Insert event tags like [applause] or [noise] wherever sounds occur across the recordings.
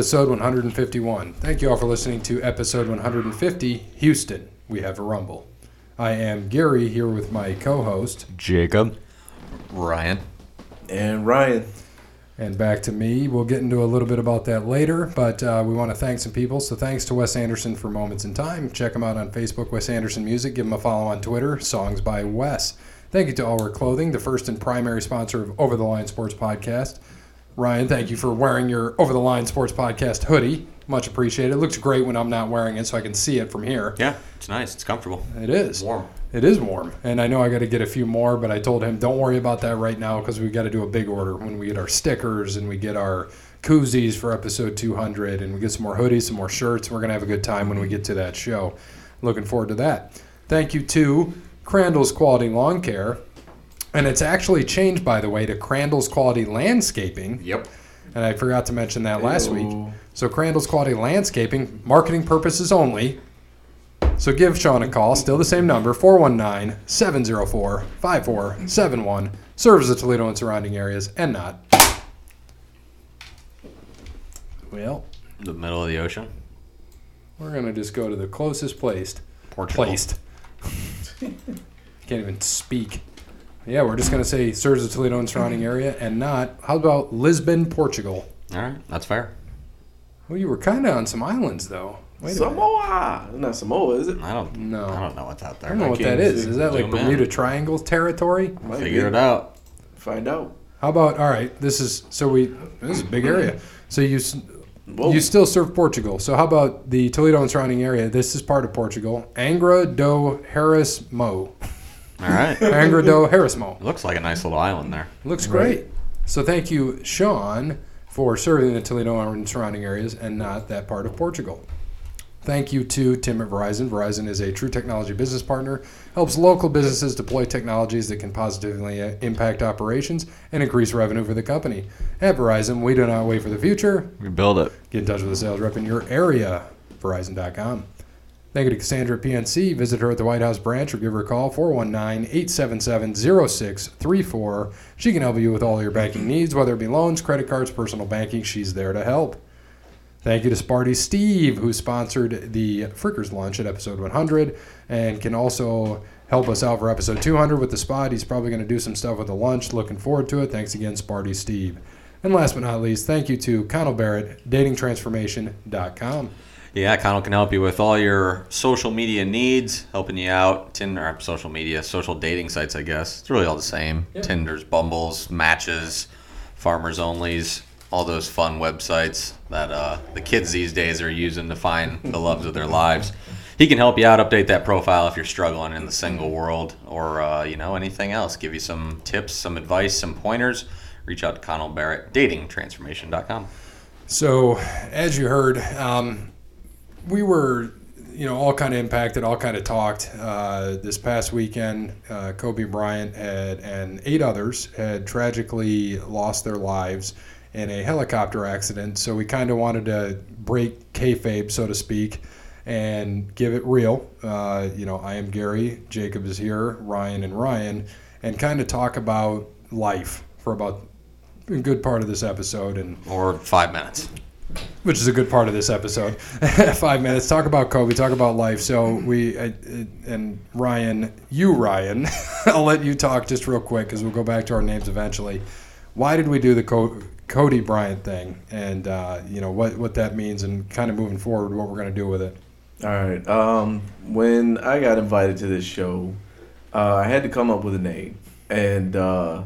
Episode 151. Thank you all for listening to episode 150, Houston. We have a rumble. I am Gary here with my co-host, Jacob. Ryan. And Ryan. and back to me. We'll get into a little bit about that later, but uh, we want to thank some people. So thanks to Wes Anderson for Moments in Time. Check him out on Facebook, Wes Anderson Music. Give him a follow on Twitter, Songs by Wes. Thank you to All Wear Clothing, the first and primary sponsor of Over the Line Sports Podcast. Ryan, thank you for wearing your Over the Line Sports Podcast hoodie. Much appreciated. It looks great when I'm not wearing it, so I can see it from here. Yeah, it's nice. It's comfortable. It is. Warm. It is warm, and I know I got to get a few more, but I told him don't worry about that right now because we got to do a big order when we get our stickers and we get our koozies for episode 200, and we get some more hoodies, some more shirts. We're gonna have a good time when we get to that show. Looking forward to that. Thank you to Crandall's Quality Lawn Care, and it's actually changed by the way to Crandall's Quality Landscaping. Yep. And I forgot to mention that last week. So Crandall's Quality Landscaping, marketing purposes only. So give Sean a call, still the same number, 419-704-5471. Serves the Toledo and surrounding areas and not. Well, The middle of the ocean. we're going to just go to the closest placed. Portugal. Placed. [laughs] Can't even speak. Yeah, we're just going to say serves the Toledo and surrounding area and not. How about Lisbon, Portugal? All right, that's fair. Well, you were kind of on some islands, though. Wait a minute. Samoa. Not Samoa, is it? I don't. No. I don't know what's out there. I don't know what that is. Is that like Zoom in. Bermuda Triangle territory? Might Figure be. it out. Find out. How about all right? This is so we. This is a big area. [clears throat] So you s- Whoa. you still serve Portugal. So how about the Toledo and surrounding area? This is part of Portugal. Angra do Heroísmo. All right. [laughs] Angra do Heroísmo. Looks like a nice little island there. Looks great. So thank you, Sean, for serving the Toledo and surrounding areas and not that part of Portugal. Thank you to Tim at Verizon. Verizon is a true technology business partner, helps local businesses deploy technologies that can positively uh, impact operations and increase revenue for the company. At Verizon, we do not wait for the future. We build it. Get in touch with a sales rep in your area, Verizon.com. Thank you to Cassandra PNC. Visit her at the White House branch or give her a call, 419 877 0634. She can help you with all your banking needs, whether it be loans, credit cards, personal banking. She's there to help. Thank you to Sparty Steve, who sponsored the Frickers lunch at episode 100 and can also help us out for episode 200 with the spot. He's probably going to do some stuff with the lunch. Looking forward to it. Thanks again, Sparty Steve. And last but not least, thank you to Connell Barrett, datingtransformation.com. Yeah, Connell can help you with all your social media needs, helping you out. Tinder, social media, social dating sites, I guess. It's really all the same. Tinders, Bumbles, Matches, Farmers Onlys, all those fun websites that uh, the kids these days are using to find the loves of their lives. He can help you out, update that profile if you're struggling in the single world or uh, you know anything else. Give you some tips, some advice, some pointers. Reach out to Connell Barrett, datingtransformation.com. So, as you heard, um, we were, you know, all kind of impacted, all kind of talked. Uh, this past weekend, uh, Kobe Bryant had, and eight others had tragically lost their lives in a helicopter accident. So we kind of wanted to break kayfabe, so to speak, and give it real. Uh, you know, I am Gary, Jacob is here, Ryan and Ryan, and kind of talk about life for about a good part of this episode and Or five minutes. Which is a good part of this episode. [laughs] Five minutes. Talk about Kobe. Talk about life. So we uh, and Ryan, you Ryan, [laughs] I'll let you talk just real quick because we'll go back to our names eventually. Why did we do the Co- Cody Bryant thing, and uh, you know what what that means, and kind of moving forward, what we're going to do with it. All right. Um, when I got invited to this show, uh, I had to come up with a name, and uh,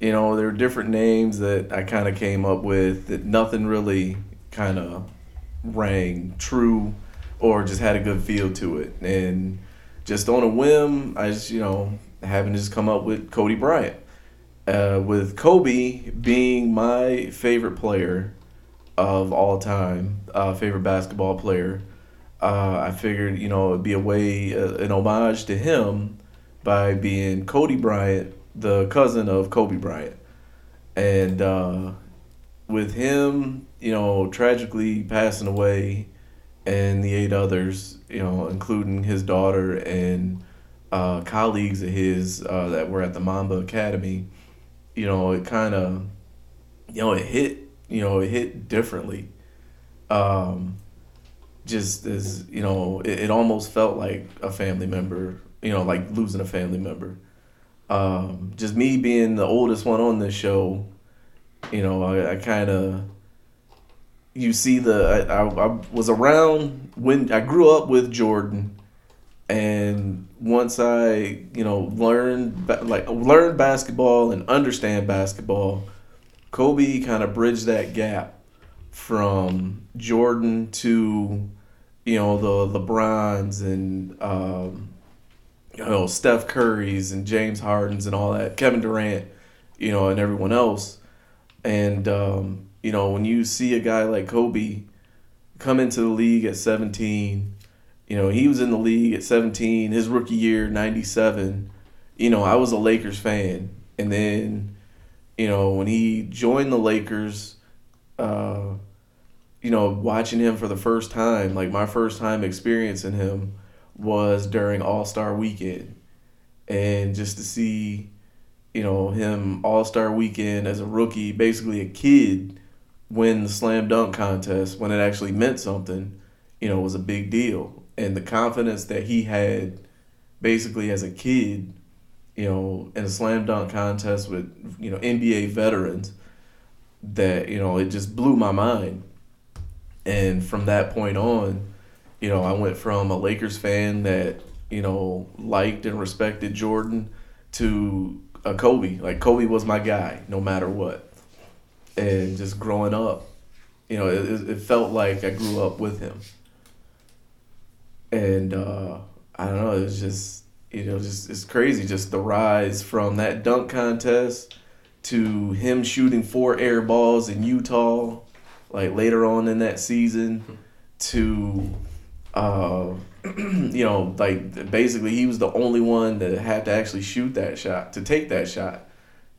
you know there were different names that I kind of came up with that nothing really kind of rang true or just had a good feel to it, and just on a whim, I just you know happened to just come up with Cody Bryant. Uh, with Kobe being my favorite player of all time, uh, favorite basketball player uh, I figured, you know, it'd be a way, uh, an homage to him by being Cody Bryant, the cousin of Kobe Bryant. And uh, with him, you know, tragically passing away, and the eight others, you know, including his daughter and uh, colleagues of his uh, that were at the Mamba Academy, you know, it kind of, you know, it hit, you know, it hit differently um, just as you know, it, it almost felt like a family member. You know, like losing a family member. Um, just me being the oldest one on this show, you know, I, I kind of you see the I, I, I was around when I grew up with Jordan, and once I you know learned like learned basketball and understand basketball, Kobe kind of bridged that gap from Jordan to you know the LeBrons and um, you know Steph Curry's and James Harden's and all that, Kevin Durant, you know, and everyone else, and um, you know when you see a guy like Kobe come into the league at 17, you know he was in the league at 17, his rookie year '97. You know I was a Lakers fan, and then you know when he joined the Lakers. Uh, you know, watching him for the first time, like my first time experiencing him was during All Star Weekend, and just to see, you know, him All Star Weekend as a rookie, basically a kid, win the slam dunk contest when it actually meant something, you know, was a big deal, and the confidence that he had, basically as a kid, you know, in a slam dunk contest with you know NBA veterans, that you know it just blew my mind. And from that point on, you know, I went from a Lakers fan that, you know, liked and respected Jordan to a Kobe. Like Kobe was my guy no matter what. And just growing up, you know, it, it felt like I grew up with him. And uh, I don't know, it was just, you know, just it's crazy just the rise from that dunk contest to him shooting four air balls in Utah like later on in that season to uh, [clears throat] you know like basically he was the only one that had to actually shoot that shot to take that shot.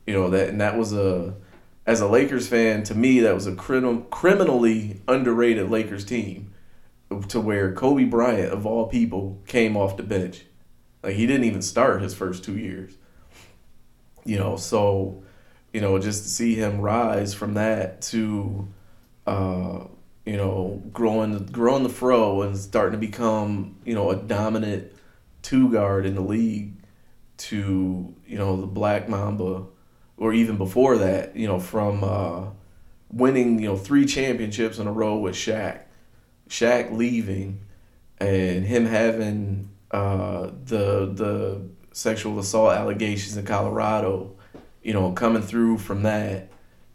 You know that and that was a as a Lakers fan to me that was a crim- criminally underrated Lakers team to where Kobe Bryant of all people came off the bench. Like he didn't even start his first 2 years. You know so you know just to see him rise from that to uh, you know, growing growing the fro and starting to become, you know, a dominant two guard in the league to, you know, the Black Mamba or even before that, you know, from uh, winning, you know, three championships in a row with Shaq. Shaq leaving and him having uh, the the sexual assault allegations in Colorado, you know, coming through from that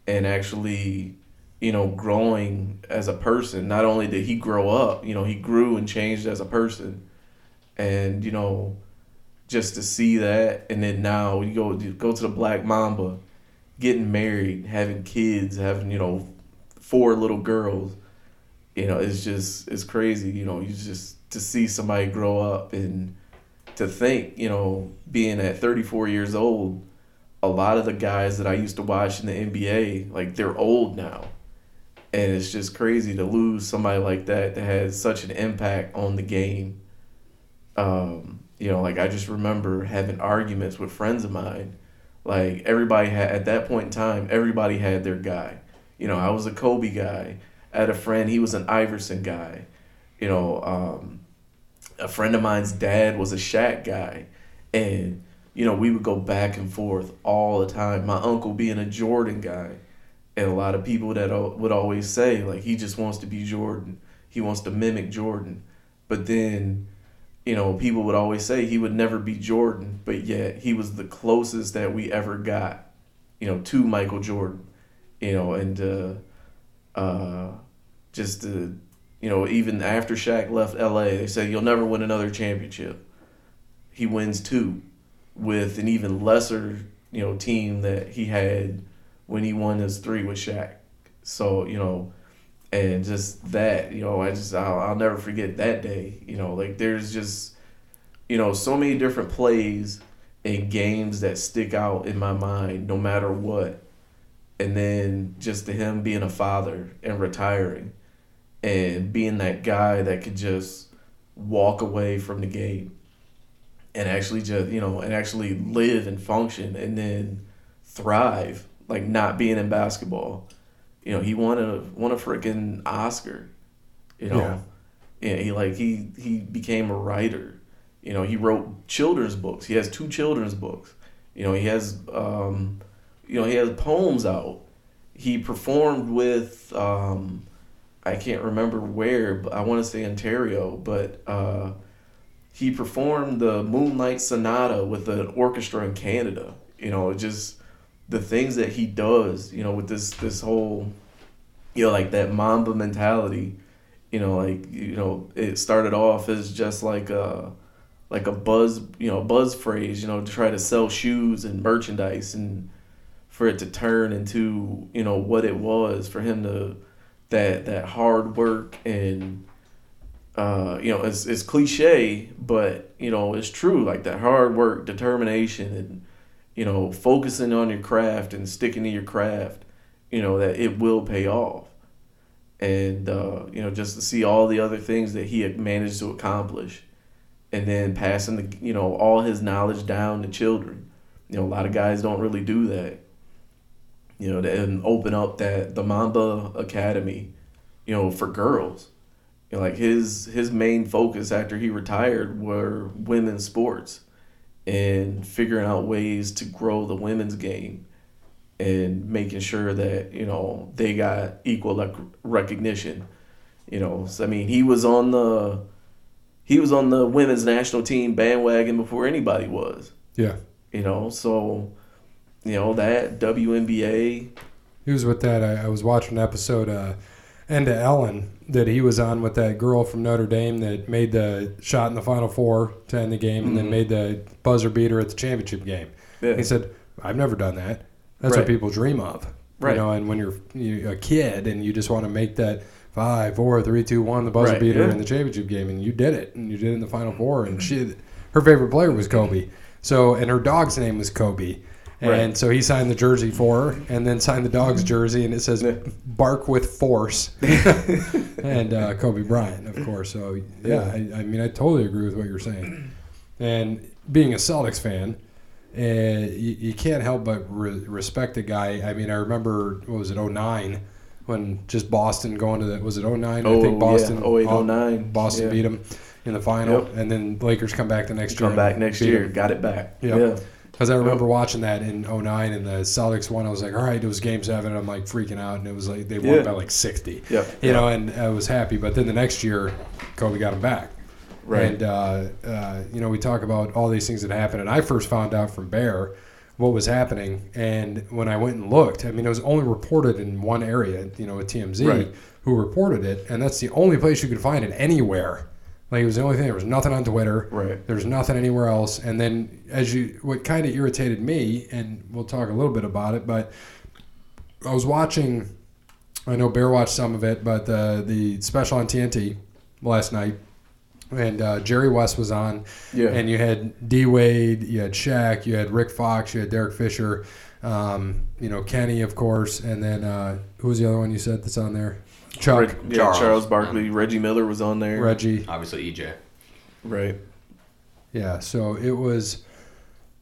and actually you know, growing as a person. Not only did he grow up, you know, he grew and changed as a person. And, you know, just to see that and then now you go go to the Black Mamba, getting married, having kids, having, you know, four little girls. You know, it's just it's crazy, you know, you just to see somebody grow up and to think, you know, being at 34 years old, a lot of the guys that I used to watch in the NBA, like they're old now and it's just crazy to lose somebody like that that has such an impact on the game. Um, you know, like I just remember having arguments with friends of mine. Like everybody had at that point in time, everybody had their guy. You know, I was a Kobe guy. I had a friend, he was an Iverson guy. You know, um, a friend of mine's dad was a Shaq guy. And, you know, we would go back and forth all the time. My uncle being a Jordan guy and a lot of people that would always say like he just wants to be Jordan. He wants to mimic Jordan. But then, you know, people would always say he would never be Jordan, but yet he was the closest that we ever got, you know, to Michael Jordan. You know, and uh, uh, just to, you know, even after Shaq left LA, they said you'll never win another championship. He wins two with an even lesser, you know, team that he had when he won his three with Shaq. So you know, and just that, you know, I just I'll, I'll never forget that day. You know, like there's just you know so many different plays and games that stick out in my mind, no matter what. And then just to him being a father and retiring, and being that guy that could just walk away from the game and actually just you know and actually live and function and then thrive like not being in basketball. You know, he won a won a freaking Oscar. You know, yeah. he like he he became a writer. You know, he wrote children's books. He has two children's books. You know, he has um, you know he has poems out. He performed with um, I can't remember where, but I want to say Ontario, but uh, he performed the Moonlight Sonata with an orchestra in Canada. You know, it just the things that he does. You know, with this this whole, you know, like that Mamba mentality. You know, like you know, it started off as just like a like a buzz, you know, buzz phrase. You know, to try to sell shoes and merchandise, and for it to turn into you know what it was for him to that that hard work and uh, you know it's, it's cliche but you know it's true like that hard work determination and you know focusing on your craft and sticking to your craft you know that it will pay off. And uh, you know just to see all the other things that he had managed to accomplish. And then passing the you know all his knowledge down to children. You know a lot of guys don't really do that. You know, and open up that the Mamba Academy, you know, for girls. You know, like his his main focus after he retired were women's sports and figuring out ways to grow the women's game and making sure that, you know, they got equal recognition. You know, so, I mean, he was on the he was on the women's national team bandwagon before anybody was. Yeah. You know, so you know that WNBA. He was with that. I, I was watching an episode, uh, End to Ellen, that he was on with that girl from Notre Dame that made the shot in the Final Four to end the game, and then mm-hmm. made the buzzer beater at the championship game. Yeah. He said, "I've never done that. That's right. what people dream of, right? You know, and when you're, you're a kid and you just want to make that." five, four, three, two, one, the buzzer right, beater yeah. in the championship game, and you did it, and you did it in the final four. And she, her favorite player was Kobe. So, and her dog's name was Kobe. And right. so he signed the jersey for her, and then signed the dog's jersey, and it says "Bark with Force," [laughs] and uh, Kobe Bryant, of course. So yeah, I, I, mean, I totally agree with what you're saying. And being a Celtics fan, uh, you, you, can't help but re- respect the guy. I mean, I remember what was it, 09, when just Boston going to the was it 09? Oh, I think Boston. Yeah. 08, 09. Boston yeah. beat them in the final, yep. and then Lakers come back the next come year. Come back next year, got it back. Yep. Yeah. Because I remember watching that in 09 and the Celtics won. I was like, all right, it was game seven. I'm like freaking out. And it was like, they won yeah. by like 60. Yeah. You know, and I was happy. But then the next year, Kobe got him back. Right. And, uh, uh, you know, we talk about all these things that happened. And I first found out from Bear what was happening. And when I went and looked, I mean, it was only reported in one area, you know, at TMZ, right. who reported it. And that's the only place you could find it anywhere like it was the only thing. There was nothing on Twitter. Right. There's nothing anywhere else. And then as you, what kind of irritated me, and we'll talk a little bit about it, but I was watching. I know Bear watched some of it, but the the special on TNT last night, and uh, Jerry West was on. Yeah. And you had D Wade, you had Shaq, you had Rick Fox, you had Derek Fisher, um, you know Kenny, of course, and then uh, who was the other one you said that's on there? Chuck, Reg, yeah, Charles, Charles Barkley, Reggie Miller was on there. Reggie, obviously EJ. Right. Yeah. So it was.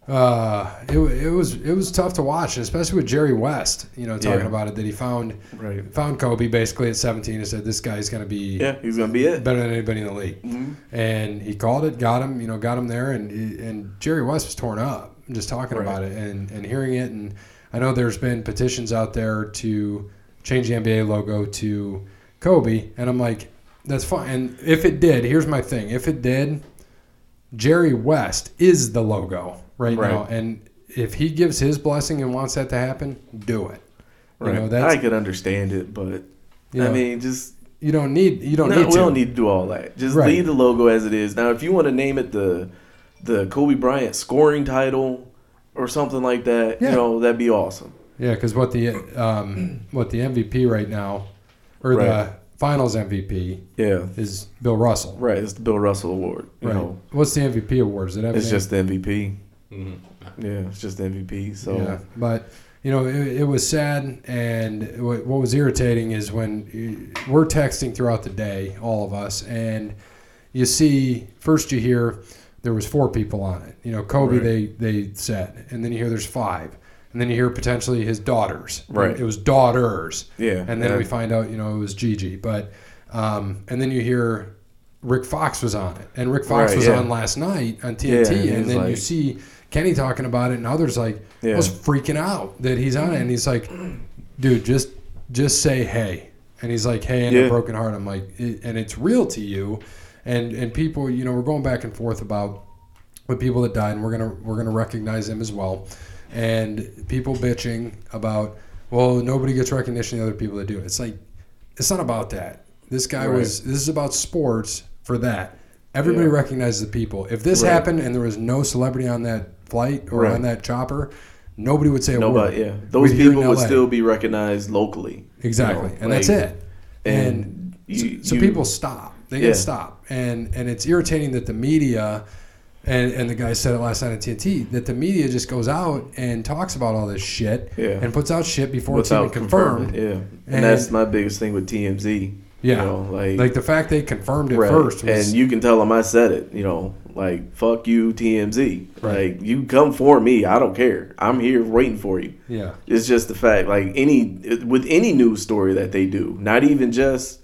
Uh, it, it was it was tough to watch, especially with Jerry West. You know, talking yeah. about it that he found right. found Kobe basically at 17 and said this guy's going to be yeah he's going to be it better than anybody in the league. Mm-hmm. And he called it, got him, you know, got him there, and and Jerry West was torn up just talking right. about it and and hearing it. And I know there's been petitions out there to change the NBA logo to Kobe, and I'm like, that's fine. And if it did, here's my thing: if it did, Jerry West is the logo right, right. now, and if he gives his blessing and wants that to happen, do it. Right. You know, I could understand it, but you know, I mean, just you don't need you don't no, need we to. don't need to do all that. Just right. leave the logo as it is. Now, if you want to name it the the Kobe Bryant scoring title or something like that, yeah. you know, that'd be awesome. Yeah, because what the um, [clears throat] what the MVP right now, or right. the Finals MVP, yeah, is Bill Russell. Right, it's the Bill Russell Award. right. Know. What's the MVP award? Is it It's just the MVP. Mm-hmm. Yeah, it's just the MVP. So yeah, but you know, it, it, was sad, and what, what was irritating is when we're texting throughout the day, all of us, and you see first you hear there was four people on it. You know, Kobe right. they they said, and then you hear there's five and then you hear potentially his daughters. Right. It was daughters. Yeah. And then yeah. we find out, you know, it was Gigi. But Um, and then you hear Rick Fox was on it, and Rick Fox Right, was yeah. on last night on TNT, Yeah, and he and was then you see Kenny talking about it, and others like Yeah. was freaking out that he's on it, and he's like, "Dude, just just say hey," and he's like, "Hey," and a broken heart. I'm like, it, and it's real to you, and and people, you know, we're going back and forth about the people that died, and we're gonna we're gonna recognize them as well, and people bitching about, well, nobody gets recognition, the other people that do. It. It's like, it's not about that. This guy Right. was. This is about sports for that. Everybody Yeah. recognizes the people. If this Right. happened and there was no celebrity on that flight or Right. on that chopper, nobody would say a Nobody, word. yeah. Those We'd people would still be recognized locally. exactly, you know, and that's it. And, And you, so you- people stop. They Yeah. get stop, and and it's irritating that the media, and and the guy said it last night on TNT that the media just goes out and talks about all this shit Yeah. and puts out shit before without it's even confirmed. yeah. And, And- that's my biggest thing with TMZ. Yeah, you know, like, like the fact they confirmed it right. first was and you can tell them I said it. You know, like fuck you, TMZ. Right. Like you come for me, I don't care. I'm here waiting for you. yeah, It's just the fact, like any with any news story that they do, not even just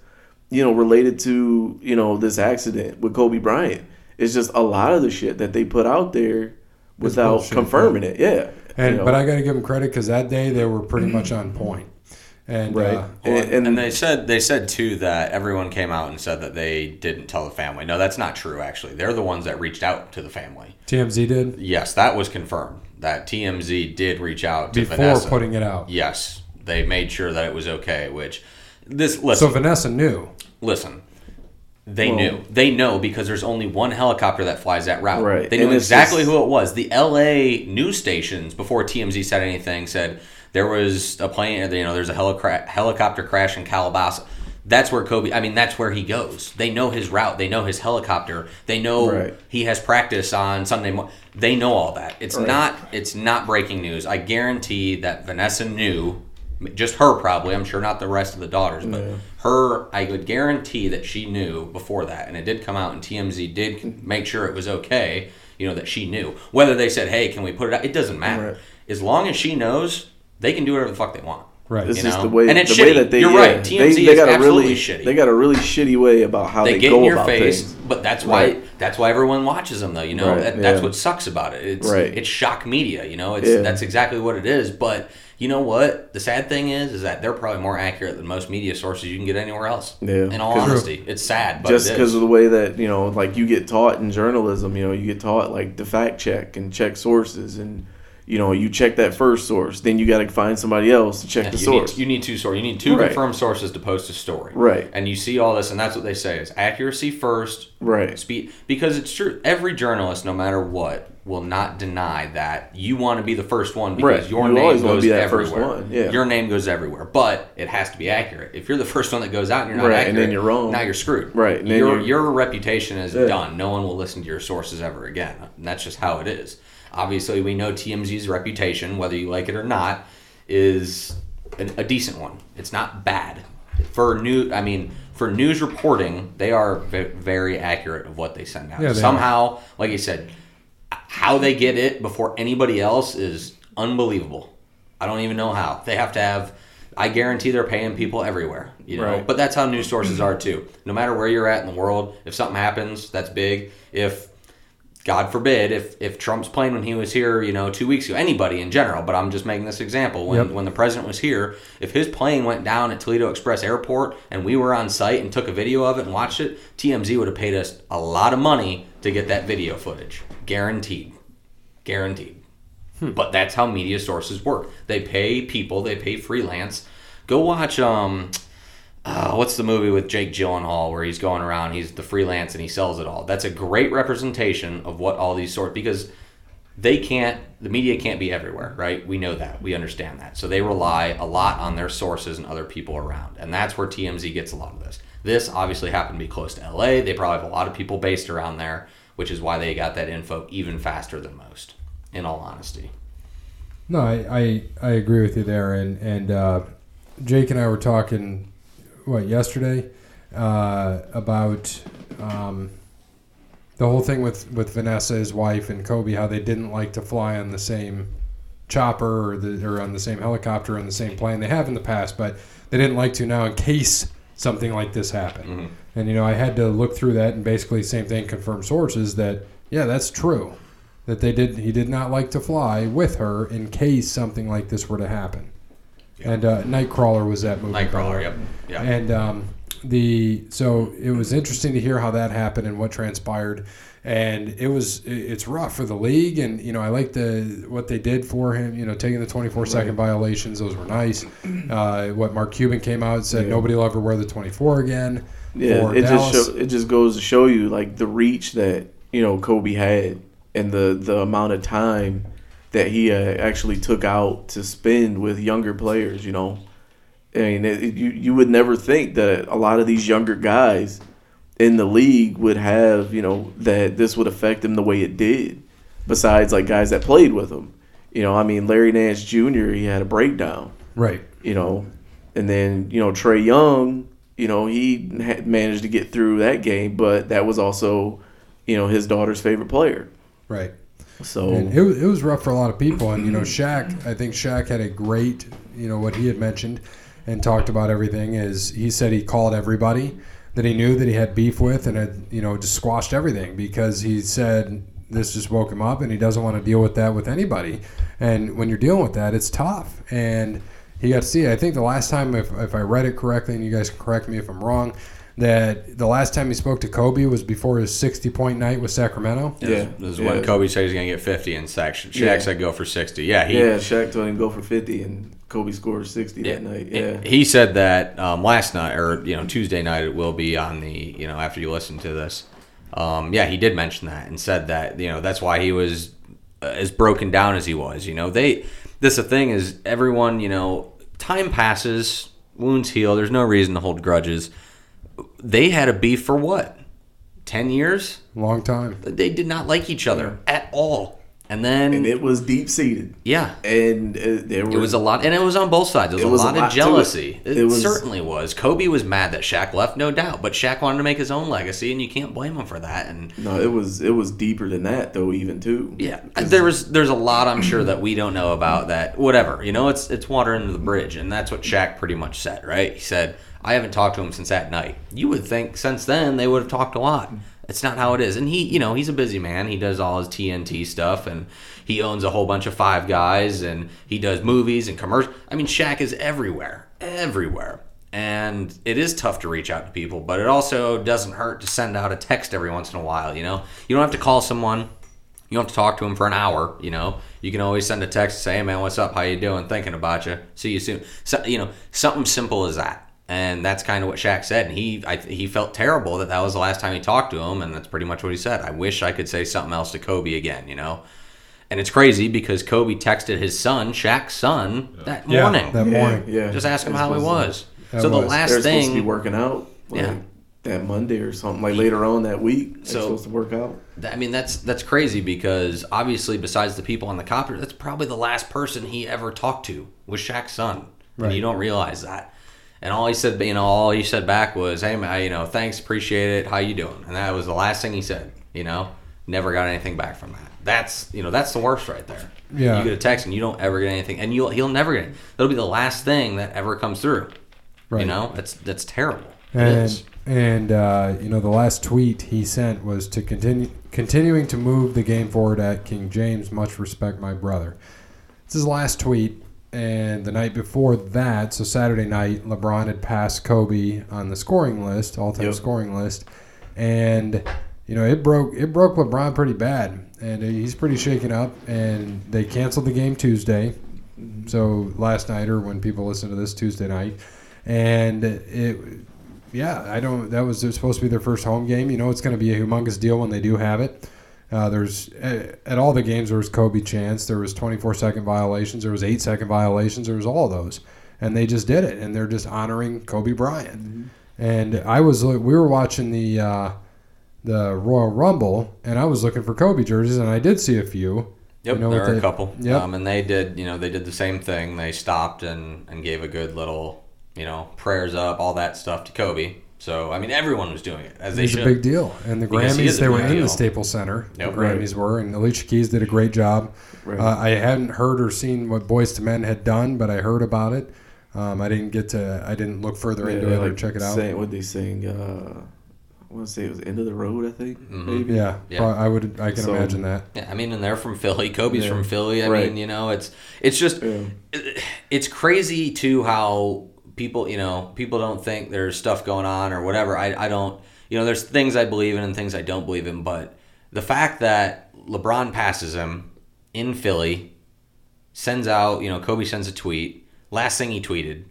you know related to you know this accident with Kobe Bryant. It's just a lot of the shit that they put out there without bullshit, confirming it. Yeah, and you know? but I got to give them credit because that day they were pretty much on point. And right, uh, and, And, they said they said too that everyone came out and said that they didn't tell the family. No, that's not true. Actually, they're the ones that reached out to the family. TMZ did Yes, that was confirmed. That TMZ did reach out to before Vanessa. putting it out. Yes, they made sure that it was okay. Which this listen, So Vanessa knew. listen. They Well- knew. They know because there's only one helicopter that flies that route. Right, They knew exactly just- who it was. The LA news stations before TMZ said anything said there was a plane. You know, there's a helicra- helicopter crash in Calabasas. That's where Kobe. I mean, that's where he goes. They know his route. They know his helicopter. They know Right. he has practice on Sunday. Mo- they know all that. It's Right. not. It's not breaking news. I guarantee that Vanessa knew. Just her, probably. I'm sure not the rest of the daughters, but Yeah. her. I would guarantee that she knew before that, and it did come out, and TMZ did make sure it was okay. You know that she knew. Whether they said, "Hey, can we put it out?" It doesn't matter. Right. As long as she knows, they can do whatever the fuck they want. Right. This you just know? the way, And it's the way shitty. that they. You're yeah, right. TMZ they, they is got a absolutely really, shitty. They got a really shitty way about how they they, get go in your about face, things. but that's why Right. that's why everyone watches them though. You know, Right, that, that's yeah. what sucks about it. It's Right. it's shock media. You know, it's Yeah. that's exactly what it is. But you know what? The sad thing is, is that they're probably more accurate than most media sources you can get anywhere else. Yeah. In all True. honesty, it's sad, but just because of the way that you know, like you get taught in journalism, you know, you get taught like to fact check and check sources, and you know, you check that first source, then you got to find somebody else to check Yeah, the you source. Need, you need two sources. You need two Right. confirmed sources to post a story. Right. And you see all this, and that's what they say is accuracy first, right. speed because it's true every journalist no matter what will not deny that you want to be the first one because Right. your You name always goes be that first everywhere one, yeah. your name goes everywhere but it has to be accurate if you're the first one that goes out and you're not Right, accurate and then you're wrong. now you're screwed Right, your, your reputation is Yeah. done no one will listen to your sources ever again and that's just how it is obviously we know TMZ's reputation whether you like it or not is a, a decent one. It's not bad. For new i mean for news reporting they are ve- very accurate of what they send out. Yeah, they somehow like you said how they get it before anybody else is unbelievable. I don't even know how. They have to have i guarantee they're paying people everywhere you know? Right. but that's how news sources are too. No matter where you're at in the world if something happens that's big if God forbid if, if Trump's plane when he was here, you know, two weeks ago, anybody in general, but I'm just making this example. When Yep. when the president was here, if his plane went down at Toledo Express Airport and we were on site and took a video of it and watched it, TMZ would have paid us a lot of money to get that video footage. Guaranteed. Guaranteed. But that's how media sources work. They pay people, they pay freelance. Go watch um uh, what's the movie with Jake Gyllenhaal where he's going around, he's the freelance and he sells it all. That's a great representation of what all these sort because they can't the media can't be everywhere, right? We know that. We understand that. So they rely a lot on their sources and other people around. And that's where TMZ gets a lot of this. This obviously happened to be close to LA. They probably have a lot of people based around there, which is why they got that info even faster than most, in all honesty. No, I, I, I agree with you there. And, and uh, Jake and I were talking, what, yesterday, uh, about um, the whole thing with, with Vanessa, his wife, and Kobe, how they didn't like to fly on the same chopper or, the, or on the same helicopter or on the same plane. They have in the past, but they didn't like to now in case something like this happen. Mm-hmm. And you know, I had to look through that, and basically, same thing. Confirmed sources that yeah, that's true. That they did. He did not like to fly with her in case something like this were to happen. And uh, Nightcrawler was that movie. Nightcrawler, way. yep. Yeah. And um, the so it was interesting to hear how that happened and what transpired. And it was it's rough for the league, and you know I like the what they did for him. You know, taking the 24 second violations, those were nice. Uh, what Mark Cuban came out and said, Yeah. nobody will ever wear the 24 again. Yeah, for it Dallas. just show, it just goes to show you like the reach that you know Kobe had and the the amount of time that he uh, actually took out to spend with younger players. You know, I mean, it, you you would never think that a lot of these younger guys in the league would have you know that this would affect them the way it did. Besides, like guys that played with him, you know, I mean, Larry Nance Jr. He had a breakdown Right. you know, and then you know Trae Young, you know, he had managed to get through that game, but that was also, you know, his daughter's favorite player. Right. So And it, was- it was rough for a lot of people. And, you know, [clears throat] Shaq, I think Shaq had a great, you know, what he had mentioned and talked about everything is he said he called everybody that he knew that he had beef with and had, you know, just squashed everything because he said this just woke him up and he doesn't want to deal with that with anybody. And when you're dealing with that, it's tough. And he got to see it. I think the last time, if, if I read it correctly, and you guys can correct me if I'm wrong, that the last time he spoke to Kobe was before his 60 point night with Sacramento. This, Yeah, this is yeah. when Kobe said he's gonna get 50, and Shaq, Shaq Yeah. said go for 60. Yeah, he yeah, Shaq told him go for fifty, and Kobe scored sixty Yeah. that night. Yeah, He said that um, last night, or you know, Tuesday night. It will be on the you know after you listen to this. Um, yeah, he did mention that and said that you know that's why he was uh, as broken down as he was. You know, they this the thing is everyone you know time passes, wounds heal. There's no reason to hold grudges. They had a beef for what? Ten years? Long time. They did not like each other at all. And then and it was deep seated, yeah, and uh, there it was a lot, and it was on both sides. There was, It was a a lot, lot of to it. jealousy. It, It was- certainly was. Kobe was mad that Shaq left, no doubt. But Shaq wanted to make his own legacy, and you can't blame him for that. And no, it was it was deeper than that though, even too. yeah, there was there's a lot I'm sure that we don't know about. That whatever you know, it's it's water under the bridge, and that's what Shaq pretty much said. Right? He said, "I haven't talked to him since that night." You would think since then they would have talked a lot. It's not how it is. And he, you know, he's a busy man. He does all his TNT stuff and he owns a whole bunch of five guys and he does movies and commercials. I mean, Shaq is everywhere, everywhere. And it is tough to reach out to people, but it also doesn't hurt to send out a text every once in a while, you know? You don't have to call someone. You don't have to talk to them for an hour, you know? You can always send a text say, "Hey man, what's up? How you doing? Thinking about you. See you soon." So, you know, something simple as that and that's kind of what Shaq said. And he I, he felt terrible that that was the last time he talked to him, and that's pretty much what he said. I wish I could say something else to Kobe again, you know. And it's crazy because Kobe texted his son, Shaq's son, that Yeah, morning. that morning. yeah. Just ask him how he supposed to- was. So the was. last They're supposed to be working out. Like, Yeah. That Monday or something like later on that week. They're So- supposed to work out. I mean, that's that's crazy because obviously, besides the people on the copter, that's probably the last person he ever talked to was Shaq's son, Right. and you don't realize that. And all he said, you know, all he said back was, "Hey man, you know, thanks, appreciate it. How you doing?" And that was the last thing he said. You know, never got anything back from that. That's you know, that's the worst right there. Yeah. you get a text and you don't ever get anything, and you'll he'll never get it. That'll be the last thing that ever comes through. Right. You know, that's that's terrible. And and uh, you know the last tweet he sent was to continue continuing to move the game forward at King James. Much respect, my brother. It's his last tweet. And the night before that, so Saturday night, LeBron had passed Kobe on the scoring list, all-time Yep. scoring list, and you know it broke it broke LeBron pretty bad, and he's pretty shaken up. And they canceled the game Tuesday, so last night or when people listen to this Tuesday night, and it yeah, I don't. That was supposed to be their first home game. You know, it's going to be a humongous deal when they do have it. Uh, there's at, at all the games there was Kobe chance. There was 24 second violations. There was eight second violations. There was all those, and they just did it. And they're just honoring Kobe Bryant. And I was we were watching the uh, the Royal Rumble, and I was looking for Kobe jerseys, and I did see a few. Yep, You know there are they- a couple. Yep. Um, and they did, you know, they did the same thing. They stopped and, and gave a good little, you know, prayers up, all that stuff to Kobe. So I mean, everyone was doing it as they It's a big deal. And the Because Grammys they were big in deal. the Staples Center. Yep. the Grammys were, and Alicia Keys did a great job. Right. Uh, I hadn't heard or seen what Boyz II Men had done, but I heard about it. Um, I didn't get to. I didn't look further into it or check it out. Saying, what they sing? Uh, I want to say it was "End of the Road." I think Mhm. maybe. Yeah, Yeah. prob- I would. I can So- imagine that. Yeah, I mean, and they're from Philly. Kobe's Yeah. from Philly. I Right. mean, you know, it's it's just Yeah. it's crazy too how people you know people don't think there's stuff going on or whatever I, I don't you know there's things i believe in and things i don't believe in but the fact that lebron passes him in philly sends out you know kobe sends a tweet last thing he tweeted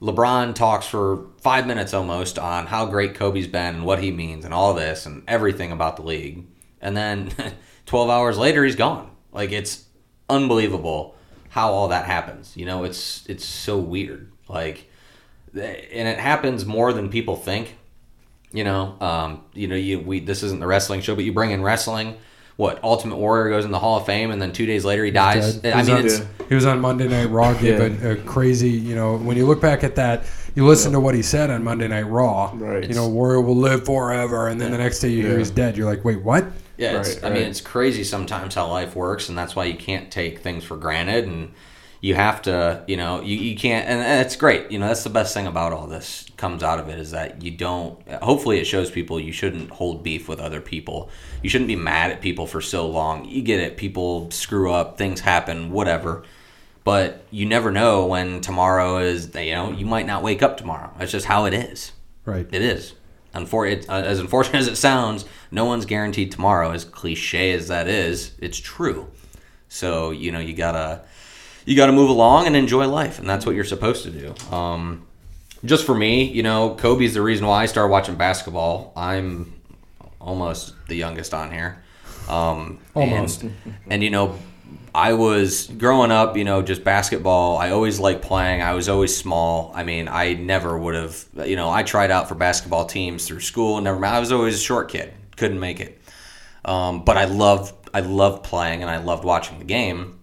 lebron talks for five minutes almost on how great kobe's been and what he means and all this and everything about the league and then [laughs] 12 hours later he's gone like it's unbelievable how all that happens. You know, it's it's so weird. Like, and it happens more than people think. You know, um, you know, you we this isn't the wrestling show, but you bring in wrestling. What Ultimate Warrior goes in the Hall of Fame, and then two days later he dies. dead. I mean, on- it's He was on Monday Night Raw, gave Yeah. a, a crazy. You know, when you look back at that, you listen to what he said on Monday Night Raw. Right. You know, Warrior will live forever, and then the next day you hear he's dead. You're like, wait, what? Yeah, it's, Right, I mean, it's crazy sometimes how life works, and that's why you can't take things for granted, and you have to, you know, you, you can't, and it's great. You know, that's the best thing about all this comes out of it is that you don't. Hopefully, it shows people you shouldn't hold beef with other people. You shouldn't be mad at people for so long. You get it. People screw up. Things happen. Whatever. But you never know when tomorrow is. You know, you might not wake up tomorrow. That's just how it is. Right. It is. Unfor- it, uh, as unfortunate as it sounds, no one's guaranteed tomorrow. As cliche as that is, it's true. So you know you gotta you gotta move along and enjoy life, and that's what you're supposed to do. Um, just for me, you know, Kobe's the reason why I started watching basketball. I'm almost the youngest on here. Um, Almost. And, and, you know, I was growing up, you know, just basketball. I always liked playing. I was always small. I mean, I never would have, you know, I tried out for basketball teams through school. Never, I was always a short kid. Couldn't make it. Um, but I loved, I loved playing and I loved watching the game.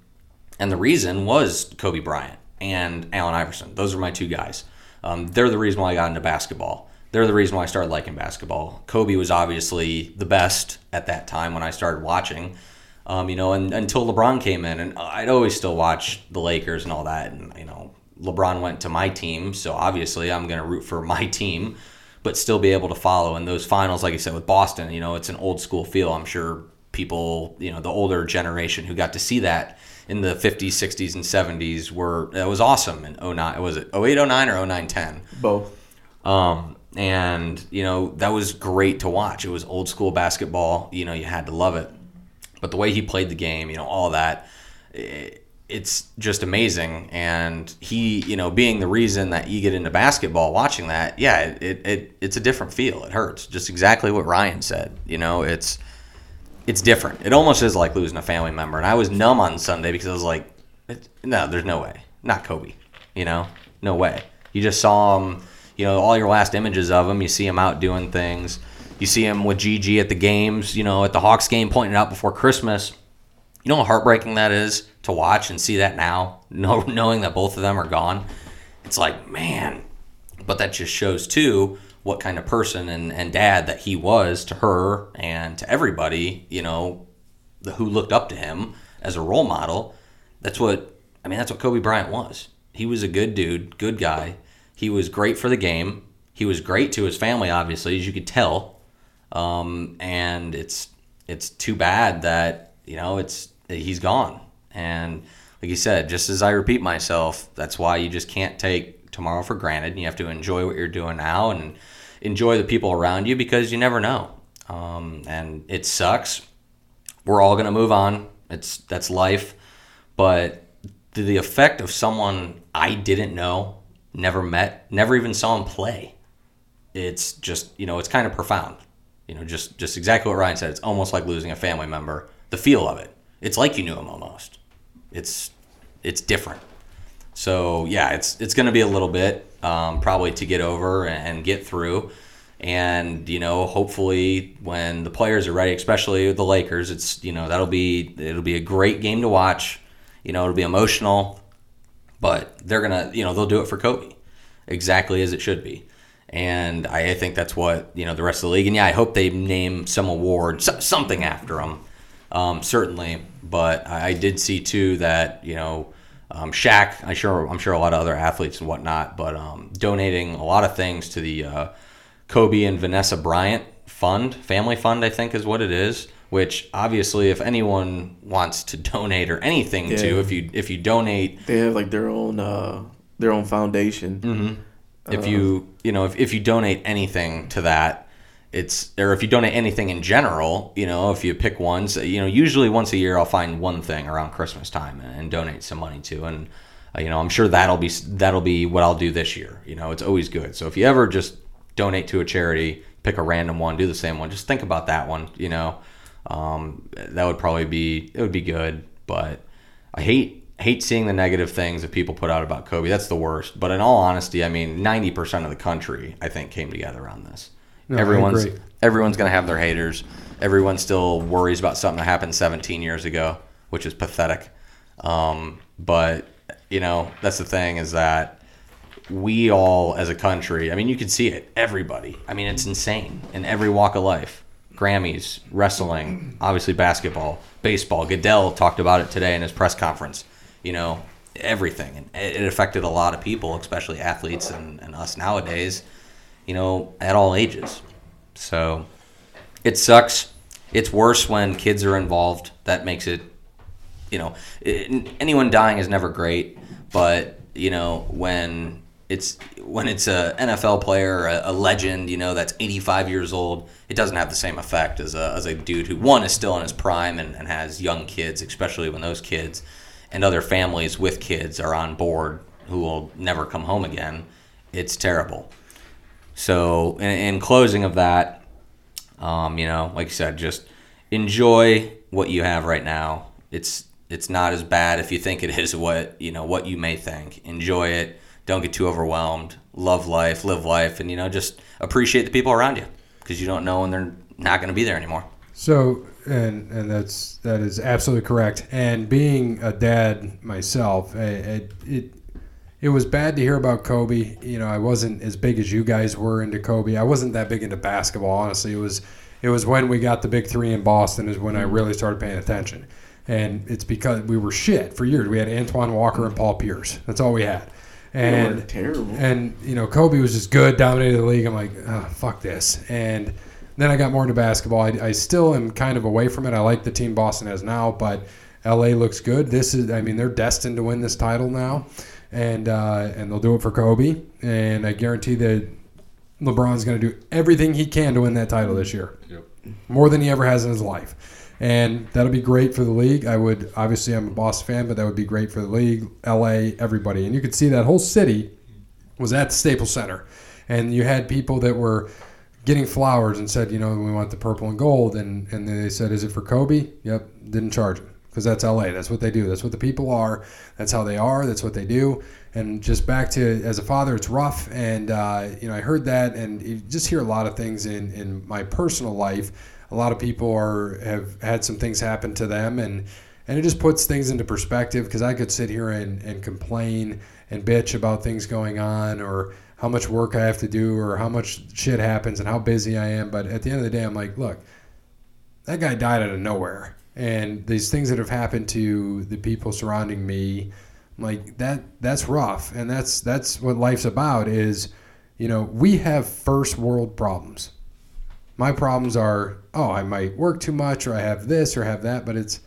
And the reason was Kobe Bryant and Allen Iverson. Those are my two guys. Um, they're the reason why I got into basketball. They're the reason why I started liking basketball. Kobe was obviously the best at that time when I started watching. Um, you know, and until LeBron came in, and I'd always still watch the Lakers and all that. And you know, LeBron went to my team, so obviously I'm going to root for [laughs] my team, but still be able to follow. in those finals, like I said with Boston, you know, it's an old school feel. I'm sure people, you know, the older generation who got to see that in the 50s, 60s, and 70s were that was awesome. In 09, was it 08, 09 or 09, 10? Both. Um, and you know that was great to watch. It was old school basketball. You know you had to love it. But the way he played the game, you know, all that, i- it's just amazing. And he, you know, being the reason that you get into basketball, watching that, yeah, it, it, it it's a different feel. It hurts. Just exactly what Ryan said. You know, it's it's different. It almost is like losing a family member. And I was numb on Sunday because I was like, no, there's no way. Not Kobe. You know, no way. You just saw him, you know, all your last images of him. You see him out doing things. You see him with Gigi at the games, you know, at the Hawks game, pointing out before Christmas. You know how heartbreaking that is to watch and see that now, know, knowing that both of them are gone. It's like, man. But that just shows, too, what kind of person and, and dad that he was to her and to everybody, you know, who looked up to him as a role model. That's what, I mean, that's what Kobe Bryant was. He was a good dude, good guy. He was great for the game. He was great to his family, obviously, as you could tell. Um, and it's it's too bad that you know it's he's gone. And like you said, just as I repeat myself, that's why you just can't take tomorrow for granted. And you have to enjoy what you're doing now and enjoy the people around you because you never know. Um, and it sucks. We're all gonna move on. It's that's life. But the, effect of someone I didn't know, never met, never even saw him play it's just you know it's kind of profound you know just just exactly what ryan said it's almost like losing a family member the feel of it it's like you knew him almost it's it's different so yeah it's it's to be a little bit um, probably to get over and get through and you know hopefully when the players are ready especially the lakers it's you know that'll be it'll be a great game to watch you know it'll be emotional but they're gonna you know they'll do it for kobe exactly as it should be and I, I think that's what you know the rest of the league. And yeah, I hope they name some award, so, something after him, um, certainly. But I, I did see too that you know um, Shaq, I sure I'm sure a lot of other athletes and whatnot, but um, donating a lot of things to the uh, Kobe and Vanessa Bryant Fund, Family Fund, I think is what it is. Which obviously, if anyone wants to [laughs] donate or anything to, if you if you donate They have like their own uh their own foundation. Mm-hmm. if you you know if, if you donate anything to that it's or if you donate anything in general you know if you pick ones you know usually once a year i'll find one thing around christmas time and, and donate some money to and uh, you know i'm sure that'll be that'll be what i'll do this year you know it's always good. So if you ever just donate to a charity pick a random one do the same one just think about that one you know? Um, that would probably be it would be good but i hate hate seeing the negative things that people put out about kobe. That's the worst. But in all honesty i mean 90% of the country i think came together on this No, everyone's everyone's going to have their haters. Everyone still worries about something that happened 17 years ago which is pathetic. Um, but you know that's the thing is that we all as a country i mean you can see it. Everybody. I mean it's insane in every walk of life. Grammys wrestling obviously basketball baseball. Goodell talked about it today in his press conference. You know everything. And it affected a lot of people especially athletes and, and us nowadays you know at all ages so it sucks it's worse when kids are involved that makes it you know, anyone dying is never great, but you know when it's when it's a NFL player, a, a legend, you know, that's 85 years old, it doesn't have the same effect as a, as a dude who one is still in his prime and, and has young kids, especially when those kids and other families with kids are on board who will never come home again. It's terrible. So, in, in closing of that, um, you know, like I said, just enjoy what you have right now. It's it's not as bad if you think it is what you know what you may think. Enjoy it. Don't get too overwhelmed. Love life, live life, and you know just appreciate the people around you because you don't know when they're not going to be there anymore. So, and and that's that is absolutely correct. And being a dad myself, it it it was bad to hear about Kobe. You know, I wasn't as big as you guys were into Kobe. I wasn't that big into basketball, honestly. It was it was when we got the big three in Boston is when I mm-hmm. really started paying attention. And it's because we were shit for years. We had Antoine Walker and Paul Pierce. That's all we had. And terrible. and you know, Kobe was just good, dominated the league. I'm like, oh, fuck this. And then I got more into basketball. I, I still am kind of away from it. I like the team Boston has now, but LA looks good. This is, I mean, they're destined to win this title now, and uh, and they'll do it for Kobe. And I guarantee that LeBron's going to do everything he can to win that title this year, more than he ever has in his life. And that'll be great for the league. I would obviously I'm a Boston fan, but that would be great for the league, LA, everybody. And you could see that whole city was at the Staples Center, and you had people that were getting flowers and said, you know, we want the purple and gold, and and they said, is it for Kobe? Yep, didn't charge him because that's LA. That's what they do. That's what the people are. That's how they are. That's what they do. And just back to as a father, it's rough, and uh, you know, I heard that, and you just hear a lot of things in in my personal life. A lot of people are have had some things happen to them, and and it just puts things into perspective because I could sit here and, and complain and bitch about things going on or how much work I have to do or how much shit happens and how busy I am. But at the end of the day, I'm like, look, that guy died out of nowhere. And these things that have happened to the people surrounding me, like that that's rough. And that's that's what life's about is, you know, we have first world problems. My problems are, oh, I might work too much or I have this or have that, but it's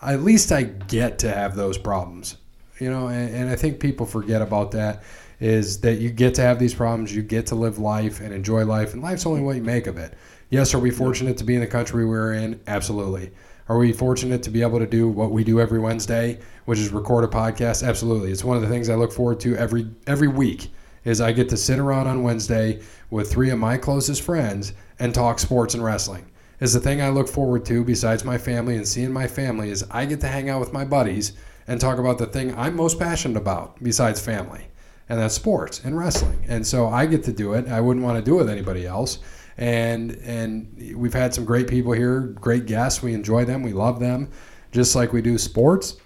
at least I get to have those problems. You know, and, and I think people forget about that is that you get to have these problems, you get to live life and enjoy life, and life's only what you make of it. Yes, are we fortunate to be in the country we're in? Absolutely. Are we fortunate to be able to do what we do every Wednesday, which is record a podcast? Absolutely. It's one of the things I look forward to every every week is I get to sit around on Wednesday with three of my closest friends and talk sports and wrestling. Is the thing I look forward to besides my family and seeing my family is I get to hang out with my buddies and talk about the thing I'm most passionate about besides family. And that's sports and wrestling. And so I get to do it. I wouldn't want to do it with anybody else. And and we've had some great people here, great guests. We enjoy them. We love them, just like we do sports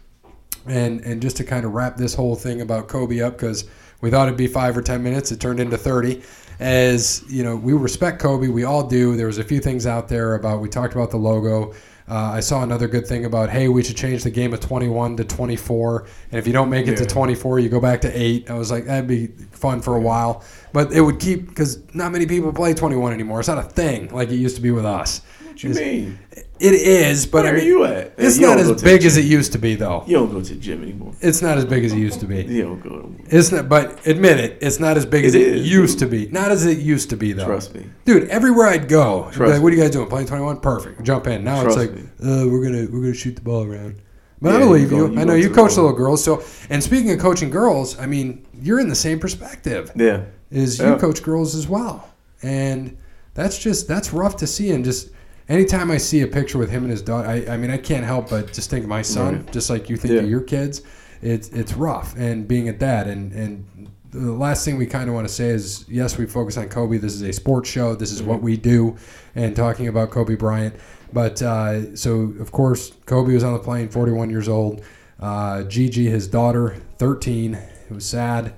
and and just to kind of wrap this whole thing about Kobe up because we thought it'd be five or ten minutes, it turned into thirty. As you know, we respect Kobe, we all do. There was a few things out there about we talked about the logo. Uh, I saw another good thing about hey, we should change the game of 21 to 24, and if you don't make it to 24, you go back to eight. I was like, that'd be fun for a while, but it would keep because not many people play 21 anymore. It's not a thing like it used to be with us. What you mean? It is, but Where I are mean, you at? it's You not as big as it used to be, though. You don't go to the gym anymore. It's not as big as it used to be. You don't go. It's not, but admit it, it's not as big as It it is, used to be. Not as it used to be, though. Trust me. dude. Everywhere I'd go, Trust like, "What are you guys doing? Playing 21? Perfect. Jump in." Now Trust it's like, uh, "We're gonna we're gonna shoot the ball around." But I believe you go- you I know you coach the- little girls. So, and speaking of coaching girls, I mean, you're in the same perspective. Yeah. Is you coach girls as well, and that's just that's rough to see. And just anytime I see a picture with him and his daughter, I, I mean, I can't help but just think of my son, Right. just like you think Yeah. of your kids. It's it's rough, and being a dad, and and the last thing we kind of want to say is yes, we focus on Kobe. This is a sports show. This is what we do, and talking about Kobe Bryant. But uh, so of course, Kobe was on the plane, 41 years old. Uh, Gigi, his daughter, 13. It was sad.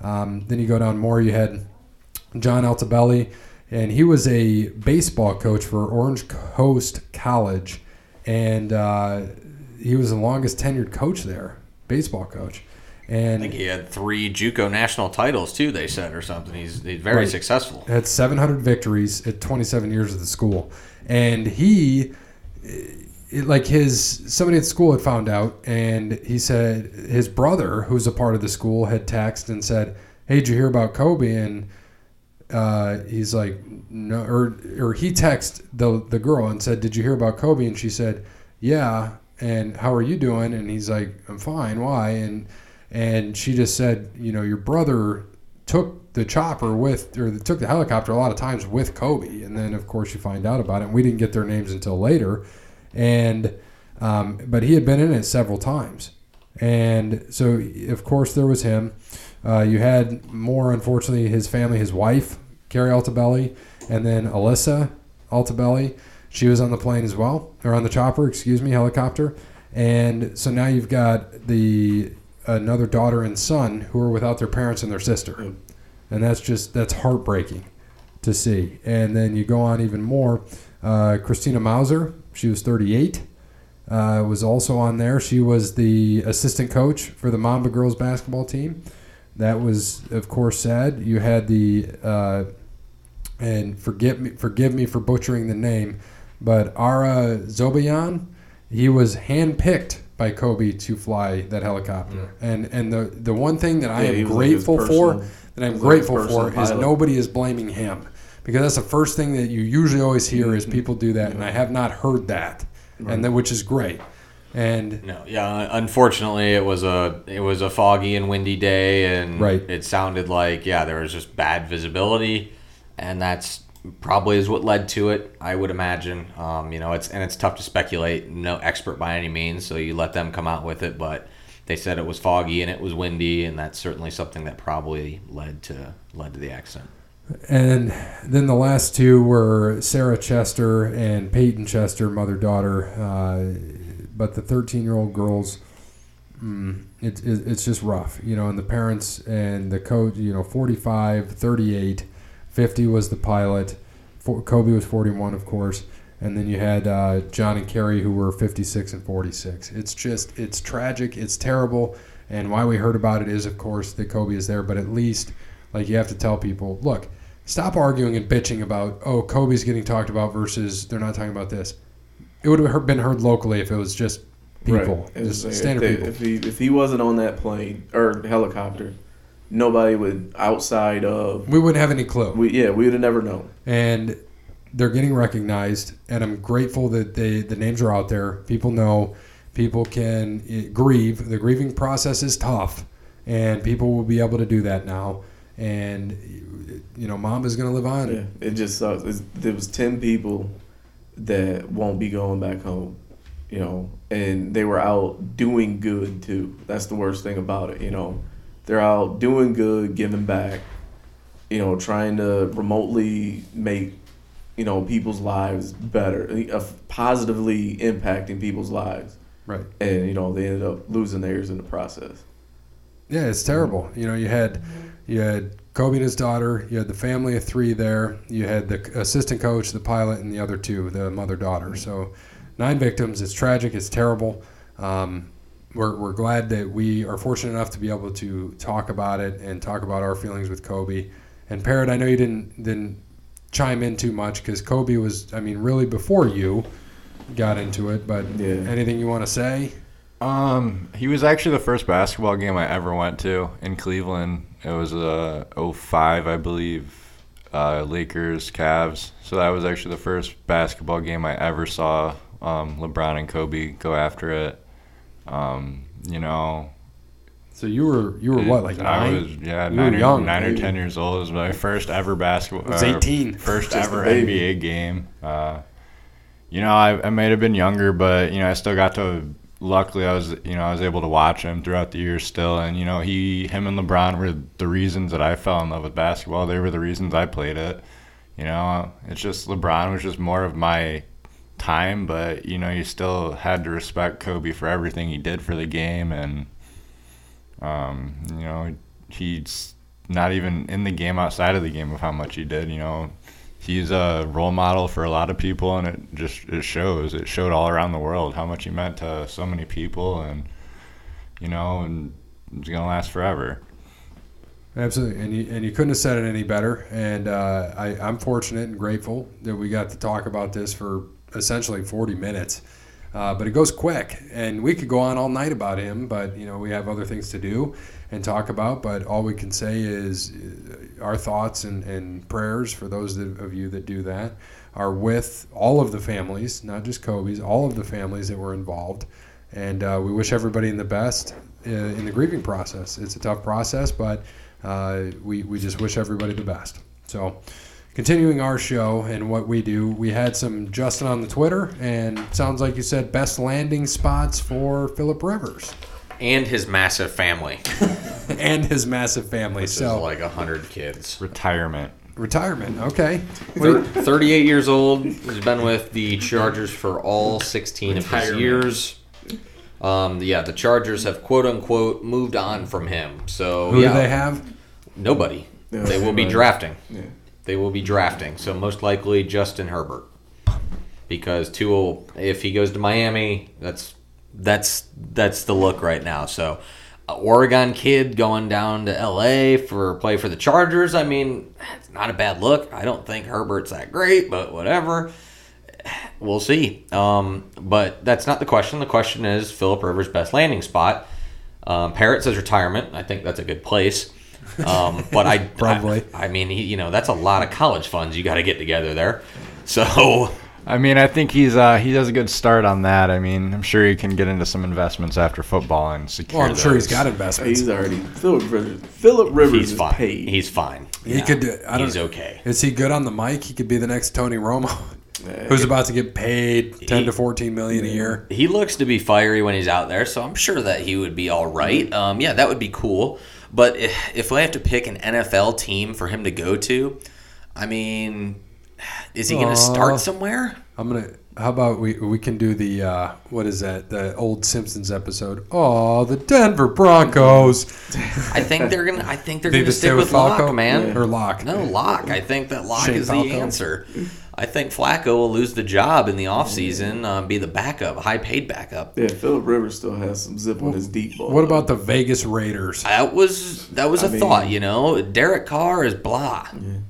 Um, then you go down more. You had John Altobelli, and he was a baseball coach for Orange Coast College, and uh, he was the longest tenured coach there, baseball coach. And I think he had three JUCO national titles too. They said or something. He's, he's very Right. successful. had 700 victories at 27 years at the school, and he, it, like his somebody at school had found out, and he said his brother, who's a part of the school, had texted and said, "Hey, did you hear about Kobe?" And uh, he's like, "No," or or he texted the the girl and said, "Did you hear about Kobe?" And she said, "Yeah." And how are you doing? And he's like, "I'm fine. Why?" And and she just said, "You know, your brother took the chopper with, or took the helicopter a lot of times with Kobe." And then, of course, you find out about it. And we didn't get their names until later. And um, but he had been in it several times. And so, of course, there was him. Uh, you had more, unfortunately, his family, his wife, Keri Altobelli, and then Alyssa Altobelli. She was on the plane as well, or on the chopper, excuse me, helicopter. And so now you've got the another daughter and son who are without their parents and their sister, and that's just that's heartbreaking to see. And then you go on even more. Uh, Christina Mauser, she was 38 uh, was also on there. She was the assistant coach for the Mamba girls basketball team. That was, of course, sad. You had the uh, and forgive me, forgive me for butchering the name, but Ara Zobayan, he was handpicked by Kobe to fly that helicopter. And and the the one thing that I Yeah, am was like grateful for, personal- that I'm was like grateful for, personal is nobody is blaming him. Because that's the first thing that you usually always hear is people do that, and I have not heard that, and that which is great. And No, yeah. Unfortunately, it was a it was a foggy and windy day, and Right. it sounded like yeah, there was just bad visibility, and that's probably is what led to it. I would imagine. Um, you know, it's and it's tough to speculate. No expert by any means, so you let them come out with it. But they said it was foggy and it was windy, and that's certainly something that probably led to led to the accident. And then the last two were Sarah Chester and Payton Chester, mother daughter. Uh, but the 13 year old girls, mm, it, it, it's just rough, you know. And the parents and the coach, you know, 45, 38, 50 was the pilot. For, Kobe was 41, of course. And then you had uh, John and Keri, who were 56 and 46. It's just, it's tragic. It's terrible. And why we heard about it is, of course, that Kobe is there. But at least, like, you have to tell people, look, stop arguing and bitching about, oh, Kobe's getting talked about versus they're not talking about this. It would have been heard locally if it was just people, Right. just If, standard they- people. if he if he wasn't on that plane or helicopter, nobody would outside of we wouldn't have any clue. we yeah we would have never known. and they're getting recognized and i'm grateful that they the names are out there people know people can eh, grieve the grieving process is tough and people will be able to do that now and you know mom is going to live on Yeah, it just sucks. It's, there was ten people that won't be going back home, you know, and they were out doing good too. That's the worst thing about it, you know. They're out doing good, giving back, you know, trying to remotely make, you know, people's lives better, uh, positively impacting people's lives, right and you know they ended up losing theirs in the process. yeah it's terrible you know you had you had kobe and his daughter you had the family of three there you had the assistant coach the pilot and the other two the mother daughter so nine victims. It's tragic. It's terrible. Um, we're, we're glad that we are fortunate enough to be able to talk about it and talk about our feelings with Kobe. And Parrot, I know you didn't didn't chime in too much because Kobe was, I mean, really before you got into it. But Yeah. anything you want to say? Um, he was actually the first basketball game I ever went to in Cleveland. It was a uh, 05, I believe, uh, Lakers Cavs. So that was actually the first basketball game I ever saw um, LeBron and Kobe go after it. Um, you know, So you were you were what like I nine? was yeah You nine or, young, nine or ten years old. It was my first ever basketball. I was uh, 18. First Just ever. NBA game. Uh, you know, I, I may have been younger, but you know, I still got to. Luckily, I was you know I was able to watch him throughout the years still, and you know he him and LeBron were the reasons that I fell in love with basketball. They were the reasons I played it. You know, it's just LeBron was just more of my time, but you know you still had to respect Kobe for everything he did for the game, and um, you know he's not even in the game outside of the game of how much he did. You know, he's a role model for a lot of people, and it just it shows. It showed all around the world how much he meant to so many people, and you know, and it's gonna last forever. Absolutely, and you, and you couldn't have said it any better. And uh, I, I'm fortunate and grateful that we got to talk about this for essentially 40 minutes. Uh, but it goes quick, and we could go on all night about him. But you know, we have other things to do and talk about. But all we can say is uh, our thoughts and, and prayers for those of you that do that are with all of the families, not just Kobe's, all of the families that were involved. And uh, we wish everybody in the best uh, in the grieving process. It's a tough process, but uh, we, we just wish everybody the best. So, continuing our show and what we do, we had some Justin on the Twitter, and sounds like you said best landing spots for Philip Rivers And his massive family, [laughs] and his massive family. which so, is like a hundred kids. Retirement. retirement. Okay. Thir- 38 years old. He's been with the Chargers for all 16 of his years. Um, yeah, the Chargers have quote unquote moved on from him. So Who yeah, do they have? nobody. Yeah, they will be drafting. Yeah. They will be drafting. So most likely Justin Herbert, because Tua, if he goes to Miami, that's that's that's the look right now. So. a Oregon kid going down to LA for play for the Chargers. I mean, it's not a bad look. I don't think Herbert's that great, but whatever. We'll see. Um, but that's not the question. The question is Philip Rivers' best landing spot. Um, Parrot says retirement. I think that's a good place. Um, but I [laughs] Probably. I, I mean, he, you know, that's a lot of college funds you got to get together there. So I mean, I think he's uh, he does a good start on that. I mean, I'm sure he can get into some investments after football and secure. Well, I'm sure he's those. got investments. He's already Philip Rivers. Philip Rivers he's is fine. paid. He's fine. He Yeah. could. do- I don't, He's okay. Is he good on the mic? He could be the next Tony Romo, [laughs] who's about to get paid 10 He- to 14 million a year. He looks to be fiery when he's out there, so I'm sure that he would be all right. Um, yeah, that would be cool. But if, if I have to pick an NFL team for him to go to, I mean, is he going to start somewhere? I'm gonna. How about we we can do the uh, what is that? The old Simpsons episode. Oh, the Denver Broncos. [laughs] I think they're gonna. I think they're They gonna stick stay with Flacco? Lock, man. Or Lock. No, Lock. I think that Lock Shane is Flacco? the answer. I think Flacco will lose the job in the offseason, uh, be the backup, high paid backup. yeah, Philip Rivers still has some zip on his deep ball. What about the Vegas Raiders? That was that was a I mean- thought, you know. Derek Carr is blah.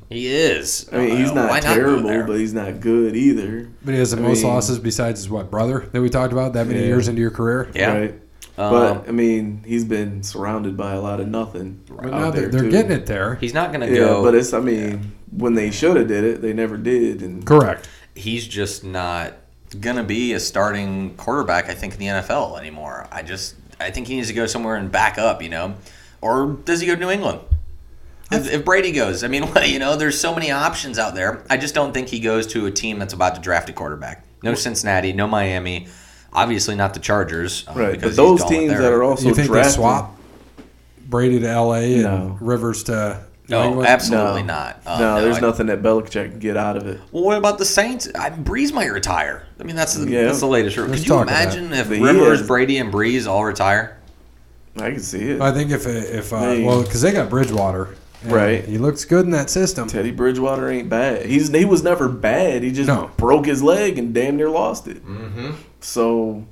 He is. I mean, he's Uh, not why terrible, there? but he's not good either. But he has the I most mean- losses besides his what brother that we talked about that many Yeah. years into your career. yeah. Right. Um, but I mean, he's been surrounded by a lot of nothing. But now they're, they're getting it there. He's not gonna Yeah, go. but it's. I mean, when they should have did it, they never did. And Correct. he's just not gonna be a starting quarterback. I think in the NFL anymore. I just I think he needs to go somewhere and back up. You know, or does he go to New England? If, if Brady goes, I mean, [laughs] you know, there's so many options out there. I just don't think he goes to a team that's about to draft a quarterback. No Cincinnati, no Miami, obviously not the Chargers. uh, right, because but those teams that are also you think they drafting, swap Brady to L.A. and No. Rivers to No, England? absolutely no, not. Uh, no, there's I- nothing that Belichick can get out of it. Well, what about the Saints? I, Brees might retire. I mean, that's the, Yeah. that's the latest. Let's Could you imagine if But Rivers, Brady, and Brees all retire? I can see it. I think if if uh, Hey. well because they got Bridgewater, Right. He looks good in that system. Teddy Bridgewater ain't bad. He's he was never bad. He just No. broke his leg and damn near lost it. Mm-hmm. So,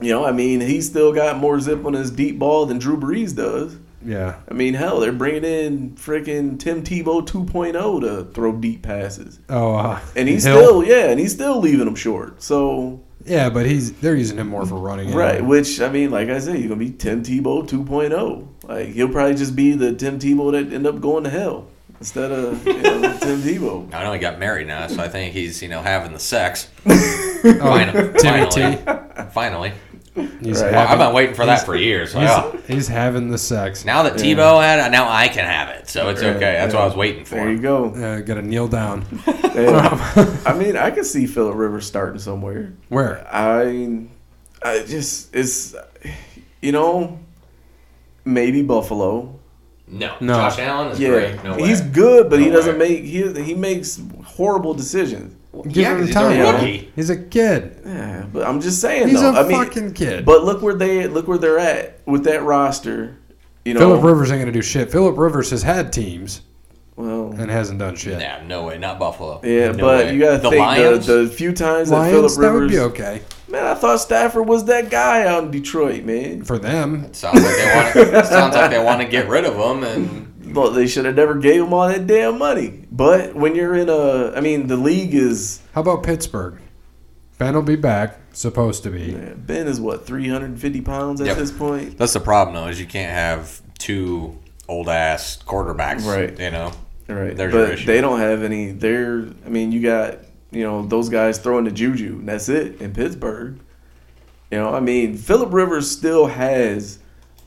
you know, I mean, he still got more zip on his deep ball than Drew Brees does. Yeah. I mean, hell, they're bringing in freaking Tim Tebow 2.0 to throw deep passes, Oh, uh, and he's Hill? still yeah, and he's still leaving them short. So Yeah, but he's they're using him more for running. anyway. right, which I mean, like I said, he's gonna be Tim Tebow 2.0. Like he'll probably just be the Tim Tebow that end up going to hell instead of you know, [laughs] Tim Tebow. I know he got married now, so I think he's you know having the sex. [laughs] Oh, Finally, Timmy finally, finally. He's Right. Well, I've been waiting for that for years. So, he's, yeah. he's having the sex. Now that Yeah. Tebow had it, now I can have it. So it's Right, okay. That's what. I was waiting for. There you go. Uh, Got to kneel down. [laughs] Yeah. I mean, I could see Philip Rivers starting somewhere. Where? I, I just it's, you know, maybe Buffalo. No. No. Josh Allen is Yeah, great. No way. he's good, but he doesn't way. make he he makes horrible decisions. Give Yeah, him 'cause he's time. a rookie. He's a kid. Yeah, but I'm just saying He's though. a I mean, fucking kid. but look where they look where they're at with that roster. You know, Philip Rivers ain't gonna do shit. Philip Rivers has had teams well, and hasn't done shit. Nah, no way. Not Buffalo. yeah, No but way. you gotta the think Lions. the, the few times that Lions, Philip that would be okay Man, I thought Stafford was that guy out in Detroit, man. for them. sounds like they want. sounds like they want to get rid of him, and Well, they should have never gave him all that damn money. But when you're in a, I mean, the league is How about Pittsburgh? Ben will be back, supposed to be. man, Ben is what 350 pounds at Yep. this point. that's the problem though. Is you can't have two old ass quarterbacks. Right. You know. Right, There's but they don't have any. They're, I mean, you got you know those guys throwing the juju, and that's it in Pittsburgh. You know, I mean, Philip Rivers still has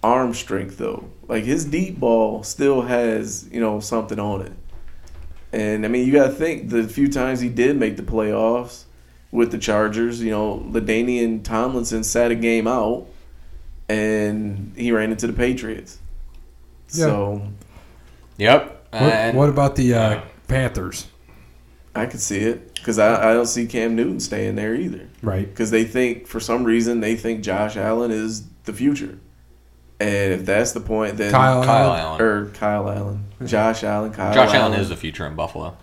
arm strength though. Like his deep ball still has you know something on it. And I mean, you got to think the few times he did make the playoffs with the Chargers, you know, LaDainian Tomlinson sat a game out, and he ran into the Patriots. Yeah. So Yep. What, And what about the uh, Panthers? I could see it because I, I don't see Cam Newton staying there either. Right. Because they think for some reason they think Josh Allen is the future, and if that's the point, then Kyle, Kyle Allen. Allen. or Kyle Allen, Josh Allen, Kyle. Josh Allen is the future in Buffalo.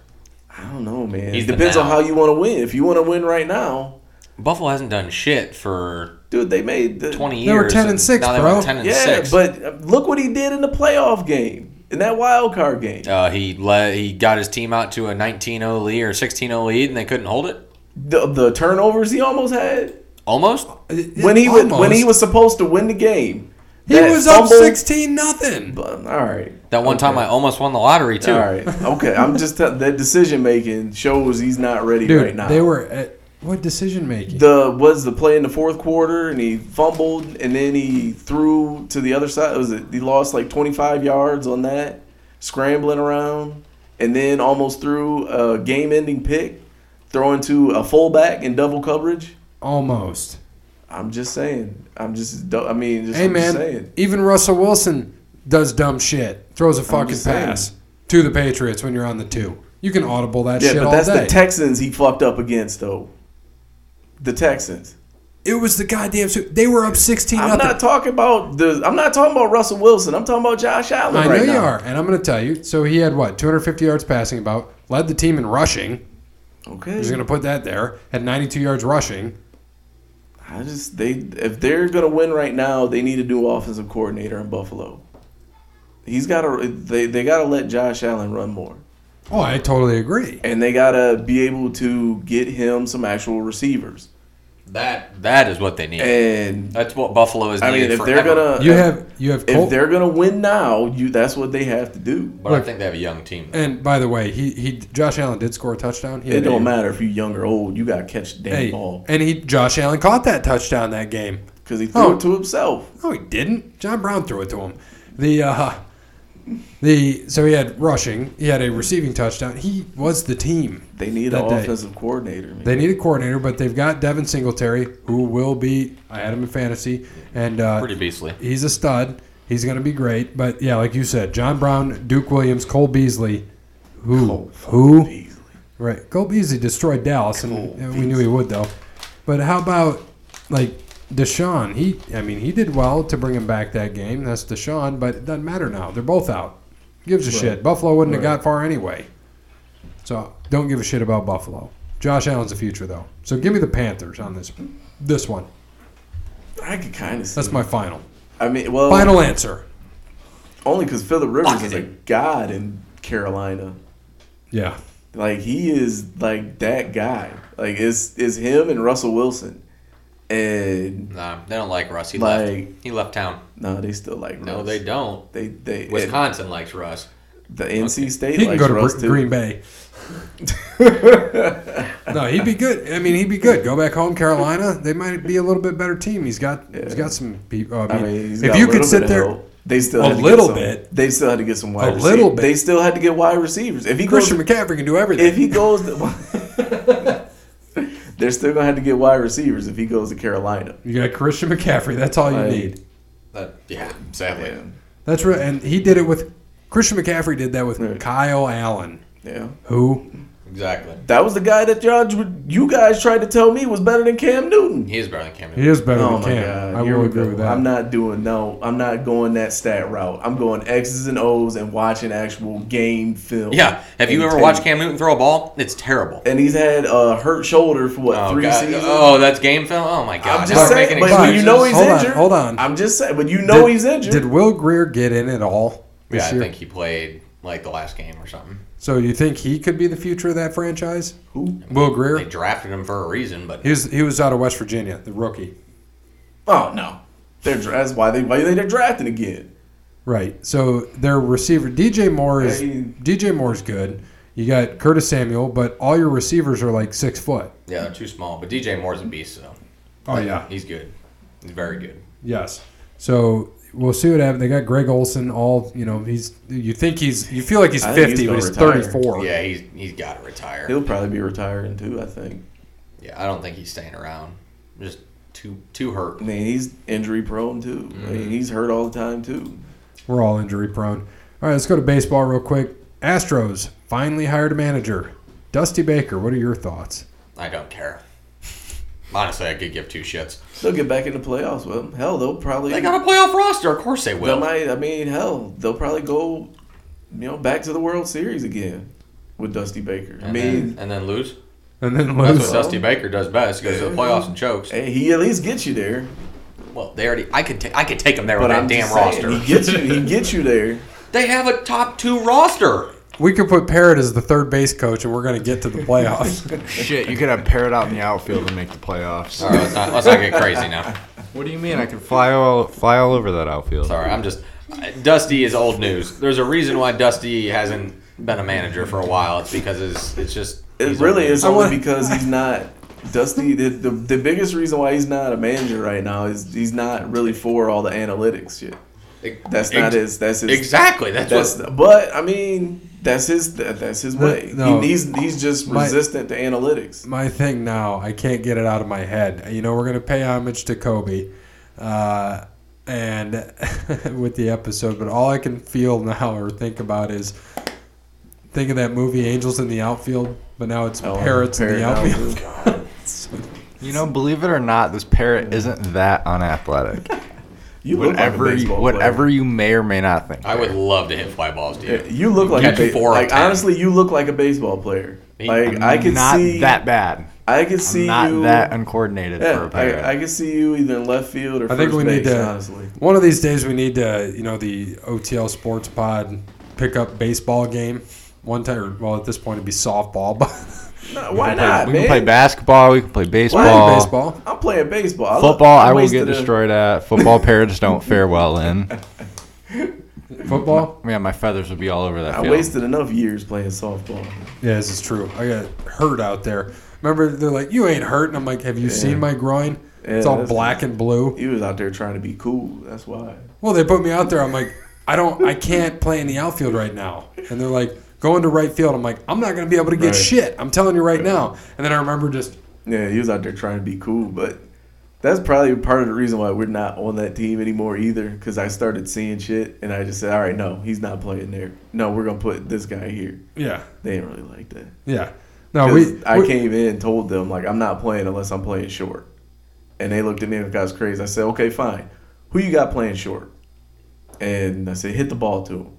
I don't know, man. He's it depends on how you want to win. If you want to win right now, Buffalo hasn't done shit for dude, they made the 20 They were years. 10 and six, now bro. 10 and yeah, 6. but uh, look what he did in the playoff game in that wild card game. uh, he led, he got his team out to a 19-0 lead or 16-0 lead, and they couldn't hold it. The, the turnovers he almost had Almost. when he was when he was supposed to win the game. He that was up sixteen nothing. But, all right. That one time I almost won the lottery too. All right. Okay. I'm just tell- that decision making shows he's not ready Dude, right now. they were at what decision making? the was the play in the fourth quarter and he fumbled and then he threw to the other side. Was it he lost like 25 yards on that scrambling around and then almost threw a game-ending pick throwing to a fullback in double coverage. Almost. I'm just saying. I'm just. I mean, just, Hey I'm man, saying. even Russell Wilson does dumb shit. Throws a fucking pass to the Patriots when you're on the two. You can audible that Yeah, shit but all that's day. the Texans he fucked up against though. The Texans. it was the goddamn. They were up sixteen I'm nothing. not talking about the. I'm not talking about Russell Wilson. I'm talking about Josh Allen I know right you are, and I'm going to tell you. So he had what 250 yards passing, about led the team in rushing. Okay. He's going to put that there. Had 92 yards rushing. I just they if they're gonna win right now, they need a new offensive coordinator in Buffalo. He's got to they they got to let Josh Allen run more, Oh, I totally agree. and they got to be able to get him some actual receivers. That that is what they need. And That's what Buffalo is I mean, if they're gonna You if, have you have if they're gonna win now, you that's what they have to do. but I think they have a young team. and by the way, he he Josh Allen did score a touchdown. He It don't a- matter if you're young or old. You got to catch the damn Hey, ball and he Josh Allen caught that touchdown that game. because he threw Oh. it to himself. No, he didn't. John Brown threw it to him. The uh, the so he had rushing. He had a receiving touchdown. He was the team. They need That an day. offensive coordinator. Man. They need a coordinator, but they've got Devin Singletary, who will be. I had him in fantasy, and uh, Pretty beastly. he's a stud. He's going to be great. But yeah, like you said, John Brown, Duke Williams, Cole Beasley, who Cole who Beasley. right? Cole Beasley destroyed Dallas, and Cole uh, we knew he would though. But how about like Deshaun? He, I mean, he did well to bring him back that game. That's Deshaun, but it doesn't matter now. They're both out. Gives a Right. shit. Buffalo wouldn't have got far anyway. So don't give a shit about Buffalo. Josh Allen's the future though. So give me the Panthers on this this one. I could kind of see. That's my final. I mean, well, Final answer. only because Philip Rivers Lock is it a god in Carolina. Yeah. Like he is like that guy. Like it's it's him and Russell Wilson, and Nah, they don't like Russ. He Like- left. He left town. no, they still like No, Russ. they don't. They they Wisconsin likes Russ. The NC State He can go to Russ Gr- too. Green Bay. [laughs] no, he'd be good. I mean, he'd be good. Go back home, Carolina. They might be a little bit better team. He's got he's Yeah. got some people. Uh, I mean, I mean, he's if got you a could sit there, help. They still A had to little get some, bit. They still had to get some wide A receivers. little bit. They still had to get wide receivers. If he Christian goes, McCaffrey can do everything. if he goes, to, [laughs] they're still gonna have to get wide receivers if he goes to Carolina. you got Christian McCaffrey. That's all you Like- need. That, yeah, sadly. Yeah, That's right. And he did it with Christian McCaffrey. Did that with Right. Kyle Allen, yeah. who Exactly. That was the guy that Judge, would- you guys tried to tell me was better than Cam Newton. He is better than Cam he Newton. is better Oh than my Cam. god! I Here will agree with that. I'm not doing no. I'm not going that stat route. I'm going X's and O's and watching actual game film. Yeah. Have you ever tape. watched Cam Newton throw a ball? It's terrible. And he's had a hurt shoulder for what Oh, three God. seasons. oh, that's game film. Oh my god! I'm just we're saying, but Fine. when you know he's Hold on, injured. hold on. I'm just saying, but you know Did- he's injured. Did Will Grier get in at all this Yeah, I think he played like the last game or something. So you think he could be the future of that franchise? Who? Will Grier. They drafted him for a reason, but He was he was out of West Virginia, the rookie. Oh no, they're that's why they why they're drafting again. Right. So their receiver DJ Moore is Yeah, he- DJ Moore's good. You got Curtis Samuel, but all your receivers are like six foot. yeah, they're too small. But DJ Moore's a beast, though. Oh yeah. he's good. He's very good. Yes. So we'll see what happens. They got Greg Olsen. All you know, he's you think he's you feel like he's I think he's fifty, but he's retire. thirty four. Yeah, he's he's got to retire. He'll probably be retiring too. I think. Yeah, I don't think he's staying around. Just too too hurt. I mean, he's injury prone too. Mm-hmm. mean, he's hurt all the time too. We're all injury prone. All right, let's go to baseball real quick. Astros finally hired a manager, Dusty Baker. What are your thoughts? I don't care. Honestly, I could give two shits. They'll get back in the playoffs. Well, hell, they'll probably. They got a playoff roster. Of course they They will. might. I mean, hell, they'll probably go, you know, back to the World Series again with Dusty Baker. I And mean, then, and then lose. And then That's lose. what Dusty Baker does best. Goes to the playoffs and chokes. hey, he at least gets you there. Well, they already. I could. Ta- I could take them there But with I'm that damn saying, roster. he gets you. He gets you there. [laughs] They have a top two roster. We could put Parrott as the third base coach, and we're going to get to the playoffs. [laughs] Shit, you could have Parrot out in the outfield and make the playoffs. All right, let's not let's not get crazy now. What do you mean? I can fly all fly all over that outfield. Sorry, I'm just. Dusty is old news. There's a reason why Dusty hasn't been a manager for a while. It's because it's it's just. It really old is only wanna- because he's not Dusty. The, the the biggest reason why he's not a manager right now is he's not really for all the analytics shit. That's not Ex- his. That's his. Exactly. That's, That's. what. But I mean, that's his. That's his way. no. He, he's he's just My- resistant to analytics. my thing now, I can't get it out of my head. You know, we're going to pay homage to Kobe, uh, and [laughs] with the episode, but all I can feel now or think about is think of that movie Angels in the Outfield, but now it's Oh, Parrots in the Parrot outfield. [laughs] You know, believe it or not, this parrot isn't that unathletic. [laughs] You look whatever, like a you, whatever player. you may or may not think. I would love to hit fly balls to you. You look like Catch a ba- four like honestly, you look like a baseball player. Like I'm I could not see that bad. I could see I'm not you. that uncoordinated for yeah, a parrot. I, I could see you either in left field or I think first we need to- honestly. One of these days, we need to, you know, the OTL Sports Pod pick up baseball game one time. Or, well, at this point, it'd be softball, [laughs] but No, why can play, not, we man? can play basketball. We can play Why baseball. baseball. I'm playing baseball. I Football, I will wasted get a- destroyed at. Football parrots don't fare well in. [laughs] Football. Yeah, my feathers would be all over that I field. wasted enough years playing softball. Yeah, this is true. I got hurt out there. Remember, they're like, "You ain't hurt," and I'm like, "Have you seen my groin? it's all black and blue." He was out there trying to be cool. That's why. Well, they put me out there. I'm like, I don't, I can't play in the outfield right now. And they're like, go to right field. I'm like, I'm not going to be able to get Right. shit. I'm telling you right now. And then I remember just, Yeah, he was out there trying to be cool, but that's probably part of the reason why we're not on that team anymore either. Because I started seeing shit, and I just said, "All right, no, he's not playing there. No, we're gonna put this guy here." yeah, They didn't really like that. yeah. No, we, I we- came in and told them like I'm not playing unless I'm playing short, and they looked at me like I was crazy. I said, "Okay, fine. Who you got playing short?" And I said, "Hit the ball to him."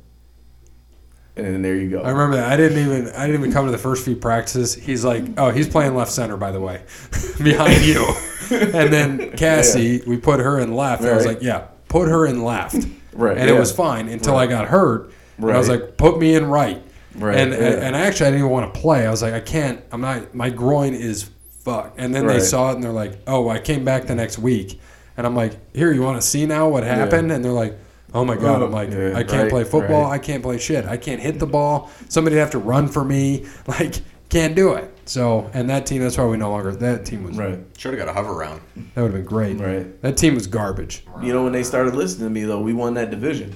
And then there you go. I remember that. I didn't even I didn't even come to the first few practices. He's like, "Oh, he's playing left center, by the way, [laughs] behind you." [laughs] and then Cassie, we put her in left. And I was like, "Yeah, put her in left." Right, And it was fine until I got hurt. And I was like, "Put me in right." Right, And yeah. and actually, I didn't even want to play. I was like, "I can't. I'm not. My groin is fucked." And then they saw it and they're like, "Oh, I came back the next week." And I'm like, "Here, you want to see now what happened?" And they're like. Oh my god! I'm like, Yeah, I can't right, play football. right. I can't play shit. I can't hit the ball. Somebody'd have to run for me. [laughs] Like, can't do it. So, and that team, that's why we no longer. That team was right, Should have got a hover round. That would have been great. right. That team was garbage. You know when they started listening to me though, we won that division.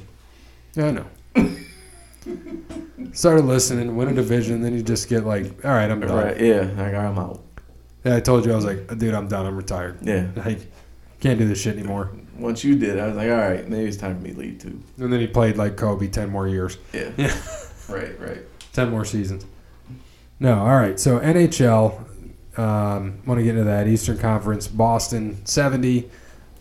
Yeah, I know. [laughs] Started listening, win a division, then you just get like, all right, I'm done. Right? Yeah, like I'm out. Yeah, I told you I was like, dude, I'm done. I'm retired. Yeah. Like, can't do this shit anymore. Once you did, I was like, all right, maybe it's time for me to leave too. And then he played like Kobe ten more years, Yeah. Yeah. [laughs] Right. Right. ten more seasons. No, all right. So NHL, um, want to get into that Eastern Conference. Boston seventy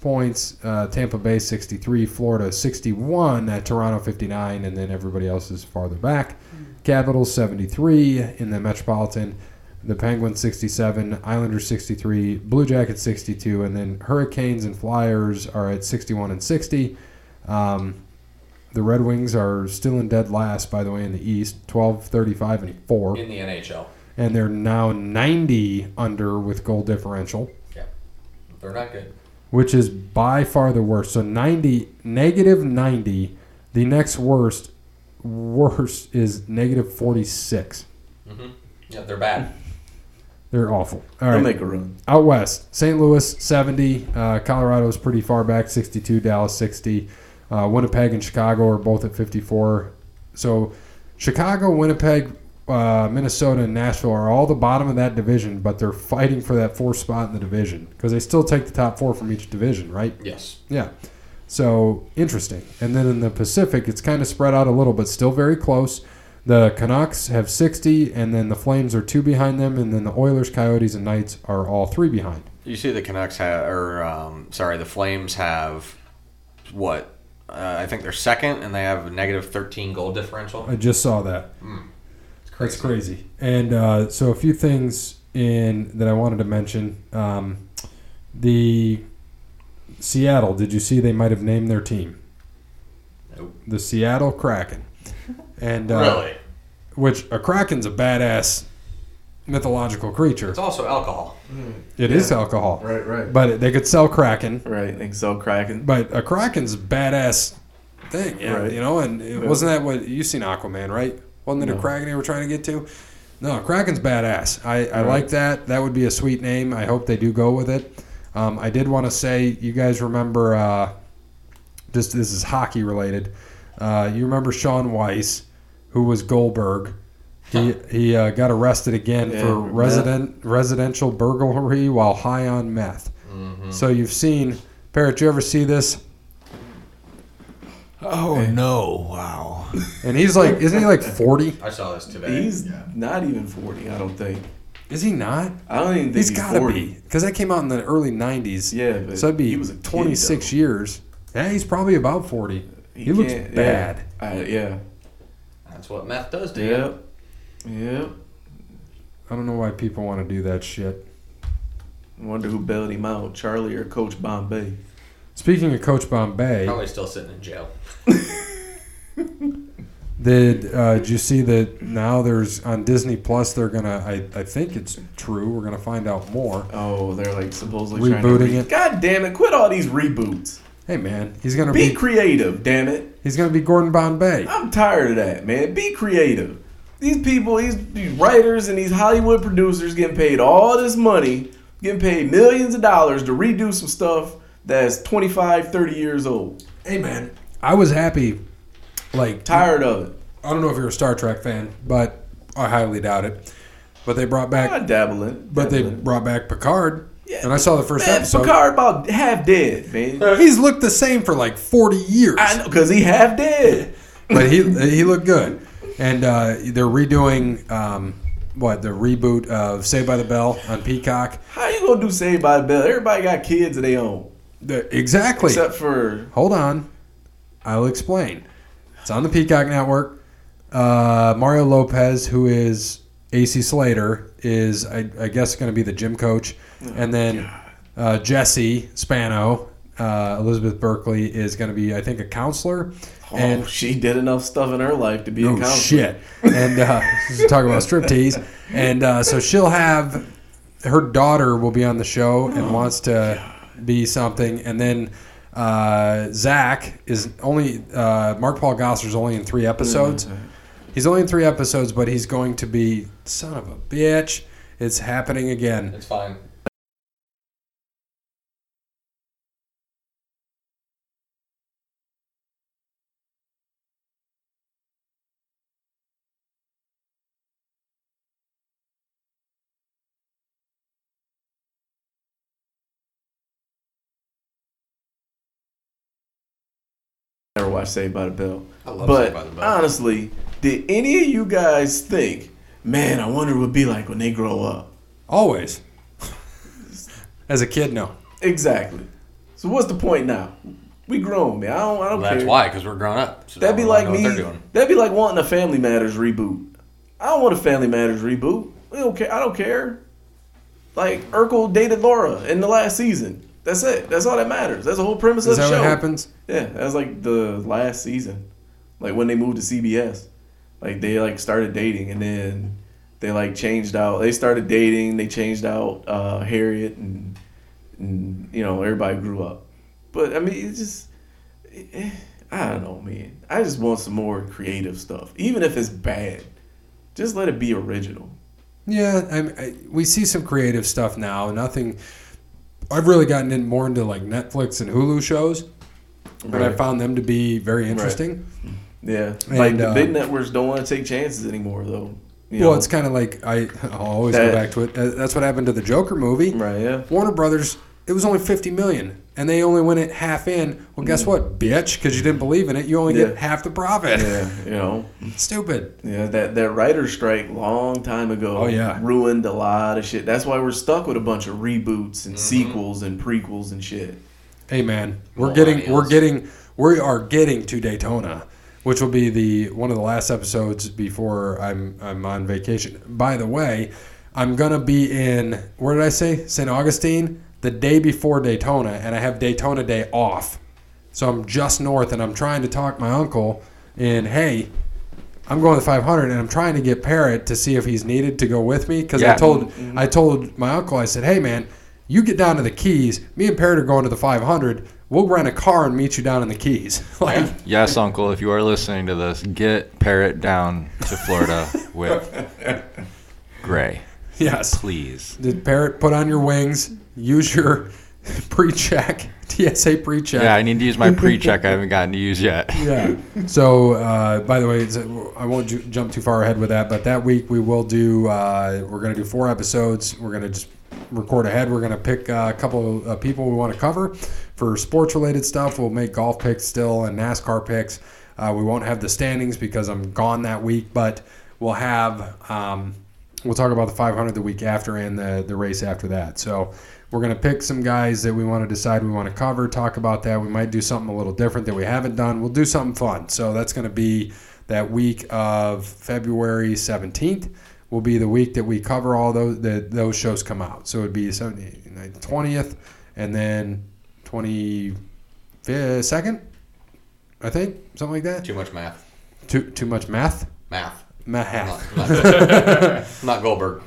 points, uh, Tampa Bay sixty three, Florida sixty one, at Toronto fifty nine, and then everybody else is farther back. Capitals seventy three in the Metropolitan. The Penguins 67, Islanders 63, Blue Jackets 62, and then Hurricanes and Flyers are at 61 and 60. Um, the Red Wings are still in dead last, by the way, in the East, 12, 35, and 4. In the NHL. And they're now 90 under with goal differential, Yeah. They're not good. which is by far the worst. So 90, negative 90. The next worst, worst is negative 46. Mm-hmm. Yeah, they're bad. They're awful. All They'll right. make a run. Out west, St. Louis 70, uh, Colorado's pretty far back 62, Dallas 60, uh, Winnipeg and Chicago are both at 54. So Chicago, Winnipeg, uh, Minnesota, and Nashville are all the bottom of that division, but they're fighting for that fourth spot in the division because they still take the top four from each division, right? Yes. Yeah. So interesting. And then in the Pacific, it's kind of spread out a little, but still very close. The Canucks have 60, and then the Flames are two behind them, and then the Oilers, Coyotes, and Knights are all three behind. You see, the Canucks have, or um, sorry, the Flames have what? Uh, I think they're second, and they have a negative 13 goal differential. I just saw that. That's crazy. And uh, so a few things in that I wanted to mention. Um, the Seattle. Did you see they might have named their team? Nope. The Seattle Kraken. And uh, Really? which a kraken's a badass mythological creature. It's also alcohol. It is alcohol, Right. Right. but they could sell kraken. Right. They could sell Kraken. But a kraken's a badass thing, yeah, Right. you know. And it, Yeah. wasn't that what you seen Aquaman, right? Wasn't it a kraken they were trying to get to? No, kraken's badass. I, I Right. like that. That would be a sweet name. I hope they do go with it. Um, I did want to say, you guys remember? Uh, just this is hockey related. Uh, you remember Shaun Weiss, who was Goldberg? He he uh, got arrested again Yeah, for meth. resident residential burglary while high on meth. Mm-hmm. So you've seen Parrot. You ever see this? Oh no! Wow. [laughs] And he's like, isn't he like forty? I saw this today. He's not even forty. I don't think. Is he not? I don't even think He's he's, got to 40. be because that came out in the early '90s. Yeah, but so that'd be he was 26 years. Yeah, he's probably about 40. He, looks can't- bad. Yeah. I, yeah. That's what meth does to you. Yep. Yep. I don't know why people want to do that shit. I wonder who bailed him out, Charlie or Coach Bombay. Speaking of Coach Bombay, Probably still sitting in jail. [laughs] did uh, did you see that now there's on Disney Plus? They're gonna. I, I think it's true. We're gonna find out more. Oh, they're like supposedly trying to Rebooting re- it. God damn it! Quit all these reboots. Hey man, he's gonna Be be creative, damn it. he's gonna be Gordon Bombay. I'm tired of that, man. Be creative. These people, these, these writers and these Hollywood producers getting paid all this money, getting paid millions of dollars to redo some stuff that's 25, 30 years old. Hey man, I was happy. Like Tired of it. I don't know if you're a Star Trek fan, but I highly doubt it. But they brought back I dabble in. But they brought back Picard, Yeah, and I saw the first man, episode. Picard about half dead, man. He's looked the same for like forty years, I know, cause he half dead. [laughs] but he he looked good. And uh, they're redoing um, what the reboot of Saved by the Bell on Peacock. How you gonna do Saved by the Bell? Everybody got kids of their own, The, exactly. except for Hold on, I'll explain. It's on the Peacock network. Uh, Mario Lopez, who is AC Slater, is I, I guess going to be the gym coach, and then uh, Jesse Spano, uh, Elizabeth Berkley is going to be I think a counselor. Oh, and she did enough stuff in her life to be a Oh counselor. shit! And uh, [laughs] talk about striptease, and uh, so she'll have her daughter will be on the show Oh, and wants to be something, and then uh, Zach is only uh, Mark Paul Gosselaar's only in three episodes. He's only in three episodes, but he's going to be son of a bitch. It's happening again. It's fine. Never watched Saved by the Bell. I love but Saved by the Bell. honestly, did any of you guys think, man, I wonder what it'd be like when they grow up? Always. As a kid, no. Exactly. So what's the point now? We grown, man. I don't. I don't That's care. why, because we're grown up. So That'd be like me. That'd be like wanting a Family Matters reboot. I don't want a Family Matters reboot. We don't care. I don't care. Like Urkel dated Laura in the last season. That's it. That's all that matters. That's the whole premise Is of the that show. what happens? Yeah, that's like the last season, like when they moved to CBS. Like they like started dating, and then they like changed out. They started dating. They changed out uh, Harriette, and, and you know everybody grew up. But I mean, it's just eh, I don't know, man. I just want some more creative stuff, even if it's bad. Just let it be original. Yeah, I, I, we see some creative stuff now. Nothing. I've really gotten in more into like Netflix and Hulu shows, and I found them to be very interesting. Yeah, And, like the uh, big networks don't want to take chances anymore, though. You well, know? it's kind of like I I'll always That- go back to it. That's what happened to the Joker movie. right. Yeah. Warner Brothers. It was only fifty million, and they only went it half in. Well, guess what, bitch? Because you didn't believe in it, you only Yeah. get half the profit. Yeah. You [laughs] know. Stupid. Yeah, that that writer's strike long time ago. Oh, yeah. ruined a lot of shit. That's why we're stuck with a bunch of reboots Mm-hmm. and sequels and prequels and shit. Hey man, we're getting we're getting we are getting to Daytona, which will be the one of the last episodes before I'm I'm on vacation. By the way, I'm gonna be in where did I say St. Augustine the day before Daytona, and I have Daytona day off, so I'm just north, and I'm trying to talk my uncle in hey. I'm going to 500, and I'm trying to get Parrot to see if he's needed to go with me because I Yeah. told mm-hmm. I told my uncle I said, "Hey man, you get down to the Keys. Me and Parrot are going to the 500. We'll rent a car and meet you down in the Keys." [laughs] like, Yes, Uncle, if you are listening to this, get Parrot down to Florida [laughs] with Gray. yes. Please. Did Parrot put on your wings? Use your [laughs] pre-check, TSA pre-check. Yeah, I need to use my pre check I haven't gotten to use yet. Yeah. So, uh, by the way, I won't ju- jump too far ahead with that, but that week we will do. Uh, we're going to do four episodes. We're going to just record ahead. We're going to pick uh, a couple of people we want to cover for sports-related stuff. We'll make golf picks still and NASCAR picks. Uh, we won't have the standings because I'm gone that week, but we'll have. Um, we'll talk about the 500 the week after and the the race after that. So we're gonna pick some guys that we want to decide we want to cover. Talk about that. We might do something a little different that we haven't done. We'll do something fun. So that's gonna be that week of February 17th. Will be the week that we cover all those that those shows come out. So it'd be 17th, 20th, and then 22nd. I think something like that. Too much math. Too too much math. Math. Math. Not, not, [laughs] not Goldberg.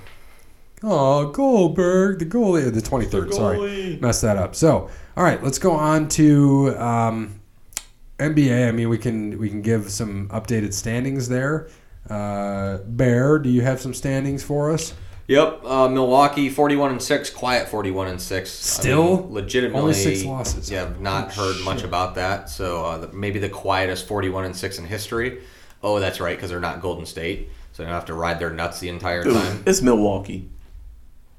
Oh, Goldberg, the goalie, the 23rd. Sorry, messed that up. So, all right, let's go on to um, NBA. I mean, we can we can give some updated standings there. Uh, Bear, do you have some standings for us? Yep, uh, Milwaukee, forty-one and six, quiet forty-one and six. Still? legitimately Only six losses. Yeah, I've not Oh, heard much about that. So uh, the, maybe the quietest forty-one and six in history. Oh, that's right, because they're not Golden State, so they don't have to ride their nuts the entire Dude, time. it's Milwaukee.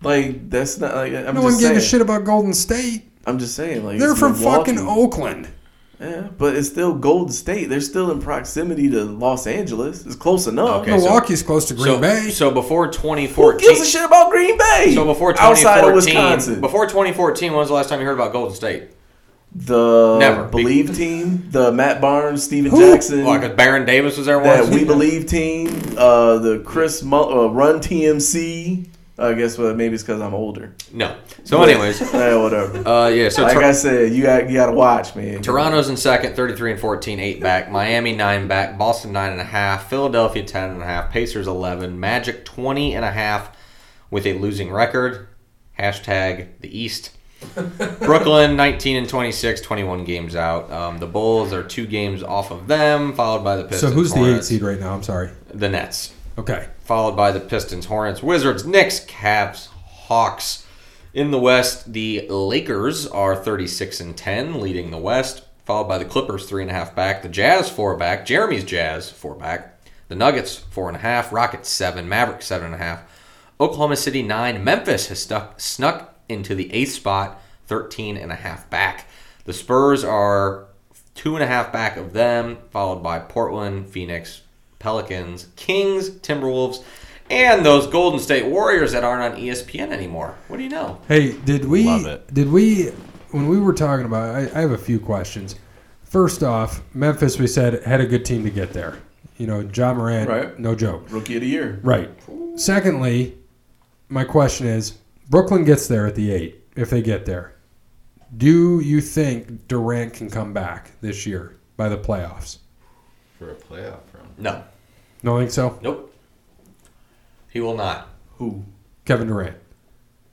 Like that's not like I'm no just one gave saying. a shit about Golden State. I'm just saying like They're it's from Milwaukee. fucking Oakland. Yeah, but it's still Golden State. They're still in proximity to Los Angeles. It's close enough. Okay, so- Milwaukee's close to Green so, Bay. so before Who 2014, gives a shit about Green Bay? so before outside of 2014, Wisconsin, before 2014, when was the last time you heard about Golden State? the Never. Believe team, the Matt Barnes, Stephen Jackson, Like if Baron Davis was there that. We Believe team, uh, the Chris Mu- uh, Run TMC. I guess what maybe it's because I'm older. no. So, anyways, [laughs] yeah, whatever. uh, yeah. So like Tor- I said, you got you got to watch, man. Toronto's in second, 33 and 14, 8 back. Miami 9 back. Boston 9.5. Philadelphia 10.5. Pacers 11. Magic 20 and a half with a losing record. Hashtag the East. [laughs] Brooklyn 19 and 26, 21 games out. Um, the Bulls are two games off of them, followed by the Pistons. So who's the eight seed right now? I'm sorry. The Nets. Okay. Followed by the Pistons, Hornets, Wizards, Knicks, Cavs, Hawks. In the West, the Lakers are 36 and 10, leading the West. Followed by the Clippers, three and a half back. The Jazz, four back. Jeremy's Jazz, four back. The Nuggets, four and a half. Rockets, seven. Mavericks, seven and a half. Oklahoma City, nine. Memphis has stuck, snuck into the eighth spot, 13 and a half back. The Spurs are two and a half back of them, followed by Portland, Phoenix, Pelicans, Kings, Timberwolves, and those Golden State Warriors that aren't on ESPN anymore. What do you know? Hey, did we? Love it. Did we? When we were talking about, I, I have a few questions. First off, Memphis, we said had a good team to get there. You know, Ja Morant, Right. no joke. Rookie of the year. Right. Secondly, my question is, Brooklyn gets there at the eight if they get there. Do you think Durant can come back this year by the playoffs? For a playoff run. No. No, I think so. Nope. He will not. Who Kevin Durant,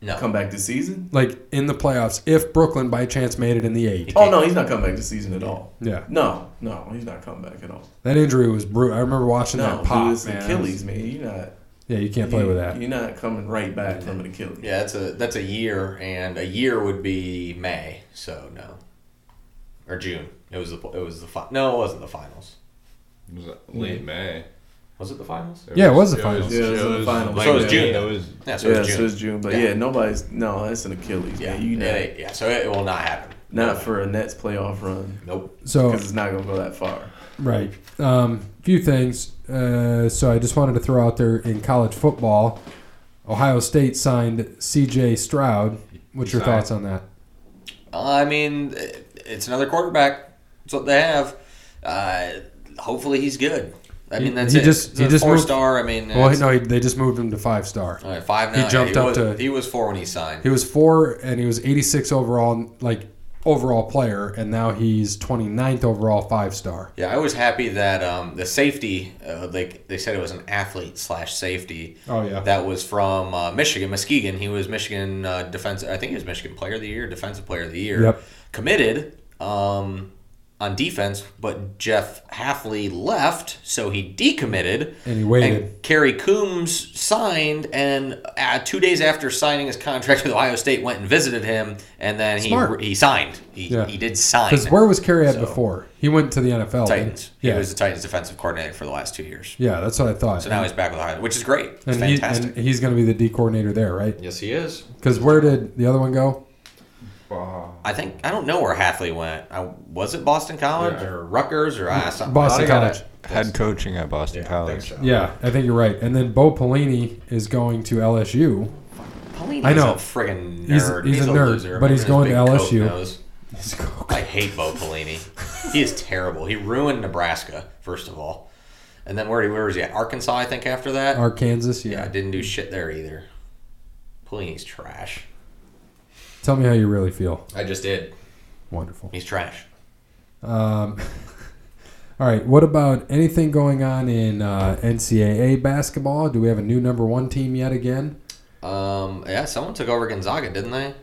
No. come back this season? like in the playoffs, if Brooklyn by chance made it in the eight. Oh no, he's not coming back this season at all. Yeah, No, no, he's not coming back at all. that injury was brutal. I remember watching No, that pop. dude, it's man. Achilles, man. You're not. Yeah, you can't play with that. You're not coming right back from an Achilles. Yeah, that's a that's a year, and a year would be May. So no, or June. It was the it was the fi- no, it wasn't the finals. It was late May. Was it the finals? Yeah, it was the finals. Yeah, it was in the finals. late So it was May. June, It was Yeah, so yeah, it was so June. it's June, but Yeah. yeah, nobody's no, that's an Achilles, yeah, man. You yeah, yeah. So it, will not happen. not for a Nets playoff run Nope. So because it's not gonna go that far. Right. Um, few things. Uh, so I just wanted to throw out there in college football, Ohio State signed C.J. Stroud. What's He your signed. thoughts on that? I mean, it's another quarterback. That's what they have. Uh, hopefully, he's good. I mean, that's he it. just- he just four moved- star. I mean, Well, no, he, they just moved him to five star. all right, five he jumped yeah, up was, to- He was four when he signed. He was four, and he was 86 overall, like overall player, and now he's 29th overall five star. Yeah, I was happy that um, the safety, uh, like they said, it was an athlete slash safety. Oh, yeah. That was from uh, Michigan, Muskegon. He was Michigan uh, defense. I think he was Michigan Player of the Year, Defensive Player of the Year. Yep. Committed um, on defense, but Jeff Hafley left, so he decommitted. And he waited. And Kerry Coombs signed, and uh, two days after signing his contract with Ohio State, went and visited him, and then he Smart. he signed. He, Yeah. he did sign. Because where was Kerry at So- before? He went to the NFL. didn't Titans. He? He was the Titans defensive coordinator for the last two years. yeah, that's what I thought. So now he's back with Ohio, which is great. It's and, he, fantastic. and he's going to be the D coordinator there, right? yes, he is. Because where did the other one go? I think I don't know where Hafley went. I, was it Boston College Yeah. or Rutgers or uh, something? Boston I got College. Head coaching at Boston Yeah, College. think so. Yeah, I think you're right. And then Bo Pelini is going to LSU. Pelini's I know. a friggin' He's- nerd. he's a nerd, loser. but he's going to LSU. I hate Bo Pelini. he is terrible. He ruined Nebraska, first of all. And then where, where was he at? Arkansas, I think, after that? Arkansas, yeah, yeah. didn't do shit there either. Pelini's trash. Tell me how you really feel. I just did. Wonderful. He's trash. Um, [laughs] all right. What about anything going on in uh, NCAA basketball? Do we have a new number one team yet again? Um, yeah, someone took over Gonzaga, didn't they?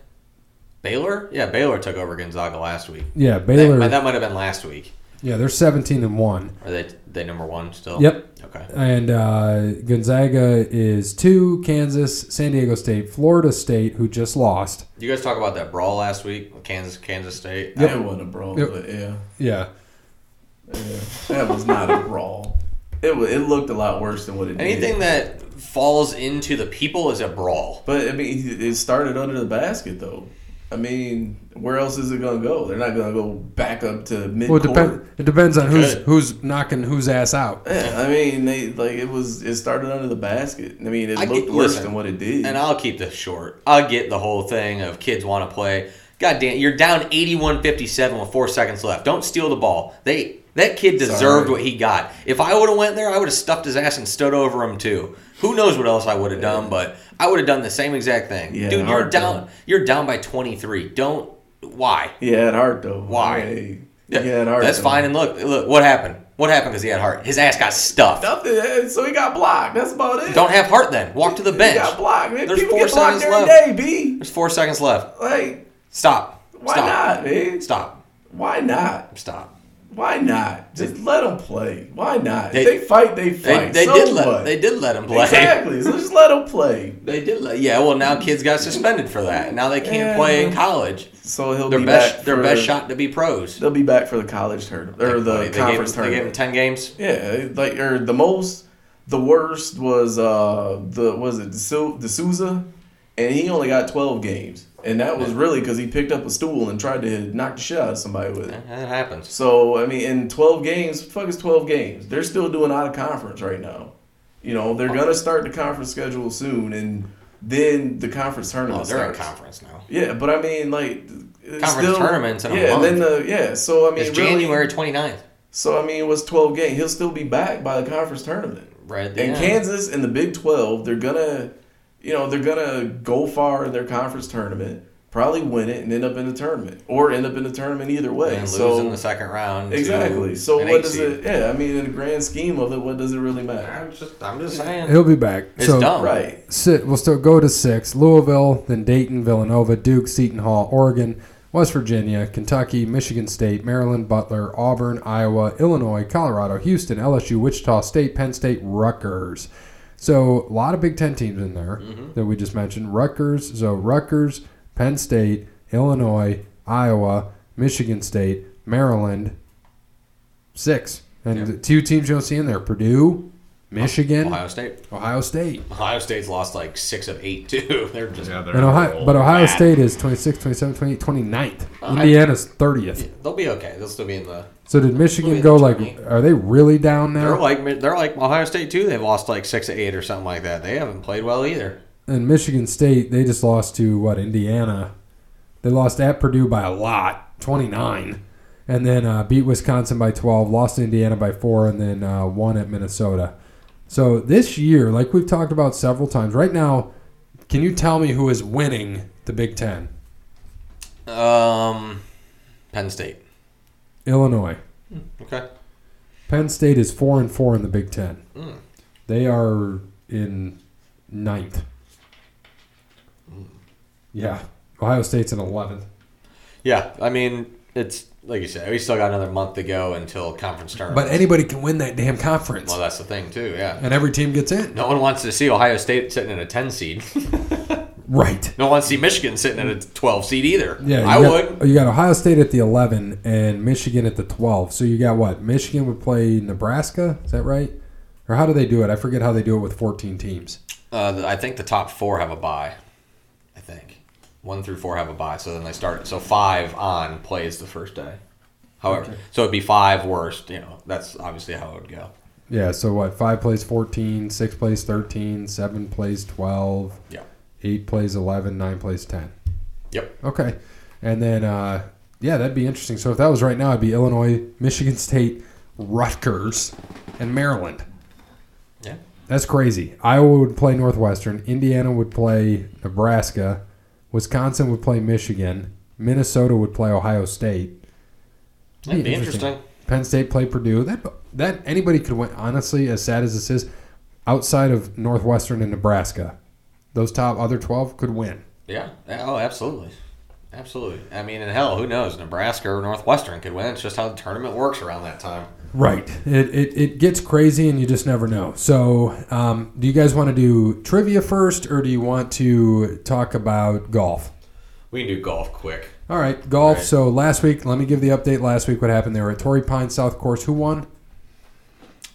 Baylor? Yeah, Baylor took over Gonzaga last week. Yeah, That, Baylor. that might have been last week. Yeah, they're 17 and one. Are they they number one still? Yep. Okay. And uh, Gonzaga is two. Kansas, San Diego State, Florida State, who just lost. You guys talk about that brawl last week, Kansas Kansas State. Yeah, it wasn't a brawl, Yep. but yeah, Yeah. yeah, that was not a brawl. It it looked a lot worse than what it Anything did. that falls into the people is a brawl. But I mean, it started under the basket though. I mean, where else is it gonna go? They're not gonna go back up to mid Well, it, depend, it depends on who's Good. who's knocking whose ass out. Yeah, I mean, they like it was. It started under the basket. I mean, it I looked get- worse listen, than what it did. And I'll keep this short. I get the whole thing of kids want to play. God damn, you're down 81-57 with four seconds left. Don't steal the ball. They that kid deserved Sorry. what he got. If I would have went there, I would have stuffed his ass and stood over him too. Who knows what else I would have done, but I would have done the same exact thing. Yeah, Dude, you're down. though. You're down by 23. Don't. Why? He had heart though. Why? Hey, he had heart. That's though. fine. And look, look, what happened? What happened because he had heart? His ass got stuffed. Nothing. So he got blocked. That's about it. Don't have heart then. Walk to the bench. He got blocked. Man, There's people four get seconds every left. day, B. There's four seconds left. Like, Stop. why Stop. not, man? Stop. Why not? Stop. Why not? Just let them play. Why not? They- they fight, they They, fight. they so did let what? they did let him play. Exactly. So just let them play. They did let yeah. Well, now kids got suspended for that. Now they can't Yeah. play in college. So he'll Their be best back. their best shot to be pros. They'll be back for the college tournament or the they, conference him- they gave him ten games. Yeah, like or the most, the worst was uh the was it D'Sou- De Sousa, and he only got twelve games, and that was really because he picked up a stool and tried to knock the shit out of somebody with it. That happens. So I mean, in twelve games, fuck is twelve games. They're still doing out of conference right now. You know, they're gonna start the conference schedule soon, and then the conference tournament. Oh, tournament they're in conference now. Yeah, but I mean, like Conference still, tournaments in a yeah, and then the yeah. So I mean, It's really- January 29th. So I mean, it was twelve games. He'll still be back by the conference tournament. Right And end. Kansas and the Big Twelve, they're gonna, you know, they're gonna go far in their conference tournament, probably win it, and end up in the tournament, or end up in the tournament either way. and lose in the second round. exactly. So what does seed. it? Yeah, I mean, in the grand scheme of it, what does it really matter? I'm just I'm just saying. He'll be back. It's so dumb. Right. sit, we'll still go to six. Louisville, then Dayton, Villanova, Duke, Seton Hall, Oregon, West Virginia, Kentucky, Michigan State, Maryland, Butler, Auburn, Iowa, Illinois, Colorado, Houston, LSU, Wichita State, Penn State, Rutgers. So a lot of Big Ten teams in there mm-hmm. that we just mentioned. Rutgers, so Rutgers, Penn State, Illinois, Iowa, Michigan State, Maryland, six. And Yeah. two teams you don't see in there: Purdue, Michigan, Ohio State. Ohio State. Ohio State's lost like six of eight too. [laughs] They're just Yeah, they're And Ohio, but Ohio Bad. State is 26, 27, 28, 29th. I- Indiana's 30th. they'll be okay. They'll still be in the. So did Michigan go like? tourney. Are they really down They're like they're like Ohio State too. They've lost like six of eight or something like that. They haven't played well either. And Michigan State, they just lost to what? Indiana. They lost at Purdue by a lot, 29, and then uh, beat Wisconsin by 12. Lost to Indiana by four, and then uh, won at Minnesota. So this year, like we've talked about several times, right now, can you tell me who is winning the Big Ten? Um, Penn State. Illinois. Okay. Penn State is four and four in the Big Ten. Mm. They are in ninth. Yeah, Ohio State's in eleventh. Yeah, I mean it's like you said. We still got another month to go until conference tournament. But anybody can win that damn conference, well, that's the thing too. Yeah. and every team gets in. No one wants to see Ohio State sitting in a ten seed. [laughs] Right. no one wants to see Michigan sitting in a twelve seed either. Yeah, I got, would. You got Ohio State at the eleven and Michigan at the twelve. So you got what? Michigan would play Nebraska. Is that right? Or how do they do it? I forget how they do it with fourteen teams. Uh, I think the top four have a bye. One through four have a bye, so then they start. So five on plays the first day. However, so it'd be five worst. You know, that's obviously how it would go. Yeah. So what? Five plays fourteen. Six plays thirteen. Seven plays twelve. Yeah. Eight plays eleven. Nine plays ten. Yep. Okay. And then, uh, yeah, that'd be interesting. So if that was right now, it'd be Illinois, [laughs] Michigan State, Rutgers, and Maryland. Yeah. That's crazy. Iowa would play Northwestern. Indiana would play Nebraska. Wisconsin would play Michigan. Minnesota would play Ohio State. That'd be Interesting. interesting. Penn State play Purdue. That that anybody could win. Honestly, as sad as this is, outside of Northwestern and Nebraska, those top other twelve could win. Yeah. Oh, absolutely. Absolutely. I mean, and hell, who knows? Nebraska or Northwestern could win. It's just how the tournament works around that time. Right. It, it, it gets crazy and you just never know. So, um, do you guys want to do trivia first or do you want to talk about golf? We can do golf quick. All right, golf. Right. So, last week, let me give the update. Last week, what happened? They were at Torrey Pine South Course. Who won?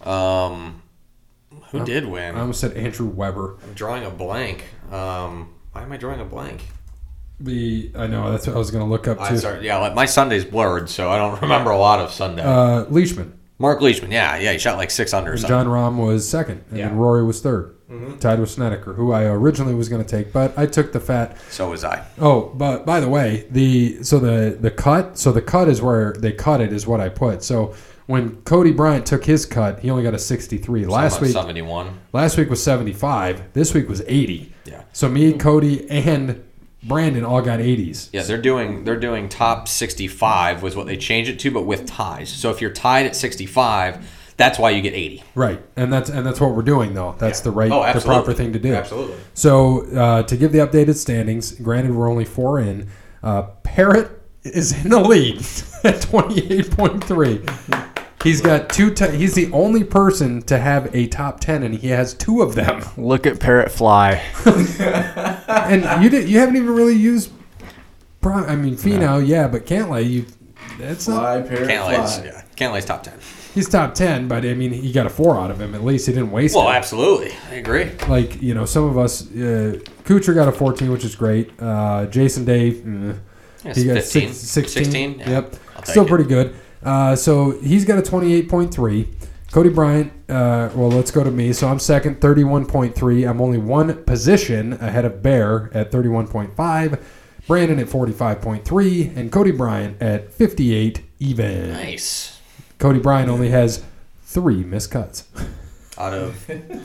Um, who Um, did win? I almost said Andrew Weber. I'm drawing a blank. Um, why am I drawing a blank? The I know that's what I was going to look up I too. sorry, yeah, like my Sunday's blurred, so I don't remember a lot of Sunday. Uh, Leishman. Marc Leishman, yeah, yeah, he shot like six under or something. Jon Rahm was second, and Yeah. then Rory was third. Mm-hmm. tied with Snedeker, who I originally was going to take, but I took the fat. So was I. Oh, but by the way, the so the the cut, so the cut is where they cut it is what I put. So when Cody Bryant took his cut, he only got a 63. Last week, 71. last week was 75. This week was 80. Yeah. So me, Cody, and Brandon all got 80s. Yeah, they're doing they're doing top 65 was what they changed it to, but with ties. So if you're tied at 65, that's why you get 80. Right, and that's and that's what we're doing though. That's the right, Oh, the proper thing to do. Absolutely. So uh, to give the updated standings, granted we're only four in. Uh, Parrot is in the lead [laughs] at twenty eight point three. He's got two. T- he's the only person to have a top ten, and he has two of them. Look at Parrot fly. [laughs] And you did. You haven't even really used. Pro- I mean, Finau, yeah, but Cantlay, you. That's not. Fly, parrot, Cantlay's fly. yeah, Cantlay's top 10. He's top ten, but I mean, he got a four out of him. At least he didn't waste it. Well, it. absolutely. I agree. like you know some of us uh, Kuchar got a 14 which is great uh, Jason Day mm, Yes, he got 15. six, 16, 16? Yeah. yep I'll take still it. pretty good uh, so he's got a 28.3 Cody Bryant uh, well let's go to me so I'm second 31.3 I'm only one position ahead of Bear at 31.5 Brandon at 45.3 and Cody Bryant at 58 even Nice. Cody Bryant only has three missed cuts Out of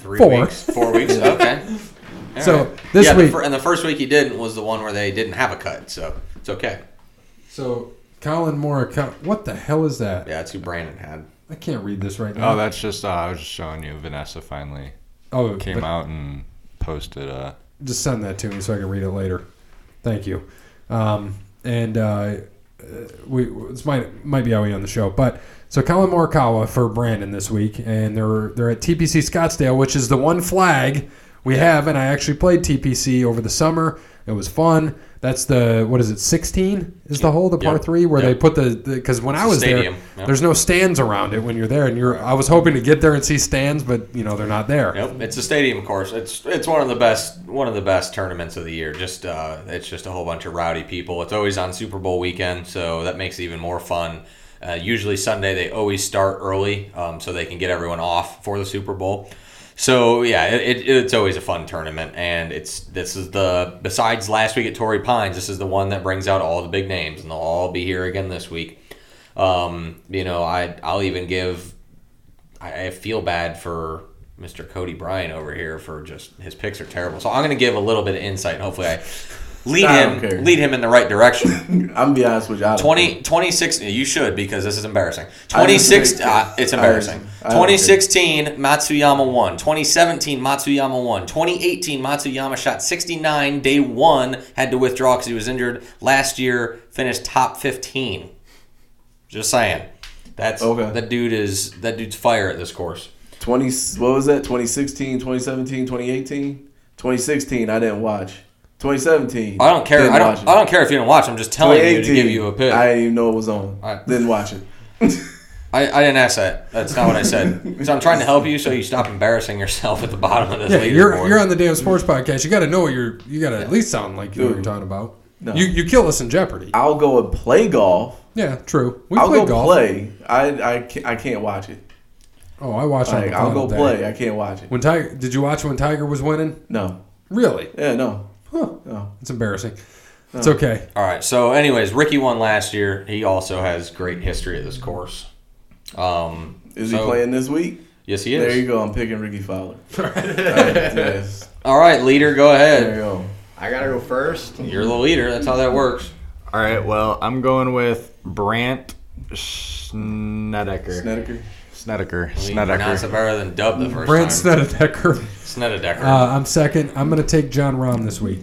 three Four. weeks, four weeks. Okay. [laughs] All So, right. this yeah, week- the fir- and the first week he didn't was the one where they didn't have a cut, so it's okay. so Collin Morikawa what the hell is that Yeah, it's who Brandon had. I can't read this right now. Oh, that's just uh, I was just showing you. Vanessa finally oh, came out and posted. Uh, Just send that to me so I can read it later. Thank you. Um, and uh, uh, we this might might be how we on the show, but so Collin Morikawa for Brandon this week, and they're they're at TPC Scottsdale, which is the one flag we have, and I actually played TPC over the summer. It was fun. That's the what is it? Sixteen is the hole, the par Yep. three, where Yep. they put the because when I was stadium. there, Yep. there's no stands around it when you're there, and you're. I was hoping to get there and see stands, but you know they're not there. Nope, it's a stadium of course. It's it's one of the best one of the best tournaments of the year. Just uh, it's just a whole bunch of rowdy people. It's always on Super Bowl weekend, so that makes it even more fun. Uh, usually Sunday they always start early, um, so they can get everyone off for the Super Bowl. So yeah, it, it, it's always a fun tournament, and it's this is the besides last week at Torrey Pines, this is the one that brings out all the big names, and they'll all be here again this week. Um, you know, I I'll even give I, I feel bad for Mr. Cody Bryan over here for just his picks are terrible. So I'm going to give a little bit of insight. Hopefully, I lead I him lead him in the right direction. [laughs] I'm gonna be honest with you. I don't 20, 26 you should because this is embarrassing. I 26 uh, it's embarrassing. understand. I don't care. 2016 Matsuyama won. 2017 Matsuyama won. 2018 Matsuyama shot 69 day 1 had to withdraw cuz he was injured. Last year finished top 15. Just saying. That's Okay. that dude is that dude's fire at this course. 20 what was that 2016 2017 2018 2016 i didn't watch 2017 I don't care. I don't. I don't care if you don't watch. I'm just telling you to give you a pick. i I, didn't even know it was on I- didn't watch it [laughs] I, I didn't ask that. That's not what I said. so I'm trying to help you, so you stop embarrassing yourself at the bottom of this Yeah, you're leaderboard. you're on the damn sports podcast. You got to know what you're. You got to at least sound like you know what you're talking about. No. You you kill us in Jeopardy. i'll go and play golf Yeah, true. We i'll played go golf. play I, I, can't, I can't watch it Oh, I watched. like i'll go day. play i can't watch it When Tiger, did you watch when Tiger was winning? no Really? yeah no Huh. no It's embarrassing. It's okay. All right. So, anyways, Ricky won last year. He also has great history at this course. Um, is so- he playing this week Yes, he is. there you go i'm picking ricky fowler [laughs] All right, yes. All right, leader, go there you ahead. go I gotta go first. You're the leader. That's how that works. All right. Well, I'm going with Brandt Snedeker. snedeker Snedeker. You pronounce it better than Dub the first Brent time. Snedeker. Snedeker. Uh, I'm second. I'm gonna take Jon Rahm this week.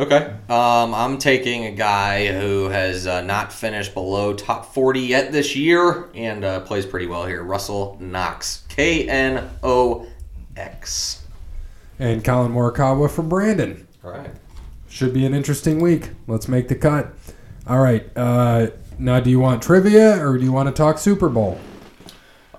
Okay. Um, I'm taking a guy who has uh, not finished below top 40 yet this year and uh, plays pretty well here. Russell Knox. K N O X. And Collin Morikawa for Brandon. All right. Should be an interesting week. Let's make the cut. All right. Uh, now, do you want trivia or do you want to talk Super Bowl?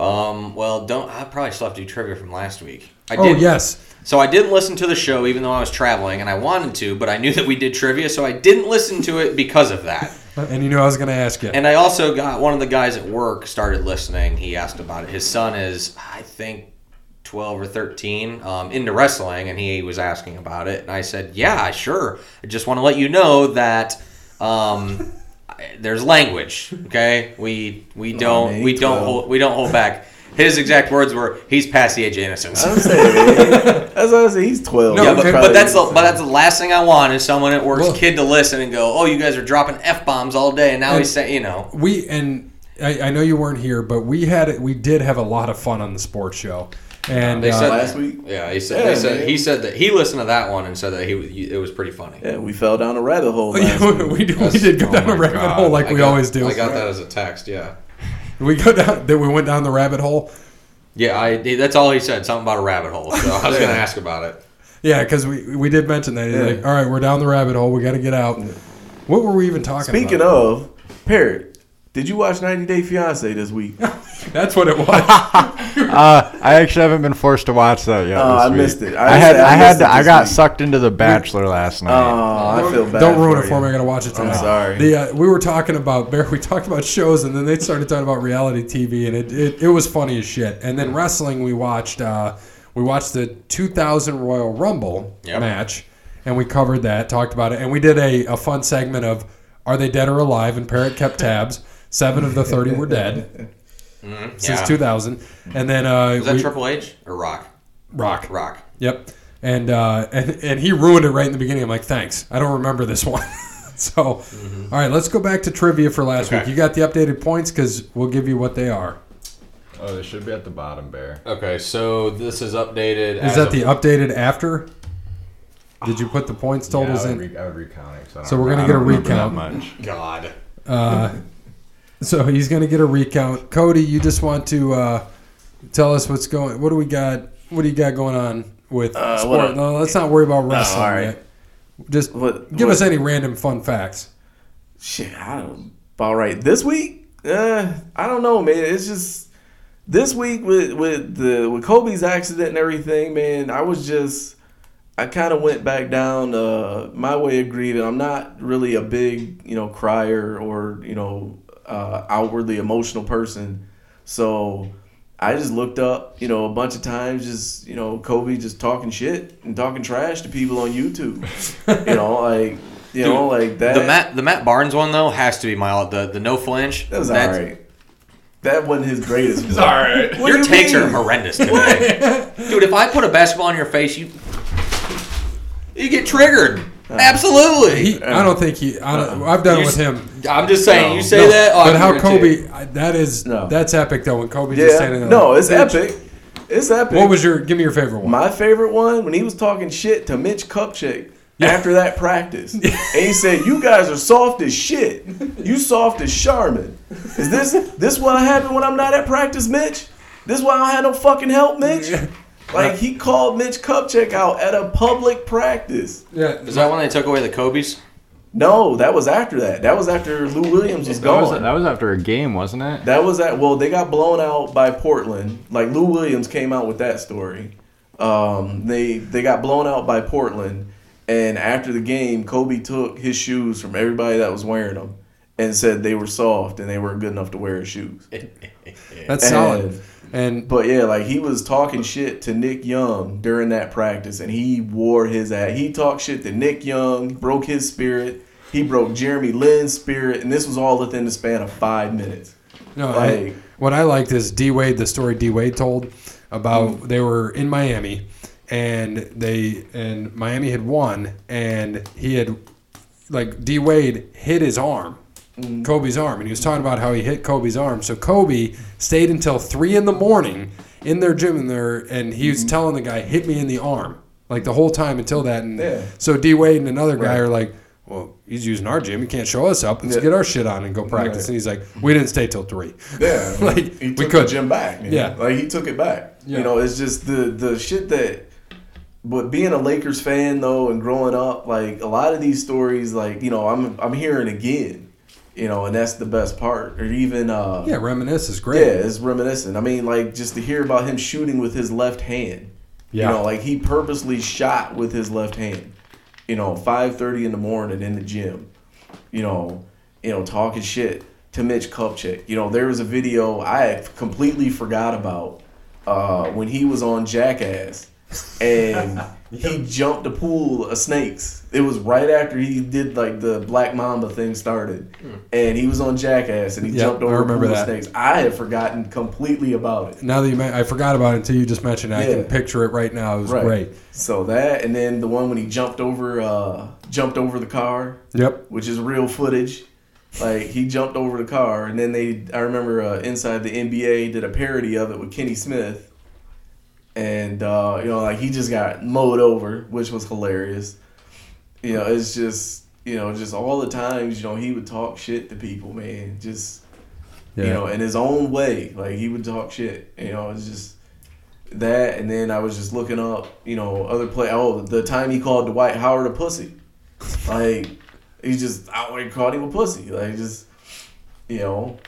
Um, well, don't. I probably still have to do trivia from last week. I Oh did. yes. So I didn't listen to the show even though I was traveling and I wanted to, but I knew that we did trivia, so I didn't listen to it because of that. [laughs] And you knew I was gonna ask you. And I also got one of the guys at work started listening. He asked about it. His son is, I think, 12 or 13 um, into wrestling, and he was asking about it. And I said, Yeah, sure. I just want to let you know that. Um, [laughs] there's language, okay? We we oh, don't we don't hold, we don't hold back. His exact words were, "He's past the age of innocence." I'm saying, [laughs] that's what I say. He's twelve. No, Yeah, but, but that's the innocent. but that's the last thing I want is someone at work's Well- kid to listen and go, "Oh, you guys are dropping f bombs all day," and now And- he's saying, you know, We and I, I know you weren't here, but we had we did have a lot of fun on the sports show, and They uh, said- last week. yeah, he said, Yeah, they said he said that he listened to that one and said that he was- it was pretty funny. Yeah, we fell down a rabbit hole. [laughs] yeah, Last week. we, did, we did go oh down a rabbit God. hole like I we got- always do. I got that as a text. Yeah, [laughs] We go down. That we went down the rabbit hole. yeah. I that's all he said. Something about a rabbit hole. So I was [laughs] Yeah. gonna ask about it. Yeah, because we we did mention that. He's Yeah. like, all right, we're down the rabbit hole. We got to get out. What were we even talking about? Speaking about? of, Parrot, did you watch 90 Day Fiance this week? [laughs] That's what it was. [laughs] [laughs] Uh, I actually haven't been forced to watch that yet. Oh, this I week. missed it. I I, had. I I had, to, I got week. sucked into The Bachelor last night. Oh, night. I feel bad. Don't ruin for it for you. me. I got to watch it tonight. sorry. The, uh, we were talking about Bear. We talked about shows, and then they started talking about reality TV, and it, it, it was funny as shit. And then wrestling, we watched uh, we watched the 2000 Royal Rumble Yep. match, and we covered that, talked about it, and we did a, a fun segment of Are they dead or alive? And Parrot kept tabs. Seven of the 30 were dead [laughs] since Yeah. 2000, and then uh, Is that we- Triple H or Rock? Rock. Rock. Yep. And uh, and and he ruined it right in the beginning. I'm like, thanks. I don't remember this [laughs] one. so, all right, let's go back to trivia for last Okay. week. You got the updated points because we'll give you what they are. Oh, they should be at the bottom, Bear. Okay, so this is updated. Is that the updated after? Did you put the points totals yeah, I in? would, re- I would recount it. 'cause I don't So we're gonna get a recount. That much. God? Uh, [laughs] so he's going to get a recount. Cody, you just want to uh, tell us what's going. What do we got? What do you got going on with Uh, sport? what- No, let's not worry about wrestling all right. yet. Just What- give what- us any random fun facts. Shit, I don't. All right, this week, uh, I don't know, man. It's just this week with with the with Kobe's accident and everything, man. I was just, I kind of went back down uh, my way of grieving. I'm not really a big, you know, crier or you know, uh, outwardly emotional person, so. I just looked up, you know, a bunch of times, just you know, Kobe just talking shit and talking trash to people on YouTube. [laughs] you know, like you know, like that. The Matt the Matt Barnes one though has to be my the the no flinch. That was That's- alright. That wasn't his greatest. It's alright. Your takes are horrendous [laughs] today, dude. If I put a basketball in your face, you you get triggered. Uh, Absolutely. He, I don't think he. I don't, I've done it with him. I'm just saying. No. you say No, that, oh, but I'm how Kobe? I- That is No. that's epic though. When Kobe just standing Yeah. there. No, it's "Bitch." epic. It's epic. What was your? Give me your favorite one. my favorite one when he was talking shit to Mitch Kupchak after that practice, [laughs] and he said, "You guys are soft as shit. You soft as Charmin. Is this this what happened when I'm not at practice, Mitch? This why I don't have no fucking help, Mitch." Like he called Mitch Kupchak out at a public practice. yeah, Is that when they took away the Kobe's? No, that was after that. That was after Lou Williams was That was, that was after a game, wasn't it? That was at well, they got blown out by Portland. Like Lou Williams came out with that story. Um, they they got blown out by Portland, and after the game, Kobe took his shoes from everybody that was wearing them and said they were soft and they weren't good enough to wear his shoes. [laughs] that's And- solid. And But yeah, like he was talking shit to Nick Young during that practice, and he wore his ass. He talked shit to Nick Young, broke his spirit. He broke Jeremy Lin's spirit, and this was all within the span of five minutes. No, I, Like- what I liked is D Wade, the story D Wade told about they were in Miami, and they and Miami had won, and he had like D Wade hit his arm, Kobe's arm, and he was talking about how he hit Kobe's arm. So Kobe stayed until three in the morning in their gym in there, and he was mm-hmm. telling the guy, "Hit me in the arm." Like the whole time until that, and Yeah. so D Wade and another guy Right. are like, "Well, he's using our gym. He can't show us up. Let's Yeah. get our shit on and go practice." Right. And he's like, "We didn't stay till three. Yeah, [laughs] Like, he we took could. the gym back. Man. Yeah. like he took it back. Yeah. You know, it's just the the shit that. But being a Lakers fan though, and growing up, like a lot of these stories, like you know, I'm I'm hearing again. You know, and that's the best part. Or even uh, Yeah, reminisce is great. yeah, it's reminiscent. I mean, like just to hear about him shooting with his left hand. Yeah. You know, like he purposely shot with his left hand. You know, five thirty in the morning in the gym. You know, you know, talking shit to Mitch Kupchak. You know, there was a video I completely forgot about uh, when he was on Jackass, and he jumped a pool of snakes. It was right after he did like the Black Mamba thing started, and he was on Jackass and he Yep, jumped I over a remember pool that. of snakes. I had forgotten completely about it. Now that you, men- I forgot about it until you just mentioned it. I can picture it right now. It was Right. great. So that, and then the one when he jumped over, uh, jumped over the car, Yep. which is real footage. Like he jumped over the car, and then they. I remember uh, inside the NBA did a parody of it with Kenny Smith, and uh, you know, like he just got mowed over, which was hilarious. You know, it's just you know, just all the times you know he would talk shit to people, man. Just Yeah. you know, in his own way, like he would talk shit. You know, it's just that, and then I was just looking up, you know, other play. Oh, the time he called Dwight Howard a pussy, like he just outright called him a pussy, like just you know,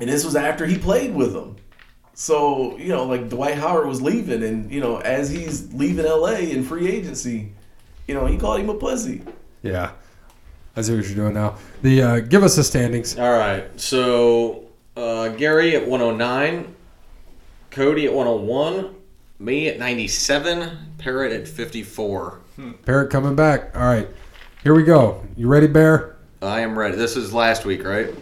and this was after he played with him. So you know, like Dwight Howard was leaving, and you know, as he's leaving L.A. in free agency, you know, he called him a pussy. Yeah. I see what you're doing now. The uh, give us the standings. All right. So uh, Gary at 109, Cody at 101, me at 97, Parrot at 54. Parrot coming back. All right. Here we go. You ready, Bear? I am ready. This is last week, right?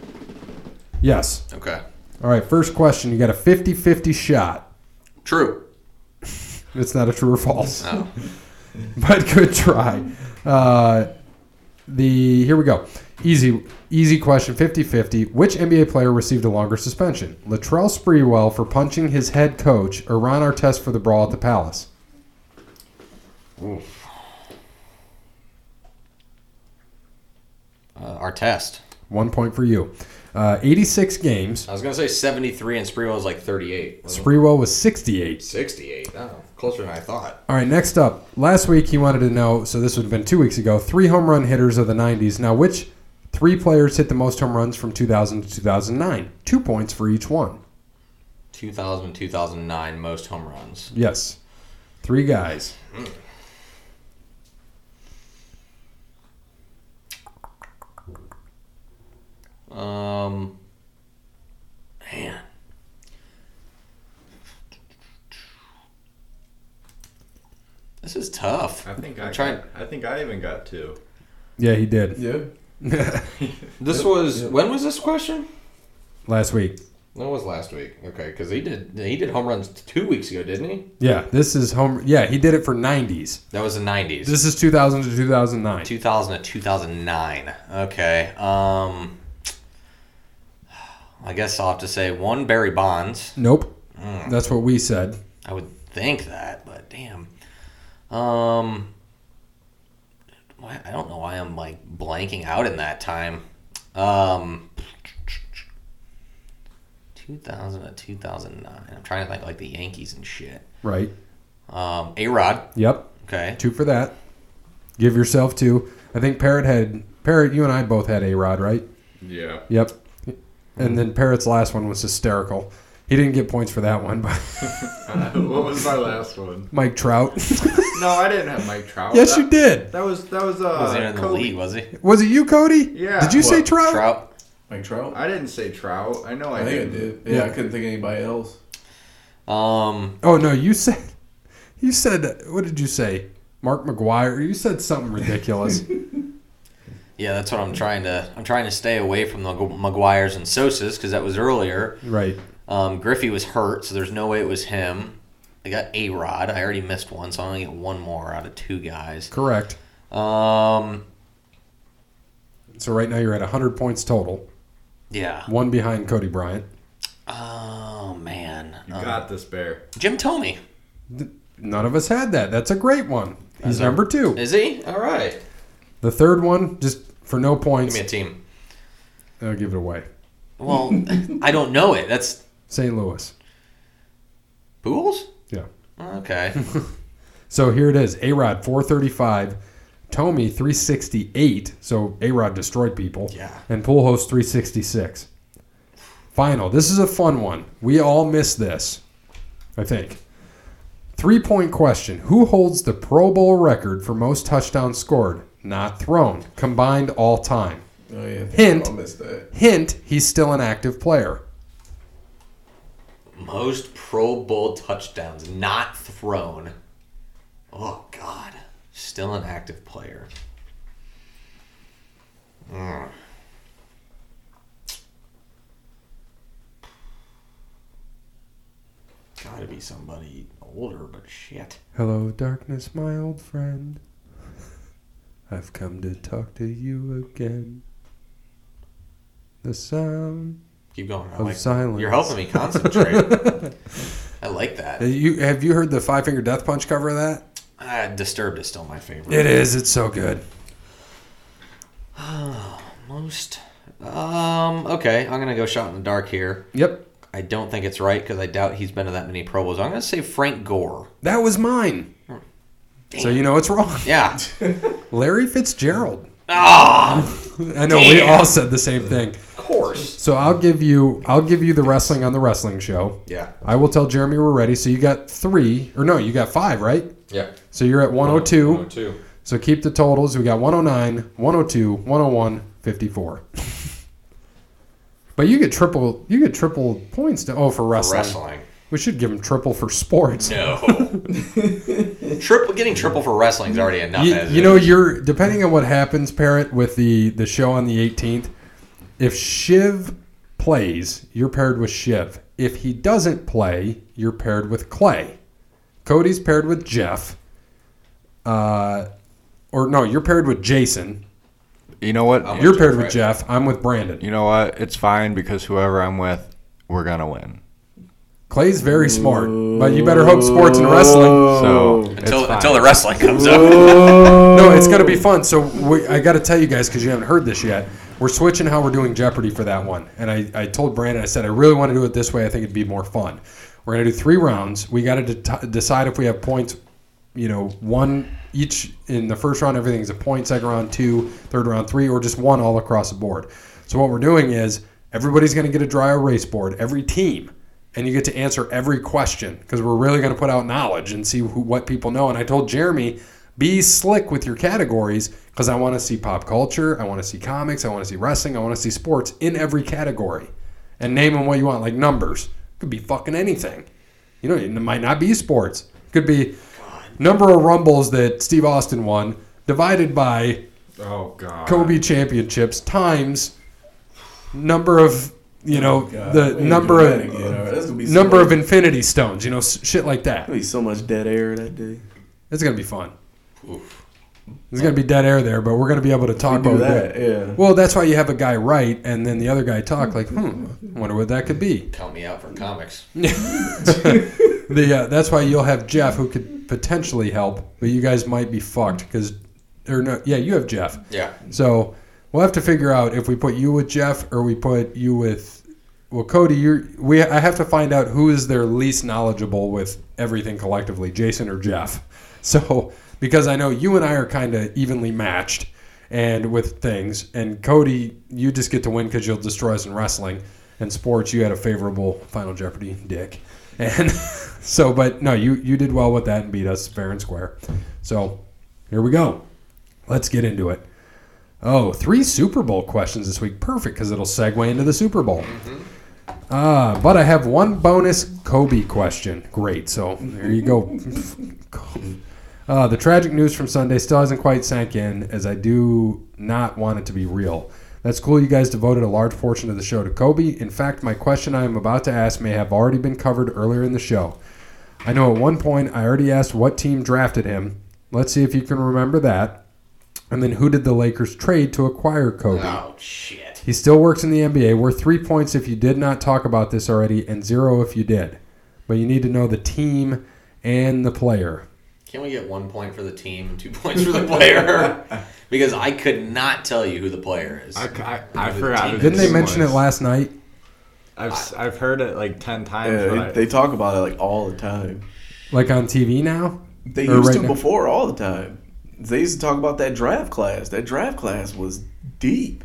Yes. Okay. All right. First question. You got a 50 50 shot. True. [laughs] It's not a true or false, Oh. [laughs] but good try. Uh, the Here we go. Easy, easy question 50 50. Which NBA player received a longer suspension? Latrell Sprewell for punching his head coach or Ron Artest for the brawl at the Palace? Uh, Artest. One point for you. Uh, 86 games. I was going to say 73 and Sprewell was like 38. Sprewell was 68. 68. Oh, closer than I thought. All right, next up. Last week he wanted to know, so this would have been two weeks ago, three home run hitters of the 90s. Now, which three players hit the most home runs from 2000 to 2009? Two points for each one. 2000 2009 most home runs. Yes. Three guys. Um, man. This is tough. I think I'm I trying- got, I think I even got two. Yeah, he did. Yeah. [laughs] This was when was this question? Last week. That was last week. Okay, because he did he did home runs two weeks ago, didn't he? Yeah, this is home. Yeah, he did it for 90s. That was the nineties. This is 2000 to 2009. 2000 to 2009. Okay. Um, I guess I'll have to say one Barry Bonds. Nope. That's what we said. I would think that, but damn. Um, I don't know why I'm like blanking out in that time. Um, 2000 to 2009. I'm trying to think like the Yankees and shit. Right. Um, A Rod. Yep. Okay. Two for that. Give yourself two. I think Parrot had Parrot. You and I both had a Rod, right? Yeah. Yep. And then Parrot's last one was hysterical. He didn't get points for that one, but [laughs] what was my last one? Mike Trout. [laughs] No, I didn't have Mike Trout. yes, that, you did. That was that was uh. was he in the Kobe. league? Was he? Was it you, Cody? Yeah. Did you say What? Trout? Trout. Like Trout. I didn't say Trout. I know I, I think I didn't. did. Yeah, I Yeah. couldn't think of anybody else. Um, Oh no, you said. [laughs] You said. What did you say? Mark McGwire. You said something ridiculous. Yeah, that's what I'm trying to. I'm trying to stay away from the McGwires and Sosas because that was earlier. right. Um, Griffey was hurt, so there's no way it was him. I got A Rod. I already missed one, so I'm gonna get one more out of two guys. Correct. Um, So right now you're at 100 points total. yeah. One behind Cody Bryant. Oh man, You Um, got this, Bear. Jim Thome. None of us had that. That's a great one. He's Is there- number two. Is he? All right. The third one, just for no points. Give me a team. I'll give it away. Well, I don't know it. That's St. Louis. Pujols. Yeah. Okay. [laughs] So here it is. A Rod 435, Thome 368. So A Rod destroyed people. Yeah. And Pujols 366. Final. This is a fun one. We all miss this, I think. Three point question Who holds the Pro Bowl record for most touchdowns scored, not thrown, combined all time? Oh yeah. Hint. That. Hint, he's still an active player. Most Pro Bowl touchdowns not thrown. Oh God, still an active player. Mm. Gotta be somebody older, but shit. Hello, darkness, my old friend. I've come to talk to you again. The sound Keep going. I of like, silence. you're helping me concentrate. [laughs] I like that. You have you heard the Five Finger Death Punch cover of that? Uh, Disturbed is still my favorite. It is. It's so good. [sighs] Most. Um. Okay, I'm gonna go shot in the dark here. Yep, I don't think it's right because I doubt he's been to that many Pro Bowls. I'm gonna say Frank Gore. that was mine. So you know it's wrong. Yeah. [laughs] Larry Fitzgerald. Ah, [laughs] I know we all said the same thing. of course. So I'll give you I'll give you the wrestling on the wrestling show. Yeah. I will tell Jeremy we're ready. So you got three or no, you got five, right? Yeah. So you're at 102. Two. So keep the totals. We got 109, 102, 101, 54. [laughs] but you get triple you get triple points to oh for wrestling. Wrestling. We should give him triple for sports. No. [laughs] triple getting triple for wrestling is already enough. You, as you know, you're depending on what happens, parent, with the the show on the 18th. If Shiv plays, you're paired with Shiv. If he doesn't play, you're paired with Clay. Cody's paired with Jeff. Uh, or no, you're paired with Jason. You know what? I'm You're with paired Jeff, with right? Jeff. I'm with Brandon. You know what? It's fine because whoever I'm with, we're gonna win. Clay's very smart, but you better hope sports and wrestling. So until until the wrestling comes up. No, it's going to be fun. So we, I got to tell you guys because you haven't heard this yet. We're switching how we're doing Jeopardy for that one. And I, I told Brandon, I said, I really want to do it this way. I think it'd be more fun. We're going to do three rounds. We got to de- decide if we have points, you know, one each in the first round, everything's a point, second round, two, third round, three, or just one all across the board. So what we're doing is everybody's going to get a dry erase board, every team. And you get to answer every question because we're really going to put out knowledge and see who, what people know. And I told Jeremy, be slick with your categories because I want to see pop culture, I want to see comics, I want to see wrestling, I want to see sports in every category, and name them what you want, like numbers. Could be fucking anything. You know, it might not be sports. Could be number of rumbles that Steve Austin won divided by Oh God. Kobe championships times number of you know God, the we number of again, all right? That's gonna be so number much- of infinity stones. You know, shit like that. Gonna be so much dead air that day. It's gonna be fun. There's gonna be dead air there, but we're gonna be able to talk about that, that. yeah. Well, that's why you have a guy write and then the other guy talk. Like, hmm, I wonder what that could be. Count me out for comics. [laughs] The uh, that's why you'll have Jeff who could potentially help, but you guys might be fucked because, or no, yeah, you have Jeff. Yeah. So we'll have to figure out if we put you with Jeff or we put you with well Cody. You're we I have to find out who is their least knowledgeable with everything collectively, Jason or Jeff. [laughs] So because I know you and I are kind of evenly matched and with things, and Cody, you just get to win because you'll destroy us in wrestling. And sports, you had a favorable Final Jeopardy, Dick. [laughs] And [laughs] so, but no, you you did well with that and beat us fair and square. So here we go. Let's get into it. Oh, three Super Bowl questions this week. Perfect because it'll segue into the Super Bowl. Uh, but I have one bonus Kobe question. Great. So there you go. Uh, the tragic news from Sunday still hasn't quite sank in, as I do not want it to be real. That's cool. You guys devoted a large portion of the show to Kobe. In fact, my question I am about to ask may have already been covered earlier in the show. I know at one point I already asked what team drafted him. Let's see if you can remember that. And then who did the Lakers trade to acquire Kobe? Oh shit. He still works in the NBA. Worth three points if you did not talk about this already, and zero if you did. But you need to know the team and the player. Can we get one point for the team, two [laughs] points for the player? [laughs] because I could not tell you who the player is. I, I, I The forgot. Didn't this they mention it last night? I've s- I've heard it like ten times. Yeah, but they, I- they talk about it like all the time. Like on TV now? They Or used right to now? before all the time. They used to talk about that draft class. That draft class was deep.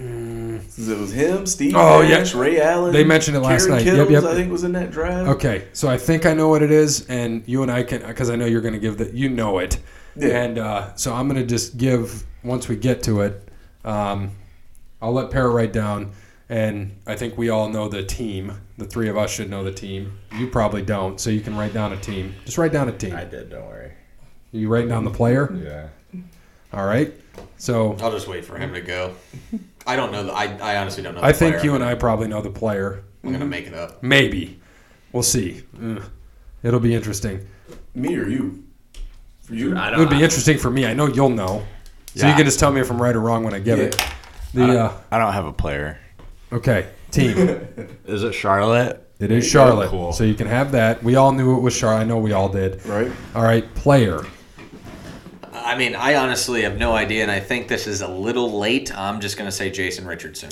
It was him, Steve Oh, Nash, yeah. Ray Allen. They mentioned it last Kerry night. Yep, Kittles, yep. I think was in that draft. Okay, so I think I know what it is, and you and I can, because I know you're going to give that. You know it, Yeah. and uh, so I'm going to just give once we get to it. Um, I'll let Parrot write down. and I think we all know the team. The three of us should know the team. You probably don't, so you can write down a team. Just write down a team. I did. Don't worry. You writing down the player. Yeah. All right. So I'll just wait for him to go. I don't know. The, I, I honestly don't know. I think player. you and I probably know the player. I'm gonna make it up. Maybe. We'll see. Ugh. It'll be interesting. Me or you? For you? I It would be interesting for me. I know you'll know. So you can just tell me if I'm right or wrong when I give it. Yeah. The uh, I don't have a player. okay team. [laughs] Is it Charlotte? It is Charlotte. Cool. So you can have that. We all knew it was Charlotte. I know we all did. Right? All right, player. I mean, I honestly have no idea, and I think this is a little late. I'm just gonna say Jason Richardson.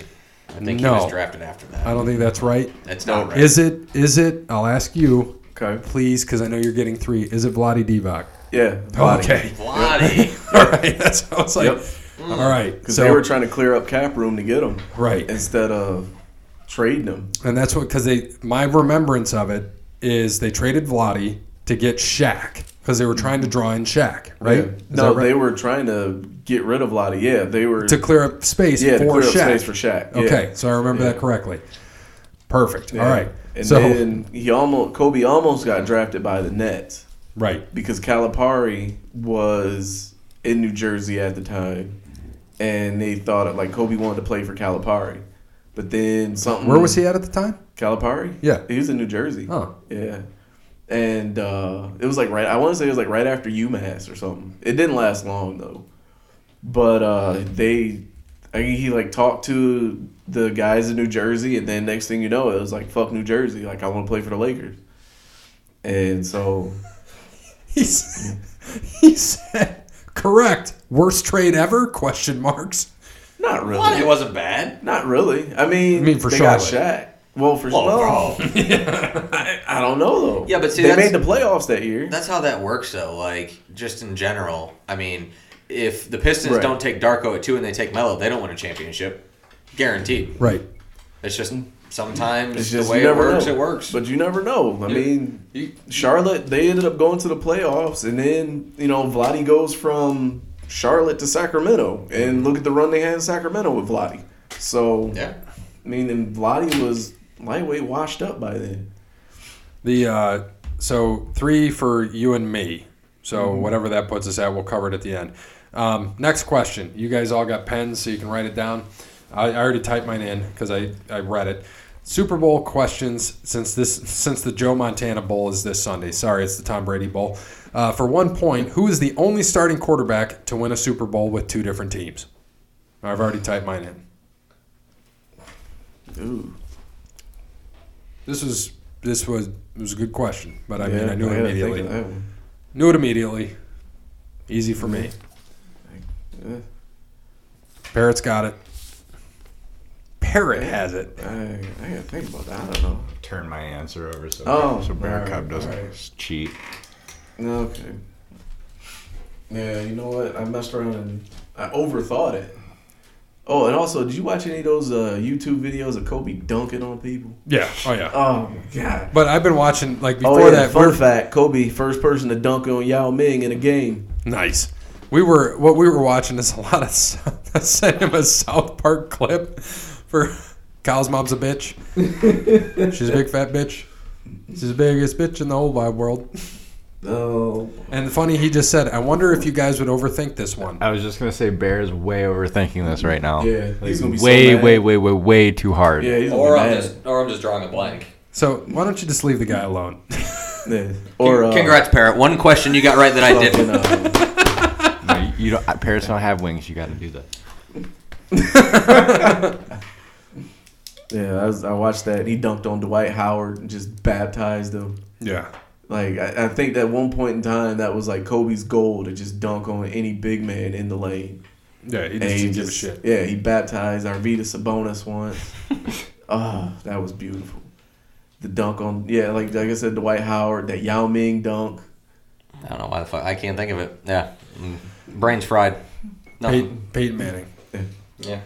I think No. he was drafted after that. I don't think that's right. It's not right. Is it? Is it? I'll ask you, Okay. please, because I know you're getting three. Is it Vlade Divac? Yeah. Okay. Vladi. [laughs] all right. That's I was like. Yep. All right. Mm. Because So they were trying to clear up cap room to get him right, instead of trading him. and that's what because they my remembrance of it is they traded Vladi to get Shaq because they were trying to draw in Shaq, right? Yeah. No, right? they were trying to get rid of Lottie. Yeah, they were to clear up space yeah for to clear up Shaq. space for Shaq. Yeah. Okay, so I remember Yeah. that correctly. Perfect. All right. And so then he almost Kobe almost got drafted by the Nets right. because Calipari was in New Jersey at the time, and they thought like Kobe wanted to play for Calipari, but then something. Where was he at at the time? Calipari? Yeah. he was in New Jersey. Oh, Yeah. And uh, it was like right. I want to say it was like right after UMass or something. It didn't last long though, but uh, they, I mean, he like talked to the guys in New Jersey, and then next thing you know, it was like fuck New Jersey. Like I want to play for the Lakers, and so [laughs] he's he said correct. Worst trade ever? Question marks. not really, What? It wasn't bad. not really. I mean, I mean, for they got Charlotte. Shaq. Well, for Whoa, well, bro. [laughs] I, I don't know though. Yeah, but see, they made the playoffs that year. That's how that works, though. Like, just in general. I mean, if the Pistons Right. don't take Darko at two and they take Melo, they don't win a championship. Guaranteed. Right. It's just sometimes It's just the way it works, know. it works. But you never know. I Yeah. mean, You- Charlotte, they ended up going to the playoffs, and then you know Vladdy goes from Charlotte to Sacramento, and look at the run they had in Sacramento with Vladdy. So yeah. I mean, and Vladdy was lightweight washed up by then. The uh, so three for you and me. So Mm-hmm. whatever that puts us at, we'll cover it at the end. Um, next question. You guys all got pens, so you can write it down. I, I already typed mine in because I, I read it. Super Bowl questions since this since the Joe Montana Bowl is this Sunday. Sorry, it's the Tom Brady Bowl. Uh, for one point, who is the only starting quarterback to win a Super Bowl with two different teams? I've already typed mine in. Ooh, This was this was it was a good question, but I mean I knew it gotta think immediately. that one. Knew it immediately. Easy for me. Yeah, Parrot's got it. Parrot has it. I, I gotta think about that. I don't know. Turn my answer over so Oh, so Bear alright, Cub doesn't alright. cheat. Okay. Yeah, you know what? I messed around and I overthought it. Oh, and also, did you watch any of those uh, YouTube videos of Kobe dunking on people? Yeah. Oh yeah. Oh my god! But I've been watching like before Oh yeah, that. fun fact: Kobe, first person to dunk on Yao Ming in a game. Nice. We were what we were watching is a lot of I sent him a South Park clip for Kyle's mom's a bitch. [laughs] She's a big fat bitch. She's the biggest bitch in the whole wide world. Oh, And funny, he just said, "I wonder if you guys would overthink this one." I was just gonna say Bear's way overthinking this right now. Yeah, Like, he's gonna be way, mad. way, way, way, way too hard. yeah, he's Or I'm just, or I'm just drawing a blank. So why don't you just leave the guy alone? [laughs] Yeah. Or uh, Congrats, Parrot. One question you got right that I didn't. uh, [laughs] No, you, you don't. Parrots don't have wings. You got to do that. [laughs] yeah, I, was, I watched that. He dunked on Dwight Howard and just baptized him. yeah. Like I, I think at one point in time that was like Kobe's goal to just dunk on any big man in the lane. Yeah. He And just he didn't give a just- shit. Yeah, he baptized Arvydas Sabonis once. oh, [laughs] that was beautiful. The dunk on yeah, like like I said, Dwight Howard, that Yao Ming dunk. I don't know why the fuck. I can't think of it. Yeah. Mm. Brains fried. No. Peyton, Peyton Manning. Yeah.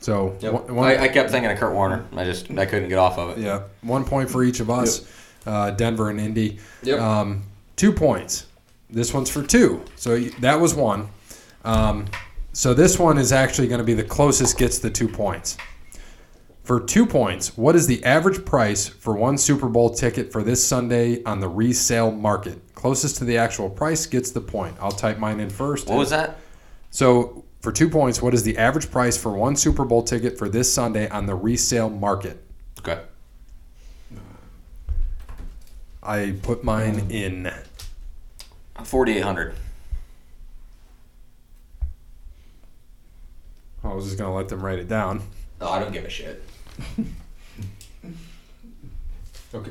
So Yep. one- one- I, I kept thinking of Kurt Warner. I just I couldn't get off of it. Yeah, one point for each of us. Uh, Denver and Indy. Yep. Um, two points. This one's for two. So that was one. Um, so this one is actually going to be the closest gets the two points. For two points, what is the average price for one Super Bowl ticket for this Sunday on the resale market? Closest to the actual price gets the point. I'll type mine in first. What was that? So, for two points, what is the average price for one Super Bowl ticket for this Sunday on the resale market? Okay. I put mine in. Forty eight hundred. I was just going to let them write it down. No, I don't give a shit. [laughs] Okay.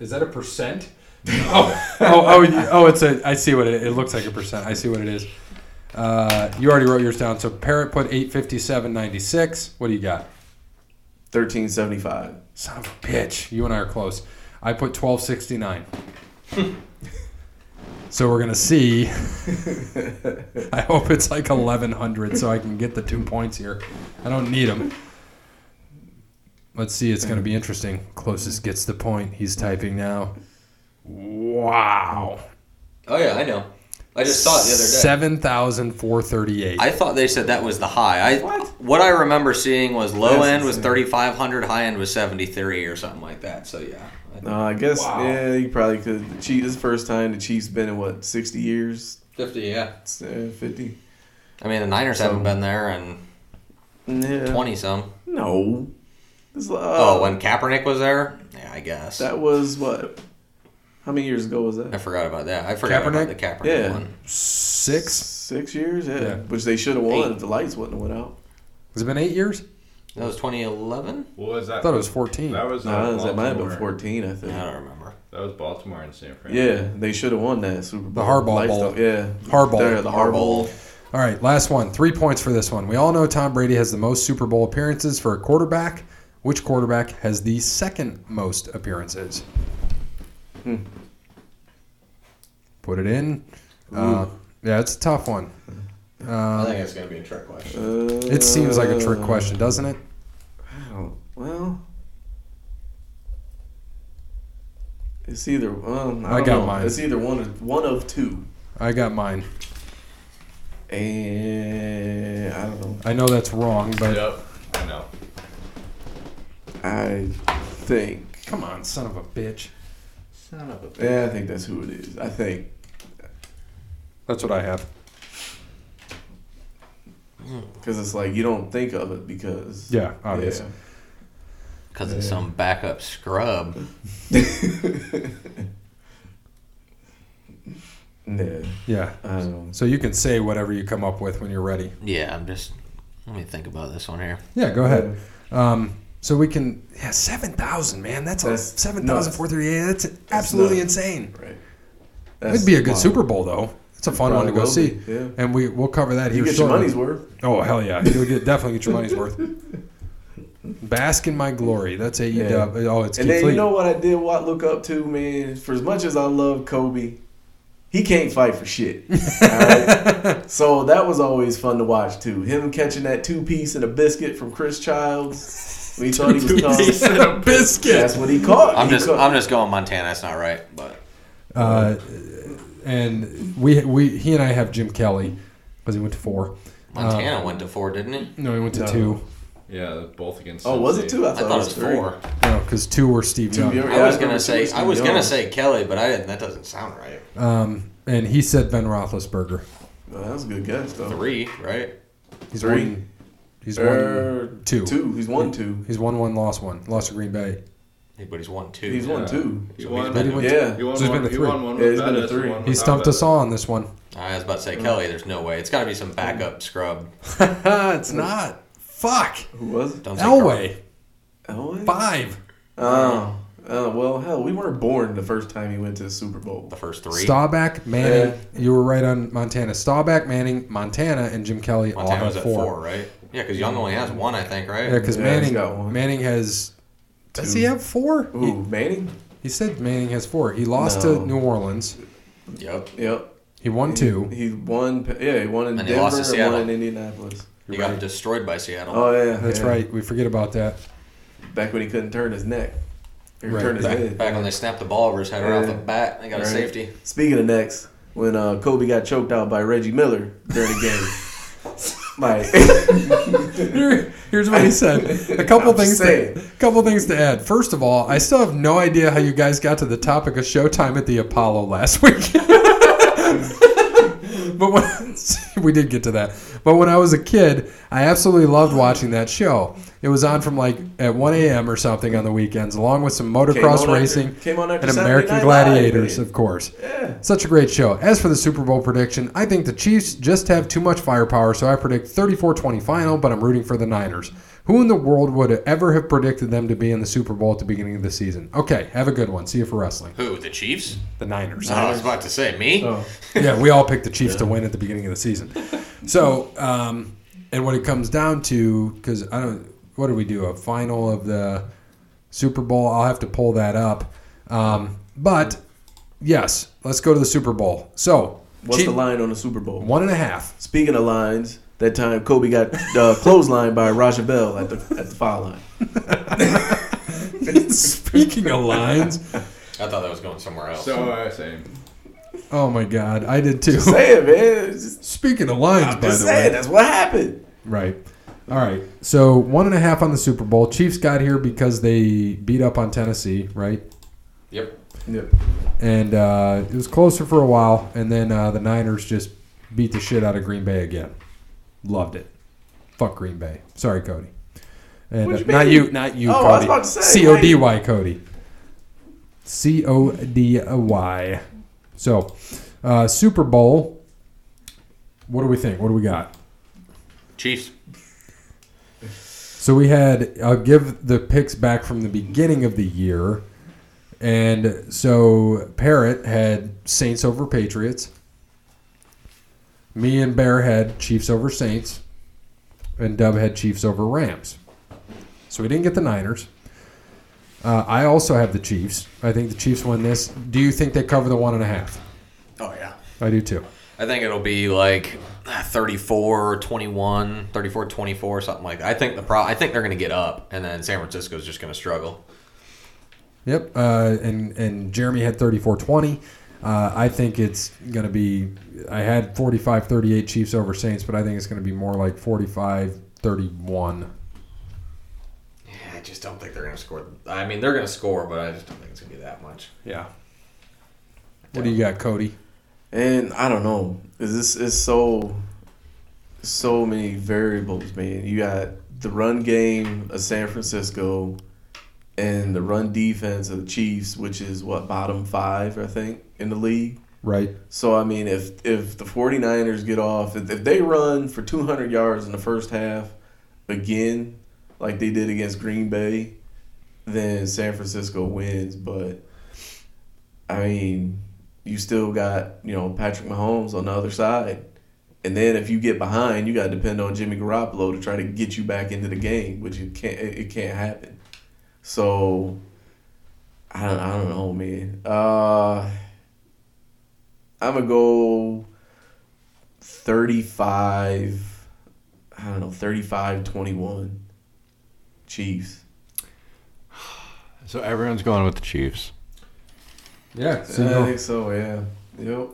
Is that a percent? [laughs] oh, oh, oh, you- oh! It's a. I see what it. It looks like a percent. I see what it is. Uh, you already wrote yours down. So Parrot put eight fifty seven ninety six. What do you got? Thirteen seventy five. Son of a bitch! You and I are close. I put twelve sixty nine. so we're gonna see. [laughs] I hope it's like eleven hundred, so I can get the two points here. I don't need them. Let's see. It's gonna be interesting. Closest gets the point. He's typing now. Wow. Oh yeah, I know. I just saw it the other day. Seven thousand four thirty-eight. I thought they said that was the high. I What? what I remember seeing was low That's end was thirty five hundred, high end was seventy three or something like that. So yeah. I think No, I guess Wow. yeah, you probably could. The Chiefs, this is the first time the Chiefs been in what sixty years, Fifty, yeah. Uh, fifty. I mean the Niners So- haven't been there in Yeah. twenty some. No. This, uh, oh, when Kaepernick was there? Yeah, I guess. that was what? How many years ago was that? I forgot about that. I forgot Kaepernick? about the Kaepernick Yeah. one. Six. Six years, yeah. Yeah. Which they should have won Eight. if the lights wouldn't have went out. Has it been eight years? That was twenty eleven? What was that? I thought it was fourteen. That was uh, No, that might have been fourteen, I think. I don't remember. That was Baltimore and San Fran. Yeah, they should have won that Super Bowl. The Harbaugh Lights Bowl. Yeah. Harbaugh. There, the Harbaugh. Bowl. All right, last one. Three points for this one. We all know Tom Brady has the most Super Bowl appearances for a quarterback. Which quarterback has the second most appearances? Hmm. Put it in. Uh, yeah, it's a tough one. I Uh, think it's gonna be a trick question. Uh, it seems like a trick question, doesn't it? Well, it's either. Well, I, I got know. mine. It's either one of one of two, I got mine. and I don't know. I know that's wrong, but Yep. I know. I think. come on, son of a bitch. Son of a. Yeah, I think that's who it is. I think. That's what I have. Because it's like you don't think of it because. Yeah, obvious. Because it's some backup scrub. [laughs] Yeah. Yeah. I. So you can say whatever you come up with when you're ready. Yeah, I'm just. Let me think about this one here. Yeah, go ahead. Um, so we can, yeah, seven thousand, man. That's, a That's seven thousand nuts. four thirty eight. That's absolutely nuts. insane. Right. It'd be a good wild. Super Bowl though. It's a fun one to go see, yeah. and we we'll cover that You here get your money's worth. Oh hell yeah, you'll get definitely get your money's worth. [laughs] Bask in my glory. That's AEW. Yeah. Oh, it's And Keith then you know what I did what look up to, man? For as much as I love Kobe, he can't fight for shit. [laughs] alright? So that was always fun to watch too. Him catching that two piece and a biscuit from Chris Childs. We thought he was Piece calling. and a biscuit. That's what he caught. I'm He just. caught- I'm just going Montana. That's not right, but Uh, and we we he and I have Jim Kelly because he went to four. Montana went to four, didn't he? No, he went to No. two. Yeah, both against. Oh, was it two? I I thought, thought it was three. four. No, because two were Steve Two Young. young- I was gonna say. I was gonna say Kelly, but I didn't. That doesn't sound right. Um, and he said Ben Roethlisberger. Well, that was a good guess though. Three, right? He's Three. won. He's Er, won two. Two. He's won two. He's won one, lost one. Lost to Green Bay. But he's won two. He's won two. He So won. he's been- He went- Yeah. He won So he's one. been to he three. won one Yeah, he's been to three. one He stumped us all on this one. I was about to say Kelly. There's no way. It's got to be some backup scrub. [laughs] it's not. Fuck. Who was it? Don't say Carl. Elway. Elway? Five. Oh. Oh, well, hell, we weren't born the first time he went to the Super Bowl. The first three. Staubach, Manning. You were right on Montana. Staubach, Manning, Montana, and Jim Kelly Montana all was at four. four, right? Yeah, because Young only has one, I think, right? Yeah, because Yeah, he's Manning, got one. Manning has. Does Two. he have four? He, Ooh, Manning? he said Manning has four. He lost No. to New Orleans. Yep. Yep. He won two. He, he won. Yeah, he won in And he Denver lost to and Seattle. won in Indianapolis. He got destroyed by Seattle. Oh yeah, That's yeah. right. We forget about that. Back when he couldn't turn his neck, or Right. turn his back, head. back when they snapped the ball over his head right off the bat, they got a safety. Speaking of necks, when uh, Kobe got choked out by Reggie Miller during the game. [laughs] Like, Here- here's what he said. A couple I'm things. just saying. To, couple things to add. First of all, I still have no idea how you guys got to the topic of Showtime at the Apollo last week. [laughs] but when [laughs] we did get to that, but when I was a kid, I absolutely loved watching that show. It was on from like at 1 a.m. or something on the weekends, along with some motocross Came on after- racing after and American Gladiators, Live, of course. yeah. Such a great show. As for the Super Bowl prediction, I think the Chiefs just have too much firepower, so I predict 34-20 final, but I'm rooting for the Niners. Who in the world would ever have predicted them to be in the Super Bowl at the beginning of the season? Okay, have a good one. See you for wrestling. Who? The Chiefs? The Niners. I was about to say me. Oh. [laughs] yeah, we all picked the Chiefs to win at the beginning of the season. So, um, and what it comes down to, because I don't, what do we do? A final of the Super Bowl? I'll have to pull that up. Um, but yes, let's go to the Super Bowl. So, What's Chief- the line on the Super Bowl? One and a half. Speaking of lines, that time Kobe got uh, [laughs] clotheslined by Raja Bell at the at the foul line. [laughs] Speaking of lines, I thought that was going somewhere else. So uh, same. oh my God, I did too. Say it, man. Just, Speaking of lines, I'm by just the saying, way, that's what happened. Right. All right. So one and a half on the Super Bowl. Chiefs got here because they beat up on Tennessee, right? Yep. Yep. And uh, it was closer for a while, and then uh, the Niners just beat the shit out of Green Bay again. Loved it. Fuck Green Bay. Sorry, Cody. And What'd uh, you not mean? you, not you, Oh, Cody. I was about to say, C O D Y, Cody. C O D Y. So, uh, Super Bowl. What do we think? What do we got? Chiefs. So we had, I'll give the picks back from the beginning of the year. And so Parrot had Saints over Patriots. Me and Bear had Chiefs over Saints. And Dub had Chiefs over Rams. So we didn't get the Niners. Uh, I also have the Chiefs. I think the Chiefs win this. Do you think they cover the one and a half? Oh yeah. I do too. I think it'll be like 34 21, 34 24, something like that. I think the pro- I think they're going to get up, and then San Francisco's just going to struggle. Yep. Uh, and and Jeremy had 34-20. Uh, I think it's going to be. I had 45-38 Chiefs over Saints, but I think it's going to be more like 45-31. Yeah, I just don't think they're going to score. I mean, they're going to score, but I just don't think it's going to be that much. Yeah. What do you got, Cody? And I don't know, cause this is so, so many variables, man. You got the run game of San Francisco, and the run defense of the Chiefs, which is what bottom five, I think, in the league. Right. So I mean, if if the 49ers get off, if, if they run for 200 yards in the first half again, like they did against Green Bay, then San Francisco wins. But I mean, you still got you know Patrick Mahomes on the other side, and then if you get behind, you got to depend on Jimmy Garoppolo to try to get you back into the game, which it can't it it can't happen. So I don't, I don't know, man. Uh, I'm gonna go 35. I don't know, 35 21. Chiefs. So everyone's going with the Chiefs. Yeah. I think so, yeah. Yep.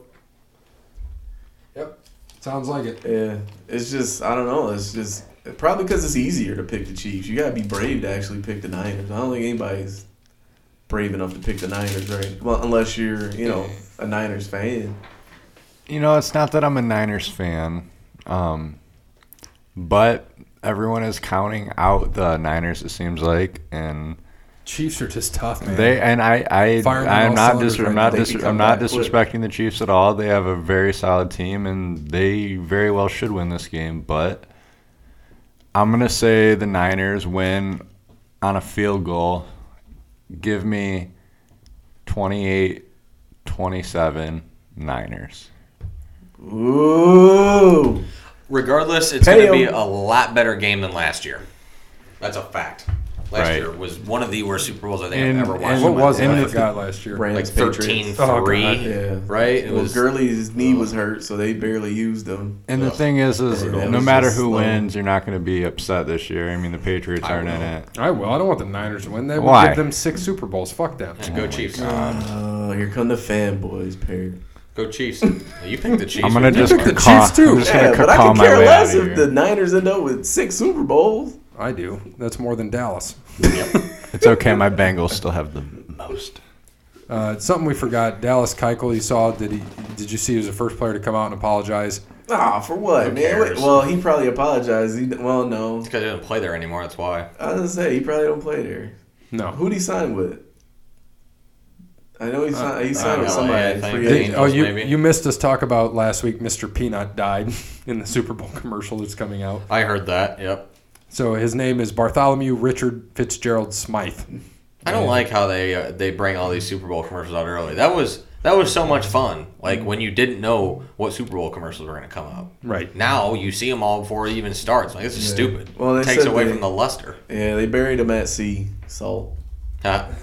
Yep. Sounds like it. Yeah. It's just, I don't know. It's just probably because it's easier to pick the Chiefs. You gotta be brave to actually pick the Niners. I don't think anybody's brave enough to pick the Niners, right? Well, unless you're, you know, a Niners fan. You know, it's not that I'm a Niners fan, um, but everyone is counting out the Niners. It seems like, and Chiefs are just tough, man. they and I, I, Firing I'm not dis- right I'm not dis- I'm not back quick. disrespecting the Chiefs at all. They have a very solid team, and they very well should win this game. But I'm gonna say the Niners win on a field goal. Give me 28-27 Niners. Ooh. Regardless, it's Pay going to be a lot better game than last year. That's a fact. Last Right. year was one of the worst Super Bowls I think And- I've ever watched. and what was it? And I the- forgot last year. Rams, Like Patriots. 13 Oh, 3. God. Yeah. Right? It well, was Gurley's knee was hurt, so they barely used him. And the Ugh. thing is, is Yeah, no matter who slow. wins, you're not going to be upset this year. I mean, the Patriots I aren't in it. I will. I don't want the Niners to win. They will Why? give them six Super Bowls. Fuck them. Yeah, go oh Chiefs. Oh, here come the fanboys, Perry. Go Chiefs. [laughs] you picked the Chiefs. I'm gonna just pick the Chiefs, too. I'm just Yeah, but I could care less if the. Niners end up with six Super Bowls. I do. That's more than Dallas. It's okay. My Bengals still have the most. Uh, something we forgot. Dallas Keuchel. You saw? Did he? Did you see? He was the first player to come out and apologize. Ah, for what, Who man? cares? Well, he probably apologized. He, well, no. Because he doesn't play there anymore. That's why. I was gonna say he probably don't play there. No. Who'd he sign with? I know he signed. he uh, signed with LA, somebody. I in think. free Did- Did- agent. oh, you maybe. you missed us talk about last week. Mr. Peanut died [laughs] in the Super Bowl commercial that's coming out. I heard that. Yep. So his name is Bartholomew Richard Fitzgerald Smythe. I don't like how they uh, they bring all these Super Bowl commercials out early. That was that was so much fun. Like when you didn't know what Super Bowl commercials were going to come up. Right. Now you see them all before it even starts. Like this is stupid. Well, they takes said away they- from the luster. Yeah, they buried him at sea. Salt. Huh? [laughs]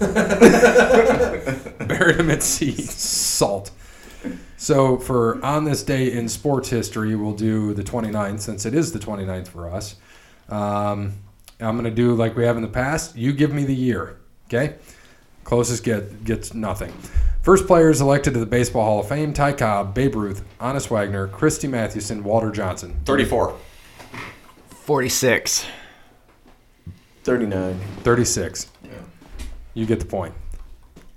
Buried him at sea. Salt. So for on this day in sports history, we'll do the 29th since it is the 29th for us. Um, I'm going to do like we have in the past. You give me the year, okay? Closest get gets nothing. First players elected to the Baseball Hall of Fame: Ty Cobb, Babe Ruth, Honus Wagner, Christy Mathewson, Walter Johnson. Thirty-four. 46. Thirty-nine. 36. You get the point.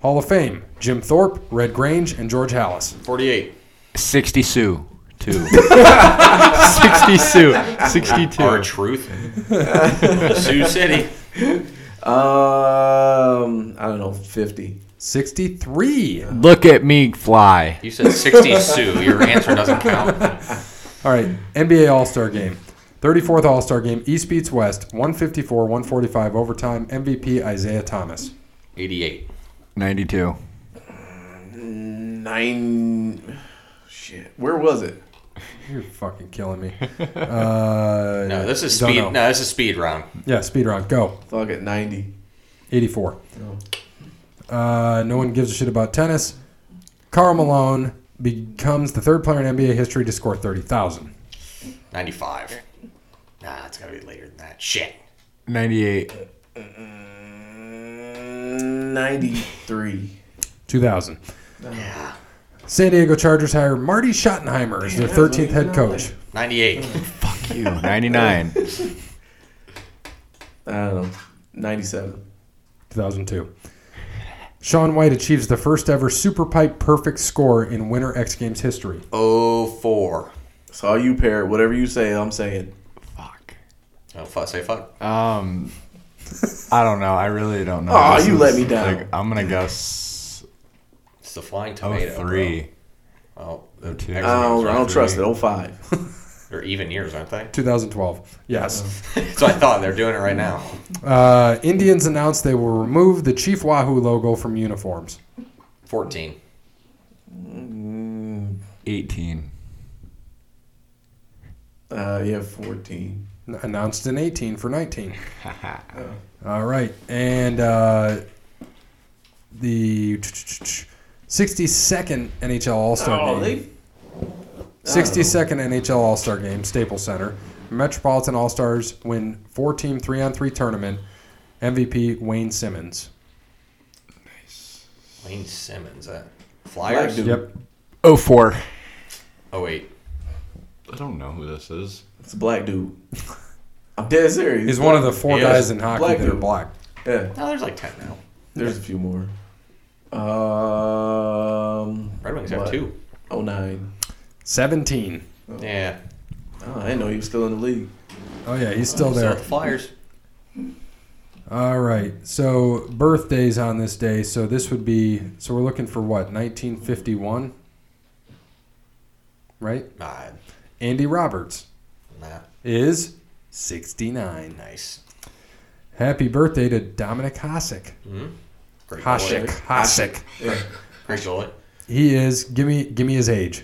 Hall of Fame: Jim Thorpe, Red Grange, and George Halas. Forty-eight. 60 Sue. Two. 60 Sue. 62. Our truth. [laughs] Sioux City. Um, I don't know, fifty. 63. Look at me fly. You said sixty Sioux. Your answer doesn't count. [laughs] All right, NBA All Star Game. 34th All Star Game, East beats West, 154 145 overtime. MVP Isiah Thomas. Eighty-eight. 92. Nine. Shit. Where was it? [laughs] You're fucking killing me. [laughs] Uh, No, this is speed. know. No, this is speed round. Yeah, speed round. Go. Fuck at ninety. 84. Uh, no one gives a shit about tennis. Karl Malone becomes the third player in NBA history to score 30,000. Ninety-five. Nah, it's gotta be later than that. Shit. 98. Ninety-three. 2000. Yeah. San Diego Chargers hire Marty Schottenheimer as their 13th head coach. Ninety-eight. [laughs] Fuck you. 99. I don't know. Ninety-seven. 2002. Shaun White achieves the first ever Super Pipe perfect score in Winter X Games history. Oh four. So you pair whatever you say. I'm saying. Fuck. Oh, fuck, say fuck. Um, I don't know. I really don't know. Aw, This you is, let me down. Like, I'm gonna guess It's the flying oh tomato. three. Bro. Oh, the two. X I don't, Games I don't trust it. three. Oh five. [laughs] [laughs] They're even years, aren't they? 2012. Yes. [laughs] so I thought they're doing it right now. Uh, Indians announced they will remove the Chief Wahoo logo from uniforms. Fourteen. 18. Uh, yeah, fourteen. N- Announced in 18 for 19. All right. And uh, the 62nd NHL All Star Oh, game. they. 62nd NHL All Star Game, Staples Center. Metropolitan All Stars win four team three on three tournament. MVP Wayne Simmonds. Nice. Wayne Simmonds. Uh, Black Flyers. dude. Yep. Oh four. Oh wait. I don't know who this is. It's a black dude. [laughs] I'm dead serious. He's one of the four He guys is. in hockey Black that are black. Yeah, No, there's like ten now. there's a few more. Um, Red Wings have what? two. Oh nine. 17. Yeah. Oh, I didn't know he was still in the league. Oh, yeah, he's still So there. the Flyers. All right. So birthdays on this day. So this would be. So we're looking for what? 1951. Right. Nah, Andy Roberts nah. is 69. Nice. Happy birthday to Dominik Hasek. Mm-hmm. Great Hasek. goalie. Hasek. Yeah. Great goalie. He is. Give me. Give me his age.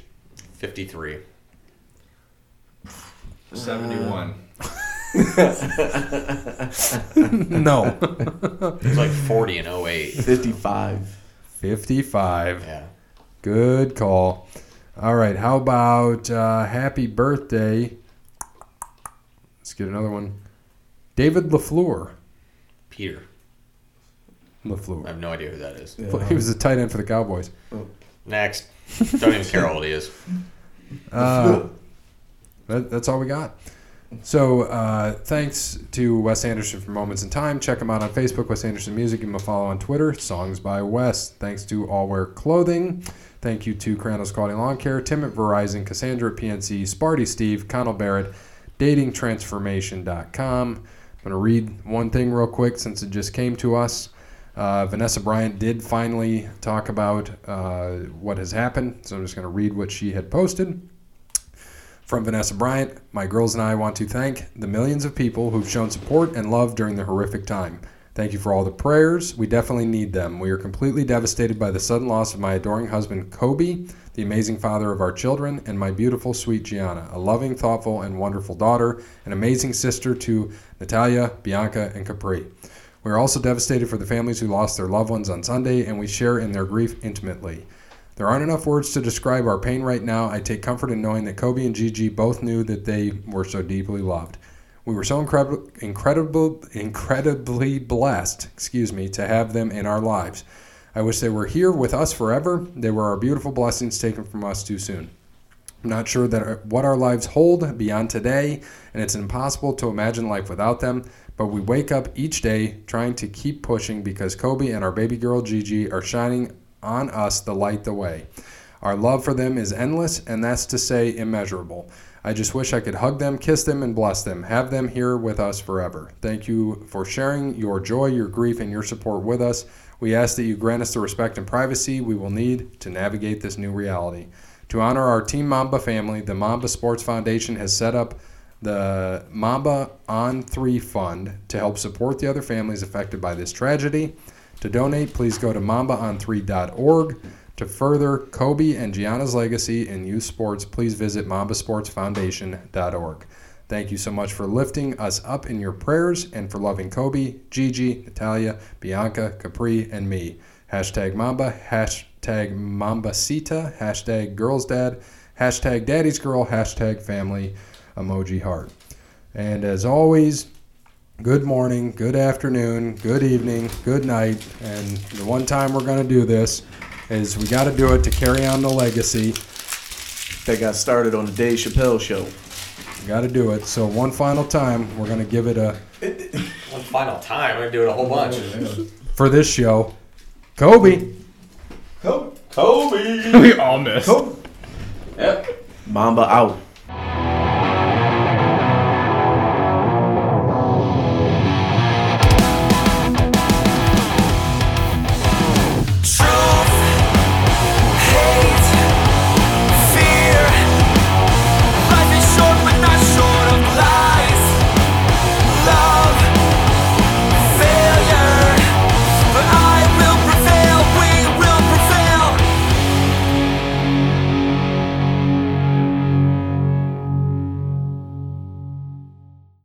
Fifty-three. 71. [laughs] no. He was like forty in 08. Fifty-five. 55. Yeah. Good call. All right. How about uh, happy birthday? Let's get another one. David LaFleur. Peter. I have no idea who that is. Yeah. He was the tight end for the Cowboys. Next. Don't even care how old he is. Uh, that, that's all we got. So uh, thanks to Wes Anderson for Moments in Time. Check him out on Facebook, Wes Anderson Music. Give him a follow on Twitter, Songs by Wes. Thanks to All Wear Clothing. Thank you to Crandall's Quality Lawn Care, Tim at Verizon, Cassandra at PNC, Sparty Steve, Connell Barrett, datingtransformation.com. I'm going to read one thing real quick since it just came to us. Uh, Vanessa Bryant did finally talk about uh, what has happened, so I'm just going to read what she had posted. From Vanessa Bryant, my girls and I want to thank the millions of people who've shown support and love during the horrific time. Thank you for all the prayers. We definitely need them. We are completely devastated by the sudden loss of my adoring husband, Kobe, the amazing father of our children, and my beautiful, sweet Gianna, a loving, thoughtful, and wonderful daughter, an amazing sister to Natalia, Bianca, and Capri. We are also devastated for the families who lost their loved ones on Sunday, and we share in their grief intimately. There aren't enough words to describe our pain right now. I take comfort in knowing that Kobe and Gigi both knew that they were so deeply loved. We were so incredible, incredible, incredibly blessed, excuse me, to have them in our lives. I wish they were here with us forever. They were our beautiful blessings taken from us too soon. I'm not sure that what our lives hold beyond today, and it's impossible to imagine life without them. But we wake up each day trying to keep pushing because Kobe and our baby girl Gigi are shining on us the light the way. Our love for them is endless, and that's to say immeasurable. I just wish I could hug them, kiss them, and bless them. Have them here with us forever. Thank you for sharing your joy, your grief, and your support with us. We ask that you grant us the respect and privacy we will need to navigate this new reality. To honor our Team Mamba family, the Mamba Sports Foundation has set up the Mamba On 3 Fund to help support the other families affected by this tragedy. To donate, please go to mambaon3.org. To further Kobe and Gianna's legacy in youth sports, please visit mambasportsfoundation.org. Thank you so much for lifting us up in your prayers and for loving Kobe, Gigi, Natalia, Bianca, Capri, and me. Hashtag Mamba, hashtag Mambacita, hashtag Girls Dad, hashtag Daddy's Girl, hashtag Family, emoji heart. And as always, good morning, good afternoon, good evening, good night. And the one time we're going to do this is we got to do it to carry on the legacy. That got started on the Dave Chappelle show. We got to do it. So one final time, we're going to give it a [laughs] One final time. We're gonna do it a whole bunch. [laughs] for this show. Kobe. Kobe. [laughs] we all missed. Yep. Mamba out.